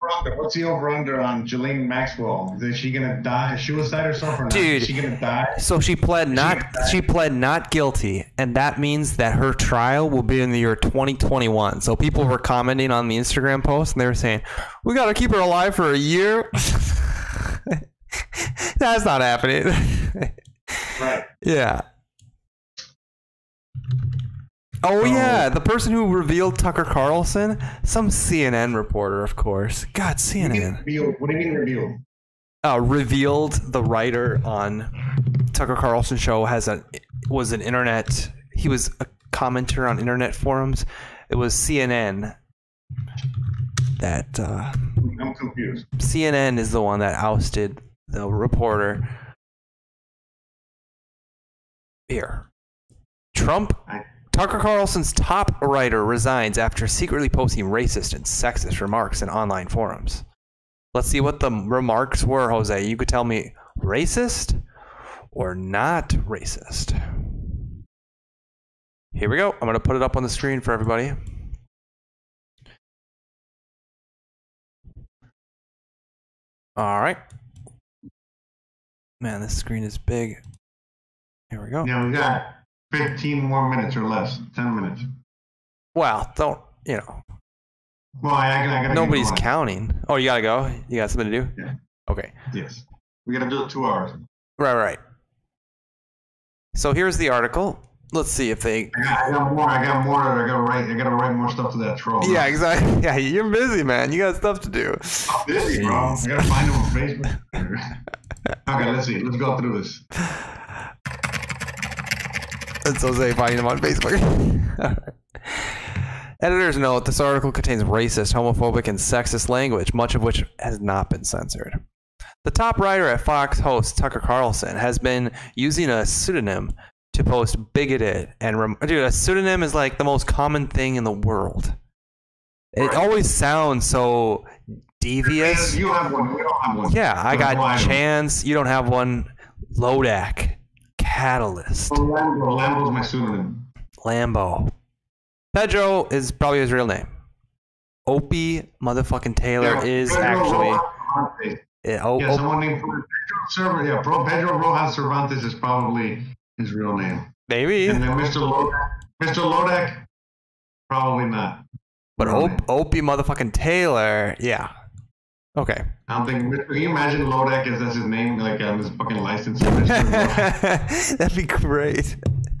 S1: What's the the over-under on Jillian Maxwell? Is she gonna die? Suicide something? Or not?
S2: Dude.
S1: Is she gonna die?
S2: So she pled not she pled not guilty, and that means that her trial will be in the year 2021. So people were commenting on the Instagram post, and they were saying, "We got to keep her alive for a year." [LAUGHS] That's not happening. [LAUGHS]
S1: Right.
S2: yeah. Oh yeah, the person who revealed Tucker Carlson, some CNN reporter, of course. God, CNN
S1: Reveal. What do you mean reveal?
S2: uh, revealed the writer on Tucker Carlson show has a was an internet. He was a commenter on internet forums. It was CNN that uh,
S1: I'm confused.
S2: CNN is the one that ousted the reporter. Here, Trump.
S1: I-
S2: Tucker Carlson's top writer resigns after secretly posting racist and sexist remarks in online forums. Let's see what the remarks were, Jose. You could tell me racist or not racist. Here we go. I'm going to put it up on the screen for everybody. All right. Man, this screen is big. Here we go.
S1: Yeah, we got 15 more minutes or less. 10 minutes.
S2: Well, don't, you know,
S1: Well, I, I, I gotta.
S2: nobody's counting. Oh, you got to go? You got something to do?
S1: Yeah.
S2: Okay.
S1: Yes. We gotta do it two hours.
S2: Right, right. So here's the article. Let's see if they.
S1: I got, I got more. I got more. I gotta write. I gotta write more stuff to that troll.
S2: Yeah, exactly. [LAUGHS] Yeah, you're busy, man. You got stuff to do.
S1: I'm busy, bro. I gotta find him on Facebook. [LAUGHS] okay, let's see. Let's go through this.
S2: That's Jose finding them on Facebook. [LAUGHS] Editors note this article contains racist, homophobic, and sexist language, much of which has not been censored. The top writer at Fox host Tucker Carlson has been using a pseudonym to post bigoted and rem- dude. A pseudonym is like the most common thing in the world. It
S1: Right.
S2: always sounds so devious.
S1: You have one. We don't have one.
S2: Yeah, I got Chance. You don't have one. Lodak, Catalyst.
S1: Lambo. Lambo's my pseudonym.
S2: Lambo. Pedro is probably his real name. Opie motherfucking Taylor
S1: Yeah,
S2: is
S1: Pedro
S2: actually.
S1: Rojas
S2: Yeah, oh,
S1: Yeah,
S2: oh,
S1: someone named Pedro Cervantes. Yeah, Pedro Rojas Cervantes is probably his real name.
S2: maybe.
S1: And then Mr. Lodak. Mr. Lodak, probably not.
S2: But Op- Opie motherfucking Taylor, yeah. Okay.
S1: I don't think. Can you imagine Lodak as that's his name, like on his fucking license? [LAUGHS]
S2: That'd be great. [LAUGHS]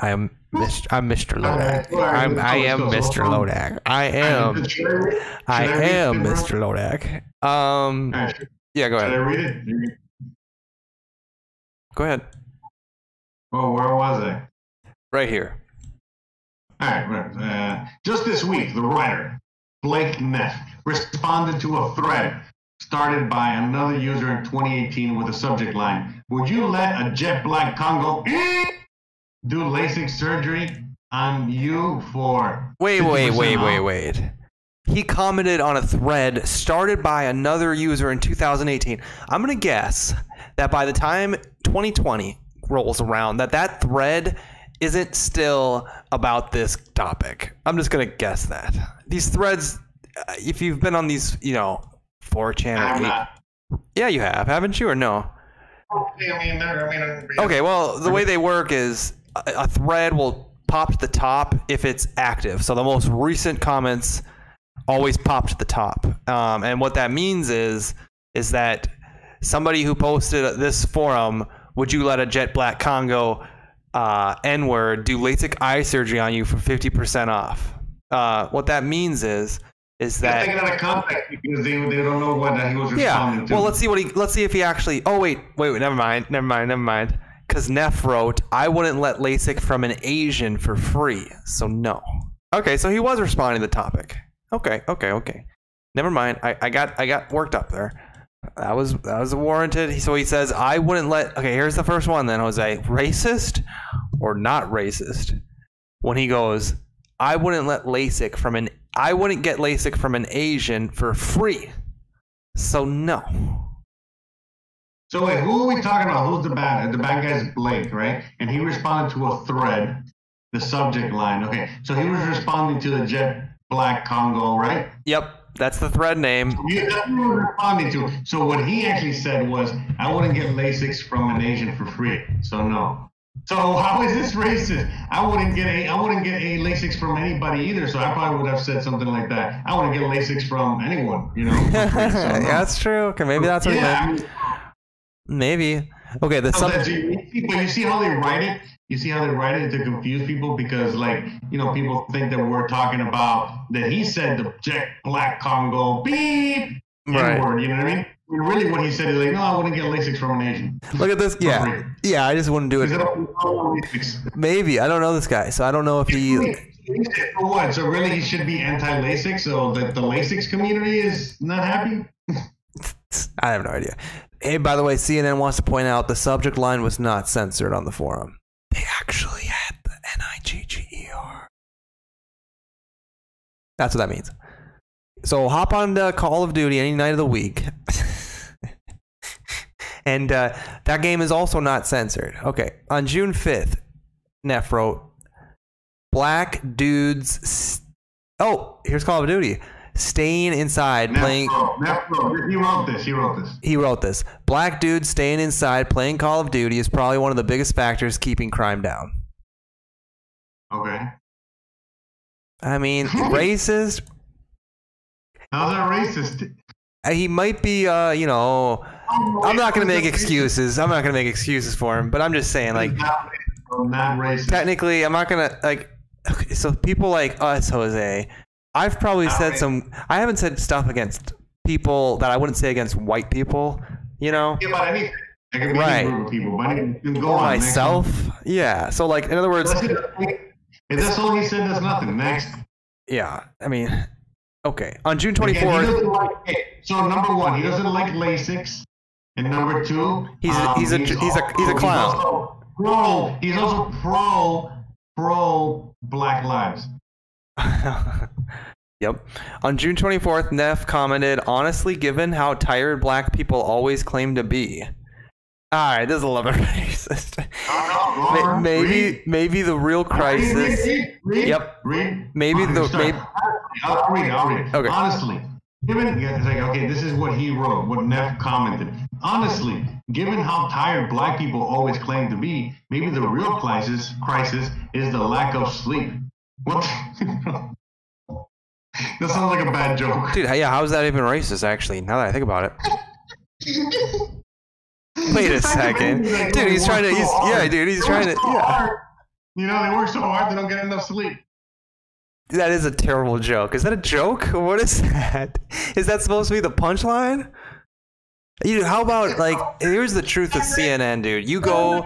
S2: I am Mr. I'm Mr. Lodak. I'm I am Mr. Lodak. I am
S1: I read-
S2: I
S1: should read
S2: am? Mr. Lodak. Um
S1: All right, should
S2: yeah, go
S1: should I
S2: ahead.
S1: read it?
S2: Go ahead.
S1: Oh, where was I?
S2: Right here.
S1: All right, right. Uh, just this week, the writer Blake Neff responded to a thread started by another user in 2018 with a subject line Would you let a jet black Congo do LASIK surgery on you for.
S2: Wait, wait, wait,
S1: off?
S2: wait, wait. He commented on a thread started by another user in 2018. I'm gonna guess that by the time 2020 rolls around, that that thread isn't still about this topic. I'm just gonna guess that these threads, uh, if you've been on these, you know, 4chan,
S1: I'm
S2: or
S1: not.
S2: yeah, you have, haven't you, or no?
S1: I mean, I mean, I'm-
S2: Okay, well, the way they work is a, a thread will pop to the top if it's active. So the most recent comments always pop to the top. Um, and what that means is is that somebody who posted this forum, would you let a jet black Congo uh, N word do LASIK eye surgery on you for 50% off? Uh, what that means is is that
S1: out of context because they, they don't know what he was
S2: yeah.
S1: to.
S2: Well, let's see what he. Let's see if he actually. Oh wait, wait, wait. Never mind. Never mind. Never mind. Because Neff wrote, "I wouldn't let LASIK from an Asian for free." So no. Okay, so he was responding to the topic. Okay, okay, okay. Never mind. I, I got I got worked up there. That was that was warranted. So he says, "I wouldn't let." Okay, here's the first one. Then Jose, racist or not racist? When he goes, "I wouldn't let LASIK from an I wouldn't get LASIK from an Asian for free." So no.
S1: So wait, who are we talking about? Who's the bad? The bad guy's Blake, right? And he responded to a thread, the subject line. Okay, so he was responding to the Jet Black Congo, right?
S2: Yep, that's the thread name.
S1: Yeah, that's what he was responding to. So what he actually said was, "I wouldn't get LASIKs from an Asian for free." So no. So how is this racist? I wouldn't get a I wouldn't get a LASIKs from anybody either. So I probably would have said something like that. I wouldn't get LASIKs from anyone, you know. [LAUGHS] So,
S2: that's true. Okay, maybe that's what
S1: yeah,
S2: he meant. Maybe. Okay, the
S1: So
S2: sub-
S1: you see how they write it. You see how they write it to confuse people because, like, you know, people think that we're talking about that he said the Jack Black Congo beep
S2: Right.
S1: N-word, You know what I mean? Really, what he said is like, no, I wouldn't get LASIK from an Asian.
S2: Look at this. Yeah, yeah. I just wouldn't do it.
S1: I don't know LASIKs.
S2: Maybe I don't know this guy, so I don't know if he.
S1: For what? So really, he should be anti-LASIK, so that the LASIK community is not happy. [LAUGHS]
S2: I have no idea. Hey, by the way, CNN wants to point out the subject line was not censored on the forum. That's what that means. So hop on to Call of Duty any night of the week. [LAUGHS] and uh, that game is also not censored. Okay, on June 5th, Neff wrote, Black dudes. s oh, here's Call of Duty. Staying inside playing.
S1: Nefro, he wrote this. He wrote this.
S2: He wrote this. Black dudes staying inside playing Call of Duty is probably one of the biggest factors keeping crime down.
S1: Okay.
S2: I mean, [LAUGHS] racist.
S1: How's that racist?
S2: uh, He might be, uh, you know. I'm not gonna make excuses. I'm not gonna make excuses for him, but I'm just saying, like,
S1: not racist. Not racist.
S2: technically, I'm not gonna like. okay, So people like us, Jose, I've probably said some. I haven't said stuff against people that I wouldn't say against white people. You know,
S1: Yeah, about anything. I can
S2: Right.
S1: any group of people, but I can go
S2: myself. Yeah. So like, in other words.
S1: If that's all he said, that's nothing. Next.
S2: yeah. I mean, okay. On June 24th.
S1: like- so number one, he doesn't like LASIKs, and number two,
S2: He's a-
S1: um,
S2: he's a- he's a- he's a clown.
S1: also pro. He's also pro pro Black Lives. [LAUGHS]
S2: yep. On June 24th, Neff commented, honestly, given how tired black people always claim to be. All right, this is a little bit [LAUGHS] racist.
S1: No, go
S2: Ma-
S1: on,
S2: maybe,
S1: read.
S2: maybe the real crisis.
S1: read, read,
S2: Yep. Maybe
S1: Okay,
S2: the- maybe-
S1: I'll, read it. I'll read.
S2: Okay.
S1: Honestly, given it's like okay, this is what he wrote. What Neff commented. Honestly, given how tired Black people always claim to be, maybe the real crisis crisis is the lack of sleep. What? [LAUGHS] that sounds like a bad joke.
S2: Dude, yeah, how is that even racist, actually, now that I think about it? [LAUGHS] Wait a second. Dude, he's trying to, he's, yeah, dude, he's trying to, yeah.
S1: You know, they work so hard they don't get enough sleep.
S2: That is a terrible joke. Is that a joke? What is that? Is that supposed to be the punchline? You, how about like? Here's the truth of CNN, dude. You go.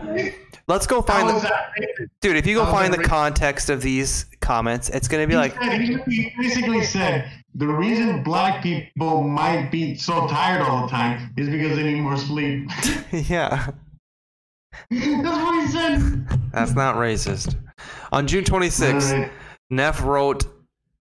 S2: Let's go find
S1: How
S2: the
S1: that
S2: dude. If you go
S1: How
S2: find the context of these comments, it's going to be like,
S1: He he basically said the reason black people might be so tired all the time is because they need more sleep. [LAUGHS] [LAUGHS]
S2: yeah,
S1: That's what he said.
S2: that's not racist. On June 26th,
S1: Alright.
S2: Neff wrote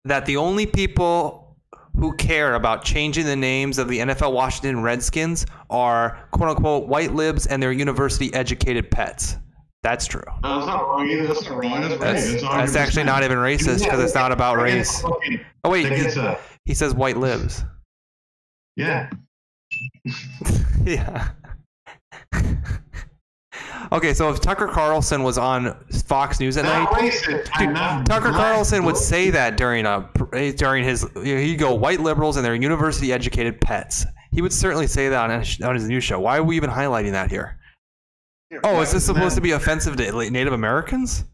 S2: that the only people who care about changing the names of the NFL Washington Redskins are quote unquote white libs and their university educated pets. That's true.
S1: That's not wrong either. That's not wrong. That's right.
S2: That's, actually not even racist because it's not about race. Oh wait, he, he says white libs.
S1: yeah. [LAUGHS]
S2: yeah. [LAUGHS] okay, so if Tucker Carlson was on Fox News at
S1: Not
S2: night, Dude, Tucker. Carlson would say that during a eh, during his he'd go white liberals and their university educated pets. He would certainly say that on his, on his news show. Why are we even highlighting that here? Oh, is this supposed to be offensive to Native Americans?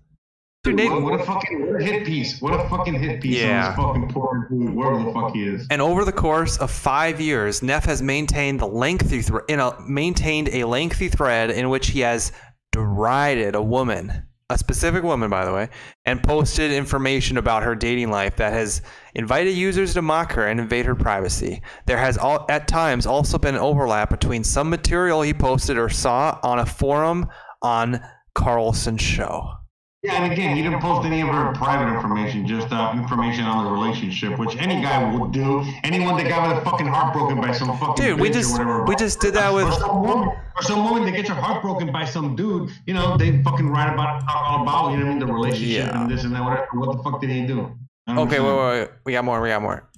S2: Dude,
S1: Dude,
S2: Nate-
S1: what, what a fucking what a hit piece. What a fucking hit piece
S2: Yeah.
S1: on this fucking poor dude, wherever the fuck he is.
S2: And over the course of five years, Neff has maintained the lengthy thre- in a, maintained a lengthy thread in which he has derided a woman, a specific woman, by the way, and posted information about her dating life that has invited users to mock her and invade her privacy. There has all, at times also been overlap between some material he posted or saw on a forum on Carlson's show.
S1: Yeah, and again, he didn't post any of her private information, just uh, information on the relationship, which any guy would do. Anyone that got their fucking heart broken by some fucking
S2: Dude, we just- we just did that with-
S1: or some woman, or some woman that gets her heart broken by some dude. You know, they fucking write about it, talk all about you know what I mean, the relationship
S2: Yeah.
S1: and this and that. Whatever. What the fuck did he do?
S2: Okay, wait, wait, wait. We got more. We got more.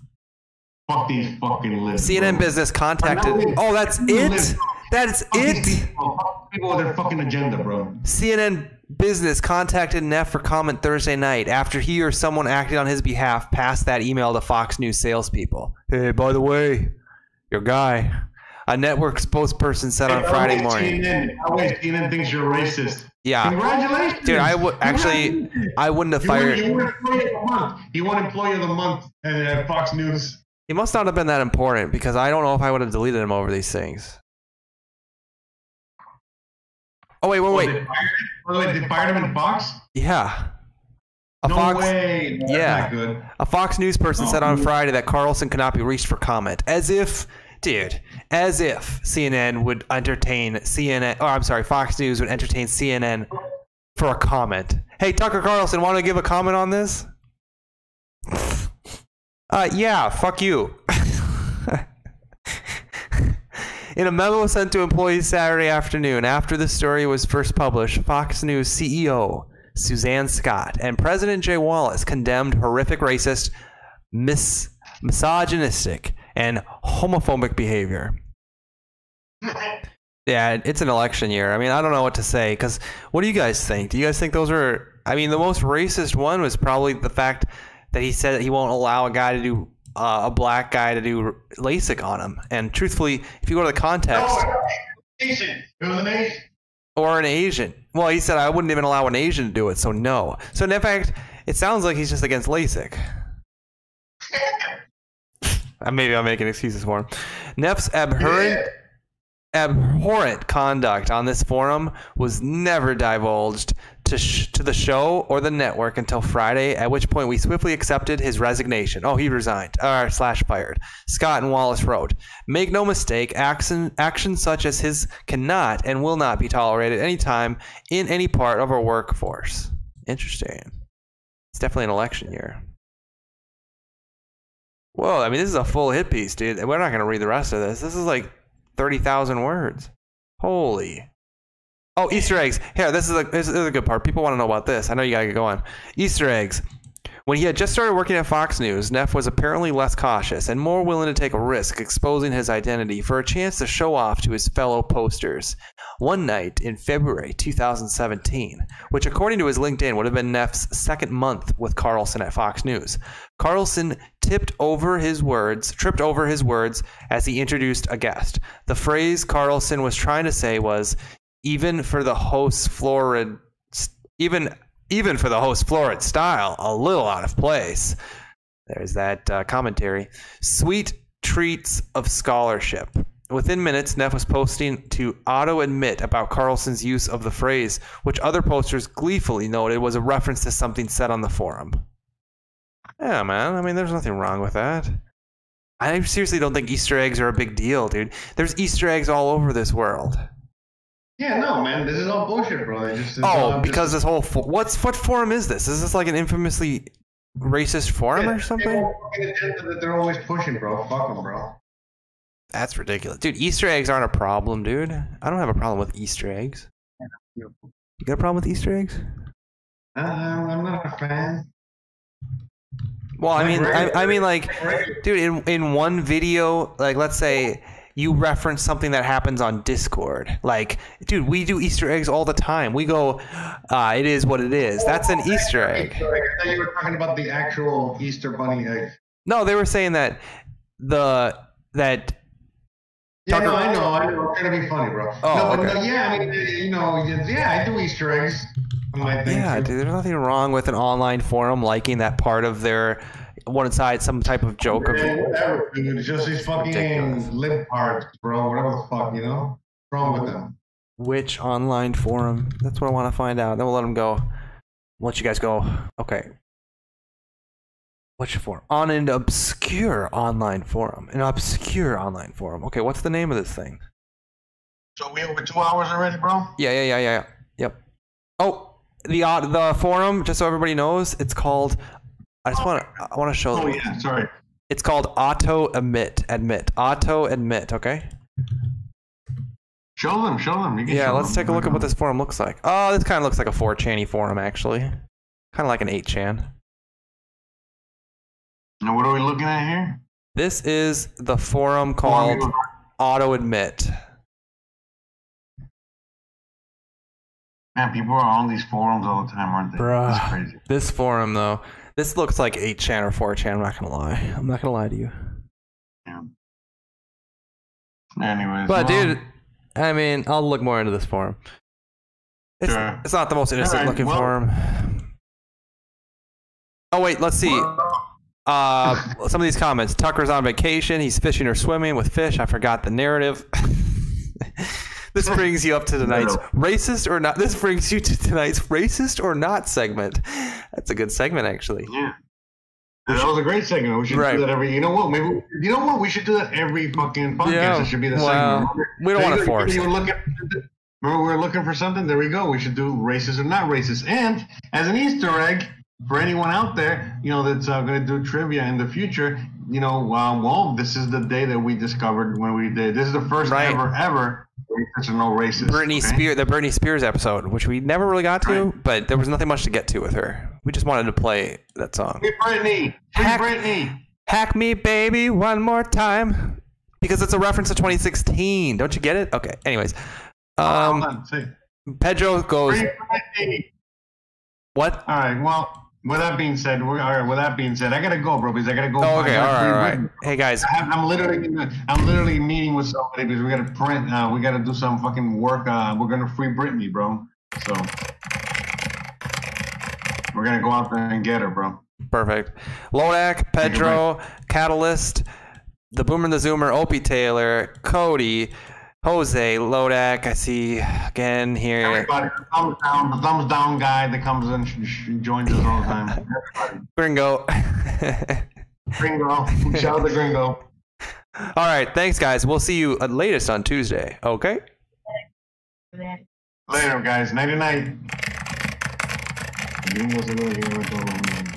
S1: Fuck these fucking lists.
S2: CNN
S1: bro.
S2: Business contacted. Oh, that's it. That's
S1: Fuck these
S2: it.
S1: people. People with their fucking agenda, bro.
S2: CNN Business contacted Neff for comment Thursday night after he or someone acted on his behalf passed that email to Fox News salespeople. Hey, by the way, your guy, a network spokesperson said on
S1: Hey,
S2: Friday
S1: always
S2: morning.
S1: CNN, always CNN thinks you're racist.
S2: Yeah.
S1: Congratulations,
S2: Dude, I would actually, I wouldn't have
S1: You won,
S2: fired.
S1: you won Employee of the Month. You won Employee of the Month at uh, Fox News.
S2: He must not have been that important because I don't know if I would have deleted him over these things. Oh wait, wait,
S1: Oh,
S2: wait.
S1: they fired him? By the way, they fired him in Fox?
S2: Yeah. A
S1: No
S2: Fox,
S1: way. That's
S2: Yeah.
S1: good.
S2: A Fox News person
S1: Oh,
S2: said on? Friday that Carlson could not be reached for comment, as if, dude, as if CNN would entertain CNN, or I'm sorry, Fox News would entertain CNN for a comment. Hey, Tucker Carlson, want to give a comment on this? [LAUGHS] Uh, yeah, fuck you. [LAUGHS] In a memo sent to employees Saturday afternoon after the story was first published, Fox News CEO Suzanne Scott and President Jay Wallace condemned horrific racist, mis- misogynistic, and homophobic behavior. Yeah, it's an election year. I mean, I don't know what to say because what do you guys think? Do you guys think those are? I mean, the most racist one was probably the fact that he said that he won't allow a guy to do uh, a black guy to do LASIK on him. And truthfully, if you go to the context,
S1: Asian. It was an Asian.
S2: or an Asian, well, he said I wouldn't even allow an Asian to do it, so no. So in fact, it sounds like he's just against LASIK. [LAUGHS] Uh, Maybe I'm making excuses for him. Neff's abhorrent abhorrent conduct on this forum was never divulged to, sh- to the show or the network until Friday, at which point we swiftly accepted his resignation. Oh, he resigned, or slash fired. Scott and Wallace wrote, Make no mistake, action, actions such as his cannot and will not be tolerated anytime in any part of our workforce. Interesting. It's definitely an election year. Whoa, I mean, this is a full hit piece, dude. We're not going to read the rest of this. This is like 30,000 words. Holy. Oh, Easter eggs. Here, this is a this is a good part. People want to know about this. I know you gotta get going. Easter eggs. When he had just started working at Fox News, Neff was apparently less cautious and more willing to take a risk exposing his identity for a chance to show off to his fellow posters. One night in February 2017, which according to his LinkedIn would have been Neff's second month with Carlson at Fox News, Carlson tipped over his words, tripped over his words as he introduced a guest. The phrase Carlson was trying to say was, even for the host's florid, even even for the host's florid style, a little out of place. There's that uh, commentary. Sweet treats of scholarship. Within minutes, Neff was posting to AutoAdmit about Carlson's use of the phrase, which other posters gleefully noted was a reference to something said on the forum. Yeah, man. I mean, there's nothing wrong with that. I seriously don't think Easter eggs are a big deal, dude. There's Easter eggs all over this world.
S1: Yeah, no, man. This is all bullshit, bro. Just, it's
S2: Oh,
S1: just-
S2: because this whole fo- what's what forum is this? Is this like an infamously racist forum
S1: Yeah,
S2: or something?
S1: have a fucking agenda that they're always pushing, bro. Fuck them, bro.
S2: That's ridiculous, dude. Easter eggs aren't a problem, dude. I don't have a problem with Easter eggs. You got a problem with Easter eggs?
S1: Uh, I'm not a fan.
S2: Well, I mean, I, I mean, like, dude, in in one video, like, let's say you reference something that happens on Discord, like, dude, we do Easter eggs all the time. We go, uh, it is what it is. That's an Easter egg.
S1: Easter egg. I thought you were talking about the actual Easter bunny egg.
S2: No, they were saying that the that
S1: Yeah, no, I know, I know. It's gonna be funny, bro.
S2: Oh,
S1: no,
S2: okay.
S1: no, yeah, I mean, you know, yeah, I do Easter eggs. my thing,
S2: Yeah,
S1: too.
S2: dude, there's nothing wrong with an online forum liking that part of their one side some type of joke of
S1: whatever, dude. Just these fucking lip parts, bro. Whatever the fuck, you know? What's wrong with them?
S2: which online forum. That's what I want to find out. Then we'll let them go. We'll let you guys go. Okay. What's your forum? On an obscure online forum. An obscure online forum. Okay, what's the name of this thing?
S1: So we over two hours already, bro?
S2: Yeah, yeah, yeah, yeah, yeah. Yep. Oh, the uh, the forum. Just so everybody knows, it's called. I just want to. I want to show.
S1: Oh
S2: them.
S1: yeah, sorry.
S2: It's called AutoAdmit. Admit. AutoAdmit. Okay.
S1: Show them, show them. You can
S2: Yeah,
S1: show
S2: let's
S1: them.
S2: take a look at what this forum looks like. Oh, this kind of looks like a 4chan forum, actually. Kind of like an 8chan.
S1: Now, what are we looking at here?
S2: This is the forum called AutoAdmit.
S1: Man, people are on these forums all the time, aren't they?
S2: Bruh. This forum, though, this looks like 8chan or 4chan. I'm not to lie. I'm not to lie to you.
S1: Yeah. Anyways.
S2: But,
S1: well,
S2: dude, I mean, I'll look more into this forum. It's,
S1: Sure.
S2: it's not the most innocent
S1: Alright,
S2: looking
S1: well-
S2: forum. Oh, wait, let's see. Uh, [LAUGHS] some of these comments. Tucker's on vacation. He's fishing or swimming with fish. I forgot the narrative. [LAUGHS] this brings you up to [LAUGHS] tonight's racist or not. This brings you to tonight's racist or not segment. That's a good segment, actually.
S1: Yeah. That was a great segment. We should
S2: Right.
S1: do that every. You know what? Maybe you know what? We should do that every fucking podcast.
S2: Yeah,
S1: It should be the
S2: well,
S1: segment.
S2: we don't wanna
S1: You-
S2: force
S1: You
S2: it.
S1: were. Remember, we were looking for something. There we go. We should do racist or not racist. And as an Easter egg for anyone out there, you know that's uh, going to do trivia in the future. You know, um, well, this is the day that we discovered when we did. This is the first
S2: Right.
S1: ever ever no racist.
S2: Britney
S1: okay?
S2: Spears, the Britney Spears episode, which we never really got to,
S1: Right.
S2: but there was nothing much to get to with her. We just wanted to play that song.
S1: Free Britney. Free
S2: Hack-
S1: Britney.
S2: Hack me, baby, one more time. Because it's a reference to 2016. Don't you get it? Okay. Anyways, um. Pedro goes. "What?
S1: All right. Well, with that being said, we're, all right. With that being said, I gotta go, bro, because I gotta go.
S2: Oh, okay. All right. All right. Hey guys,
S1: I I'm literally, I'm literally meeting with somebody because we gotta print. Uh, we gotta do some fucking work. Uh, we're gonna free Britney, bro. So we're gonna go out there and get her, bro.
S2: perfect. Lodak, Pedro, Catalyst, the Boomer and the Zoomer, Opie Taylor, Cody, Jose, Lodak. I see again here.
S1: Everybody, thumbs down, the thumbs down guy that comes in, sh- sh- joins us all the time. Everybody,
S2: Gringo.
S1: Gringo, shout out to Gringo.
S2: All right. Thanks, guys. We'll see you at latest on Tuesday. Okay.
S1: Later, guys. Nighty night. Gringo's a little-